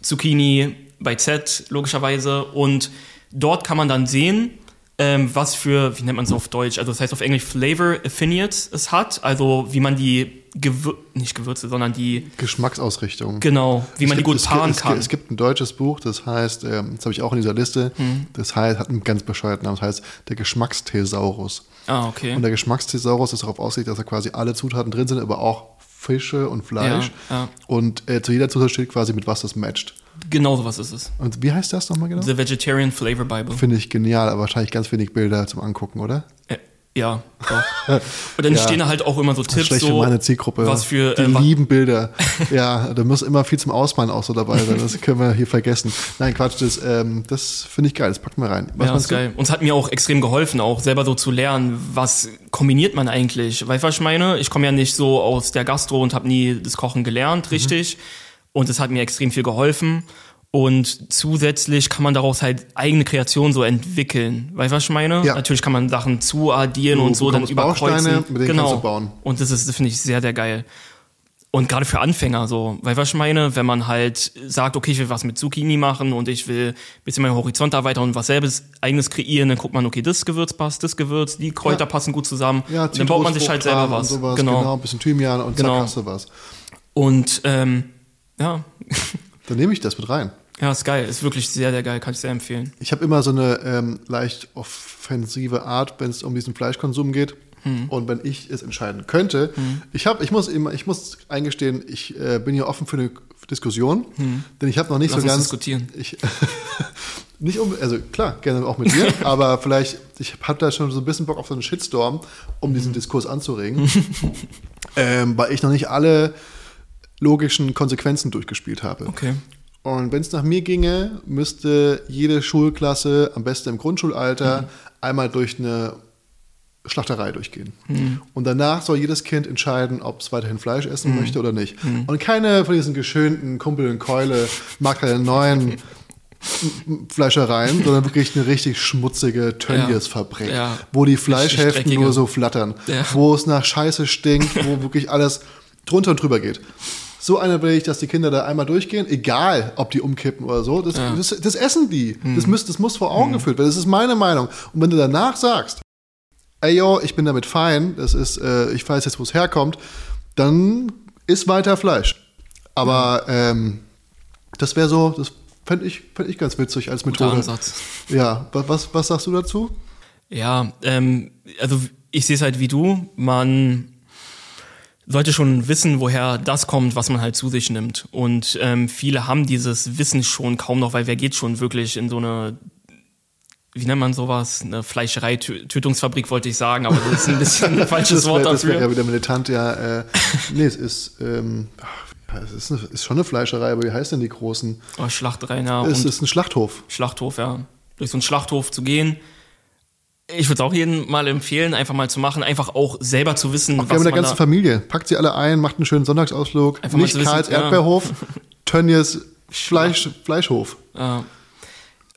Zucchini bei Z, logischerweise. Und dort kann man dann sehen, ähm, was für, wie nennt man es auf Deutsch, also das heißt auf Englisch Flavor Affiniates es hat, also wie man die Gewür nicht Gewürze, sondern die, Geschmacksausrichtung. genau, wie man die gut es, paaren es, kann. Es gibt ein deutsches Buch, das heißt, ähm, das habe ich auch in dieser Liste, Mhm. das heißt, hat einen ganz bescheuerten Namen, das heißt der Geschmacksthesaurus. Ah, okay. Und der Geschmacksthesaurus ist darauf ausgelegt, dass da quasi alle Zutaten drin sind, aber auch Fische und Fleisch. Ja, ja. Und äh, zu jeder Zutat steht quasi, mit was das matcht. Genau sowas ist es. Und wie heißt das nochmal genau? The Vegetarian Flavor Bible. Finde ich genial, aber wahrscheinlich ganz wenig Bilder zum Angucken, oder? Äh, Ja, doch. Und dann Ja. stehen da halt auch immer so Das Tipps, schlecht so, für meine Zielgruppe. was für, Die äh, wa- lieben Bilder. ja, da muss immer viel zum Ausmalen auch so dabei sein. Das können wir hier vergessen. Nein, Quatsch, das, ähm, das finde ich geil. Das packen wir rein. Was ja, meinst ist du? geil. Und es hat mir auch extrem geholfen, auch selber so zu lernen, was kombiniert man eigentlich. Weißt du, was ich meine? Ich komme ja nicht so aus der Gastro und habe nie das Kochen gelernt, Mhm. richtig. Und es hat mir extrem viel geholfen. Und zusätzlich kann man daraus halt eigene Kreationen so entwickeln. Weißt du, was ich meine? Ja. Natürlich kann man Sachen zuaddieren Du und so dann überkreuzen. Bausteine, mit denen genau. kannst du bauen. Und das ist, finde ich sehr, sehr geil. Und gerade für Anfänger so, weil was ich meine, wenn man halt sagt, okay, ich will was mit Zucchini machen und ich will ein bisschen meinen Horizont erweitern und was selbst eigenes kreieren, dann guckt man, okay, das Gewürz passt, das Gewürz, die Kräuter Ja. passen gut zusammen. Ja, dann baut man sich halt selber was. Sowas, genau. genau. ein bisschen Thymian und Genau. zack hast du was. Und ähm, ja, Dann nehme ich das mit rein. Ja, ist geil, ist wirklich sehr, sehr geil, kann ich sehr empfehlen. Ich habe immer so eine ähm, leicht offensive Art, wenn es um diesen Fleischkonsum geht. Hm. Und wenn ich es entscheiden könnte, ich habe, ich muss immer, ich muss eingestehen, ich äh, bin hier offen für eine Diskussion, denn ich habe noch nicht Hm. Lass so ganz diskutieren. Ich, nicht um, also klar, gerne auch mit dir, aber vielleicht, ich habe da schon so ein bisschen Bock auf so einen Shitstorm, um Hm. diesen Diskurs anzuregen, ähm, weil ich noch nicht alle logischen Konsequenzen durchgespielt habe. Okay. Und wenn es nach mir ginge, müsste jede Schulklasse, am besten im Grundschulalter, einmal durch eine Schlachterei durchgehen. Und danach soll jedes Kind entscheiden, ob es weiterhin Fleisch essen möchte oder nicht. Und keine von diesen geschönten Kumpel und Keule mag keine neuen Fleischereien, sondern wirklich eine richtig schmutzige Tönnies-Fabrik, Ja. wo die Fleischhälften nur so flattern, Ja. wo es nach Scheiße stinkt, wo wirklich alles drunter und drüber geht. So eine will ich, dass die Kinder da einmal durchgehen, egal ob die umkippen oder so. Das, das, das essen die. Das, muss, das muss vor Augen geführt werden. Das ist meine Meinung. Und wenn du danach sagst, ey yo, ich bin damit fein, das ist, äh, ich weiß jetzt, wo es herkommt, dann ist weiter Fleisch. Aber ähm, das wäre so, das fände ich, fänd ich ganz witzig als Guter Methode. Ansatz. Ja, was, was, was sagst du dazu? Ja, ähm, also ich sehe es halt wie du. Man sollte schon wissen, woher das kommt, was man halt zu sich nimmt. Und ähm, viele haben dieses Wissen schon kaum noch, weil wer geht schon wirklich in so eine wie nennt man sowas? Eine Fleischerei, Tötungsfabrik wollte ich sagen, aber das ist ein bisschen ein falsches Wort wär, dafür. Das wäre ja wieder militant, ja. Äh, nee, es ist, ähm, es ist, eine, ist, schon eine Fleischerei, aber wie heißt denn die großen? Oh, Schlachterei, ja. Es ist ein Schlachthof. Schlachthof, ja. Durch so einen Schlachthof zu gehen. Ich würde es auch jedem mal empfehlen, einfach mal zu machen, einfach auch selber zu wissen, auch was wir haben eine ganze Familie. Packt sie alle ein, macht einen schönen Sonntagsausflug. Einfach Nicht Karls Erdbeerhof, ja. Tönnies Fleisch, Fleischhof. Ja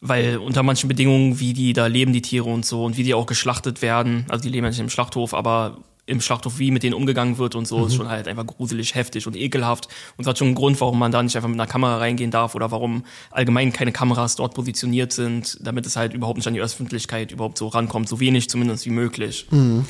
weil unter manchen Bedingungen, wie die da leben, die Tiere und so, und wie die auch geschlachtet werden, also die leben ja nicht im Schlachthof, aber im Schlachthof, wie mit denen umgegangen wird und so, mhm. ist schon halt einfach gruselig, heftig und ekelhaft. Und das hat schon einen Grund, warum man da nicht einfach mit einer Kamera reingehen darf oder warum allgemein keine Kameras dort positioniert sind, damit es halt überhaupt nicht an die Öffentlichkeit überhaupt so rankommt, so wenig zumindest wie möglich. Mhm.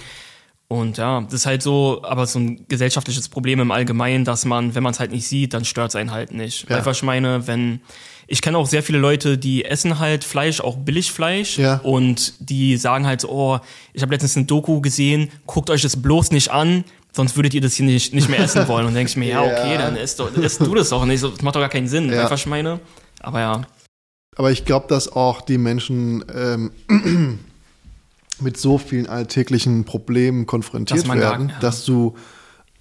Und ja, das ist halt so, aber so ein gesellschaftliches Problem im Allgemeinen, dass man, wenn man es halt nicht sieht, dann stört es einen halt nicht. Ja. Einfach ich meine, wenn ich kenne auch sehr viele Leute, die essen halt Fleisch, auch Billigfleisch. Ja. Und die sagen halt so, oh, ich habe letztens eine Doku gesehen, guckt euch das bloß nicht an, sonst würdet ihr das hier nicht, nicht mehr essen wollen. Und denke ich mir, ja, okay, dann isst, doch, isst du das doch nicht. Das macht doch gar keinen Sinn, ja. was ich meine. Aber ja. Aber ich glaube, dass auch die Menschen ähm, mit so vielen alltäglichen Problemen konfrontiert werden, gar, ja. dass du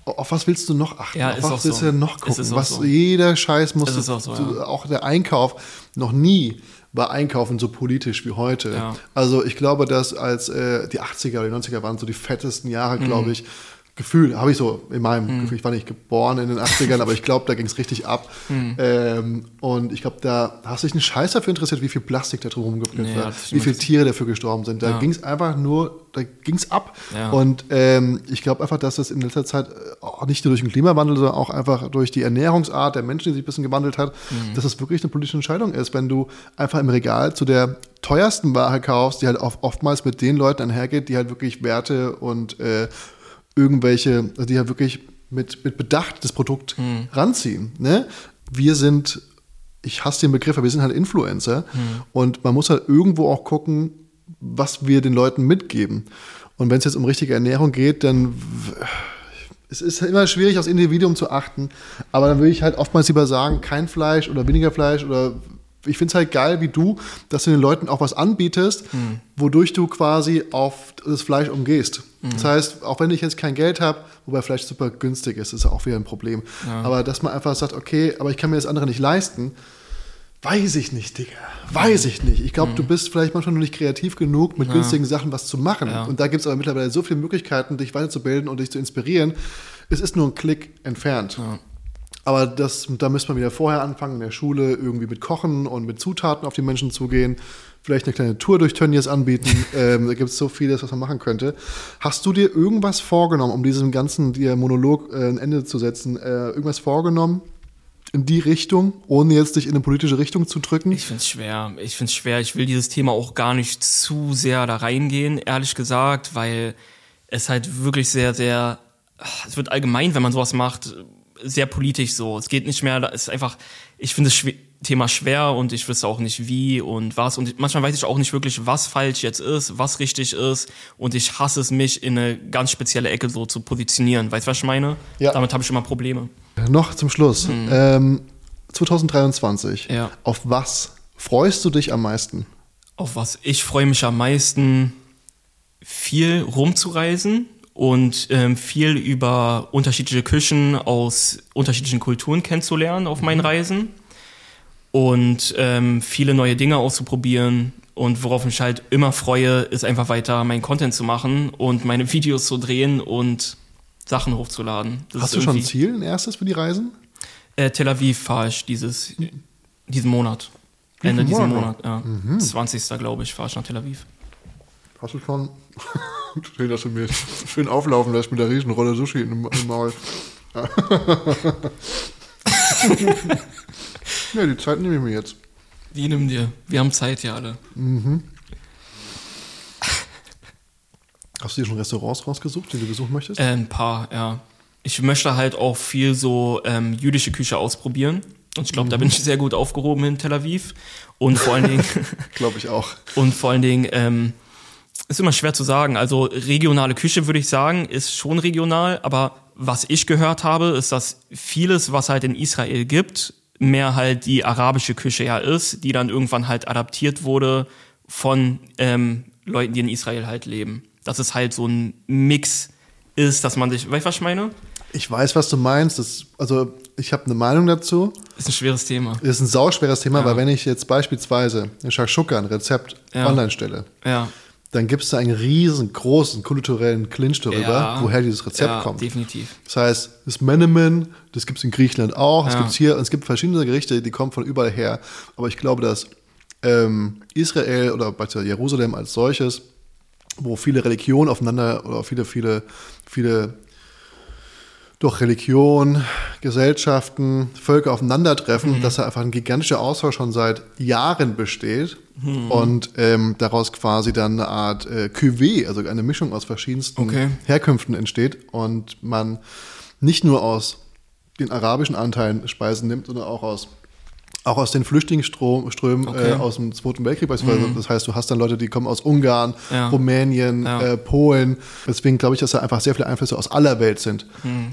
auf was willst du noch achten? Ja, auf ist was willst so. du noch gucken? Was so. jeder Scheiß muss ist auch, so, ja. auch der Einkauf noch nie war Einkaufen so politisch wie heute. Ja. Also ich glaube, dass als äh, die 80er oder die 90er waren so die fettesten Jahre, glaube mhm. ich, Gefühl, habe ich so in meinem mhm. Gefühl. Ich war nicht geboren in den 80ern, aber ich glaube, da ging es richtig ab. Mhm. Ähm, und ich glaube, da hast du dich einen Scheiß dafür interessiert, wie viel Plastik da drum rumgeknüpft wird, wie viele Tiere dafür gestorben sind. Da ja. ging es einfach nur, da ging es ab. Ja. Und ähm, ich glaube einfach, dass das in letzter Zeit auch nicht nur durch den Klimawandel, sondern auch einfach durch die Ernährungsart der Menschen, die sich ein bisschen gewandelt hat, mhm. dass das wirklich eine politische Entscheidung ist, wenn du einfach im Regal zu der teuersten Ware kaufst, die halt oftmals mit den Leuten einhergeht, die halt wirklich Werte und äh, irgendwelche, also die ja wirklich mit, mit Bedacht das Produkt mhm. ranziehen. Ne? Wir sind, ich hasse den Begriff, aber wir sind halt Influencer mhm. und man muss halt irgendwo auch gucken, was wir den Leuten mitgeben. Und wenn es jetzt um richtige Ernährung geht, dann es ist immer schwierig, aufs Individuum zu achten, aber dann würde ich halt oftmals lieber sagen, kein Fleisch oder weniger Fleisch oder ich finde es halt geil, wie du, dass du den Leuten auch was anbietest, mhm. wodurch du quasi auf das Fleisch umgehst. Mhm. Das heißt, auch wenn ich jetzt kein Geld habe, wobei Fleisch super günstig ist, ist auch wieder ein Problem. Ja. Aber dass man einfach sagt, okay, aber ich kann mir das andere nicht leisten, weiß ich nicht, Digga. Weiß ich nicht. Ich glaube, mhm. du bist vielleicht manchmal noch nicht kreativ genug, mit ja. günstigen Sachen was zu machen. Ja. Und da gibt es aber mittlerweile so viele Möglichkeiten, dich weiterzubilden und dich zu inspirieren. Es ist nur ein Klick entfernt. Aber das, da müsste man wieder vorher anfangen, in der Schule irgendwie mit Kochen und mit Zutaten auf die Menschen zugehen. Vielleicht eine kleine Tour durch Tönnies anbieten. ähm, da gibt es so vieles, was man machen könnte. Hast du dir irgendwas vorgenommen, um diesem ganzen dir Monolog äh, ein Ende zu setzen? Äh, irgendwas vorgenommen? in die Richtung, ohne jetzt dich in eine politische Richtung zu drücken? Ich finde es schwer. Ich finde es schwer. Ich will dieses Thema auch gar nicht zu sehr da reingehen, ehrlich gesagt, weil es halt wirklich sehr, sehr, es wird allgemein, wenn man sowas macht, sehr politisch so. Es geht nicht mehr, es ist einfach, ich finde das Thema schwer und ich wüsste auch nicht wie und was. Und manchmal weiß ich auch nicht wirklich, was falsch jetzt ist, was richtig ist. Und ich hasse es, mich in eine ganz spezielle Ecke so zu positionieren. Weißt du, was ich meine? Ja. Damit habe ich immer Probleme. Noch zum Schluss. Mhm. Ähm, 2023. Ja. Auf was freust du dich am meisten? Auf was ich freue mich am meisten, viel rumzureisen und ähm, viel über unterschiedliche Küchen aus unterschiedlichen Kulturen kennenzulernen auf meinen mhm. Reisen und ähm, viele neue Dinge auszuprobieren. Und worauf mich halt immer freue, ist einfach weiter meinen Content zu machen und meine Videos zu drehen und Sachen hochzuladen. Das Hast du schon ein Ziel, ein erstes für die Reisen? Äh, Tel Aviv fahre ich dieses, diesen Monat. Ende diesen Monat, ja. Mhm. 20. glaube ich, fahre ich nach Tel Aviv. Hast du schon Schön, dass du mir schön auflaufen lässt mit der Riesenrolle Sushi im, im Maul. ja, die Zeit nehme ich mir jetzt. Die nimm dir. Wir haben Zeit ja alle. Mhm. Hast du dir schon Restaurants rausgesucht, die du besuchen möchtest? Äh, ein paar, ja. Ich möchte halt auch viel so ähm, jüdische Küche ausprobieren. Und ich glaube, mhm. da bin ich sehr gut aufgehoben in Tel Aviv. Und vor allen Dingen. glaube ich auch. Und vor allen Dingen, ähm, ist immer schwer zu sagen. Also regionale Küche würde ich sagen, ist schon regional, aber was ich gehört habe, ist, dass vieles, was halt in Israel gibt, mehr halt die arabische Küche ja ist, die dann irgendwann halt adaptiert wurde von ähm, Leuten, die in Israel halt leben. Dass es halt so ein Mix ist, dass man sich, weißt du, was ich meine? Ich weiß, was du meinst. Das, also ich habe eine Meinung dazu. Ist ein schweres Thema. Ist ein sauschweres Thema, Ja. weil wenn ich jetzt beispielsweise eine Shakshuka, ein Rezept Ja. online stelle, Ja. Dann gibt es da einen riesengroßen kulturellen Clinch darüber, ja. woher dieses Rezept ja, kommt. definitiv. Das heißt, das Menemen, das gibt es in Griechenland auch, es Ja. gibt hier, es gibt verschiedene Gerichte, die kommen von überall her. Aber ich glaube, dass ähm, Israel oder beispielsweise Jerusalem als solches, wo viele Religionen aufeinander oder viele, viele, viele durch Religion, Gesellschaften, Völker aufeinandertreffen, dass da einfach ein gigantischer Austausch schon seit Jahren besteht und ähm, daraus quasi dann eine Art äh, Cuvée, also eine Mischung aus verschiedensten Okay. Herkünften entsteht und man nicht nur aus den arabischen Anteilen Speisen nimmt, sondern auch aus auch aus den Flüchtlingsströmen Strömen, Okay. äh, aus dem Zweiten Weltkrieg beispielsweise. Das heißt, du hast dann Leute, die kommen aus Ungarn, Ja. Rumänien, Ja. äh, Polen. Deswegen glaube ich, dass da einfach sehr viele Einflüsse aus aller Welt sind.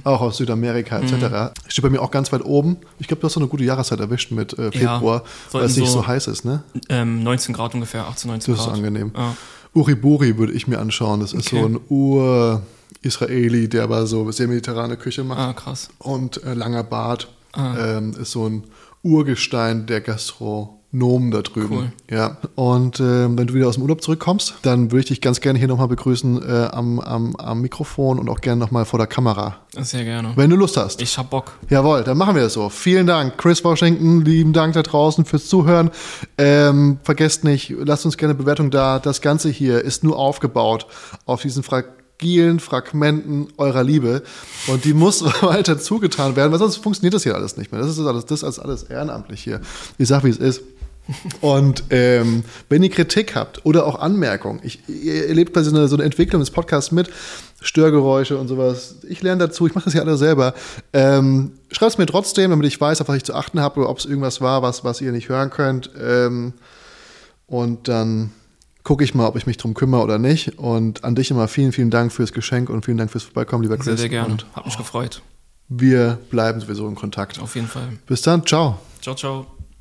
Auch aus Südamerika etc. Steht bei mir auch ganz weit oben. Ich glaube, du hast so eine gute Jahreszeit erwischt mit äh, Februar, weil es nicht so so- heiß ist, ne? Ähm, 19 Grad ungefähr, 18, 19 Das ist Grad. angenehm. Ja. Uriburi würde ich mir anschauen. Das ist Okay. so ein Ur-Israeli, der aber so sehr mediterrane Küche macht. Ah, krass. Und äh, langer Bart Ah. ähm, ist so ein Urgestein der Gastronomen da drüben. Cool. Ja. Und ähm, wenn du wieder aus dem Urlaub zurückkommst, dann würde ich dich ganz gerne hier nochmal begrüßen äh, am, am, am Mikrofon und auch gerne nochmal vor der Kamera. Sehr gerne. Wenn du Lust hast. Ich hab Bock. Jawohl, dann machen wir es so. Vielen Dank, Chris Washington. Lieben Dank da draußen fürs Zuhören. Ähm, vergesst nicht, lasst uns gerne Bewertung da. Das Ganze hier ist nur aufgebaut auf diesen fragilen Fragmenten eurer Liebe. Und die muss weiter zugetan werden, weil sonst funktioniert das hier alles nicht mehr. Das ist alles, das ist alles ehrenamtlich hier. Ich sag, wie es ist. Und ähm, wenn ihr Kritik habt oder auch Anmerkungen, ich, ihr erlebt quasi so eine, so eine Entwicklung des Podcasts mit, Störgeräusche und sowas. Ich lerne dazu, ich mache das ja alle selber. Ähm, Schreibt es mir trotzdem, damit ich weiß, auf was ich zu achten habe oder ob es irgendwas war, was, was ihr nicht hören könnt. Ähm, und dann gucke ich mal, ob ich mich drum kümmere oder nicht. Und an dich immer vielen, vielen Dank fürs Geschenk und vielen Dank fürs Vorbeikommen, lieber Chris. Sehr, sehr gerne. Und Hab mich gefreut. wir bleiben sowieso in Kontakt. Auf jeden Fall. Bis dann, ciao. Ciao, ciao.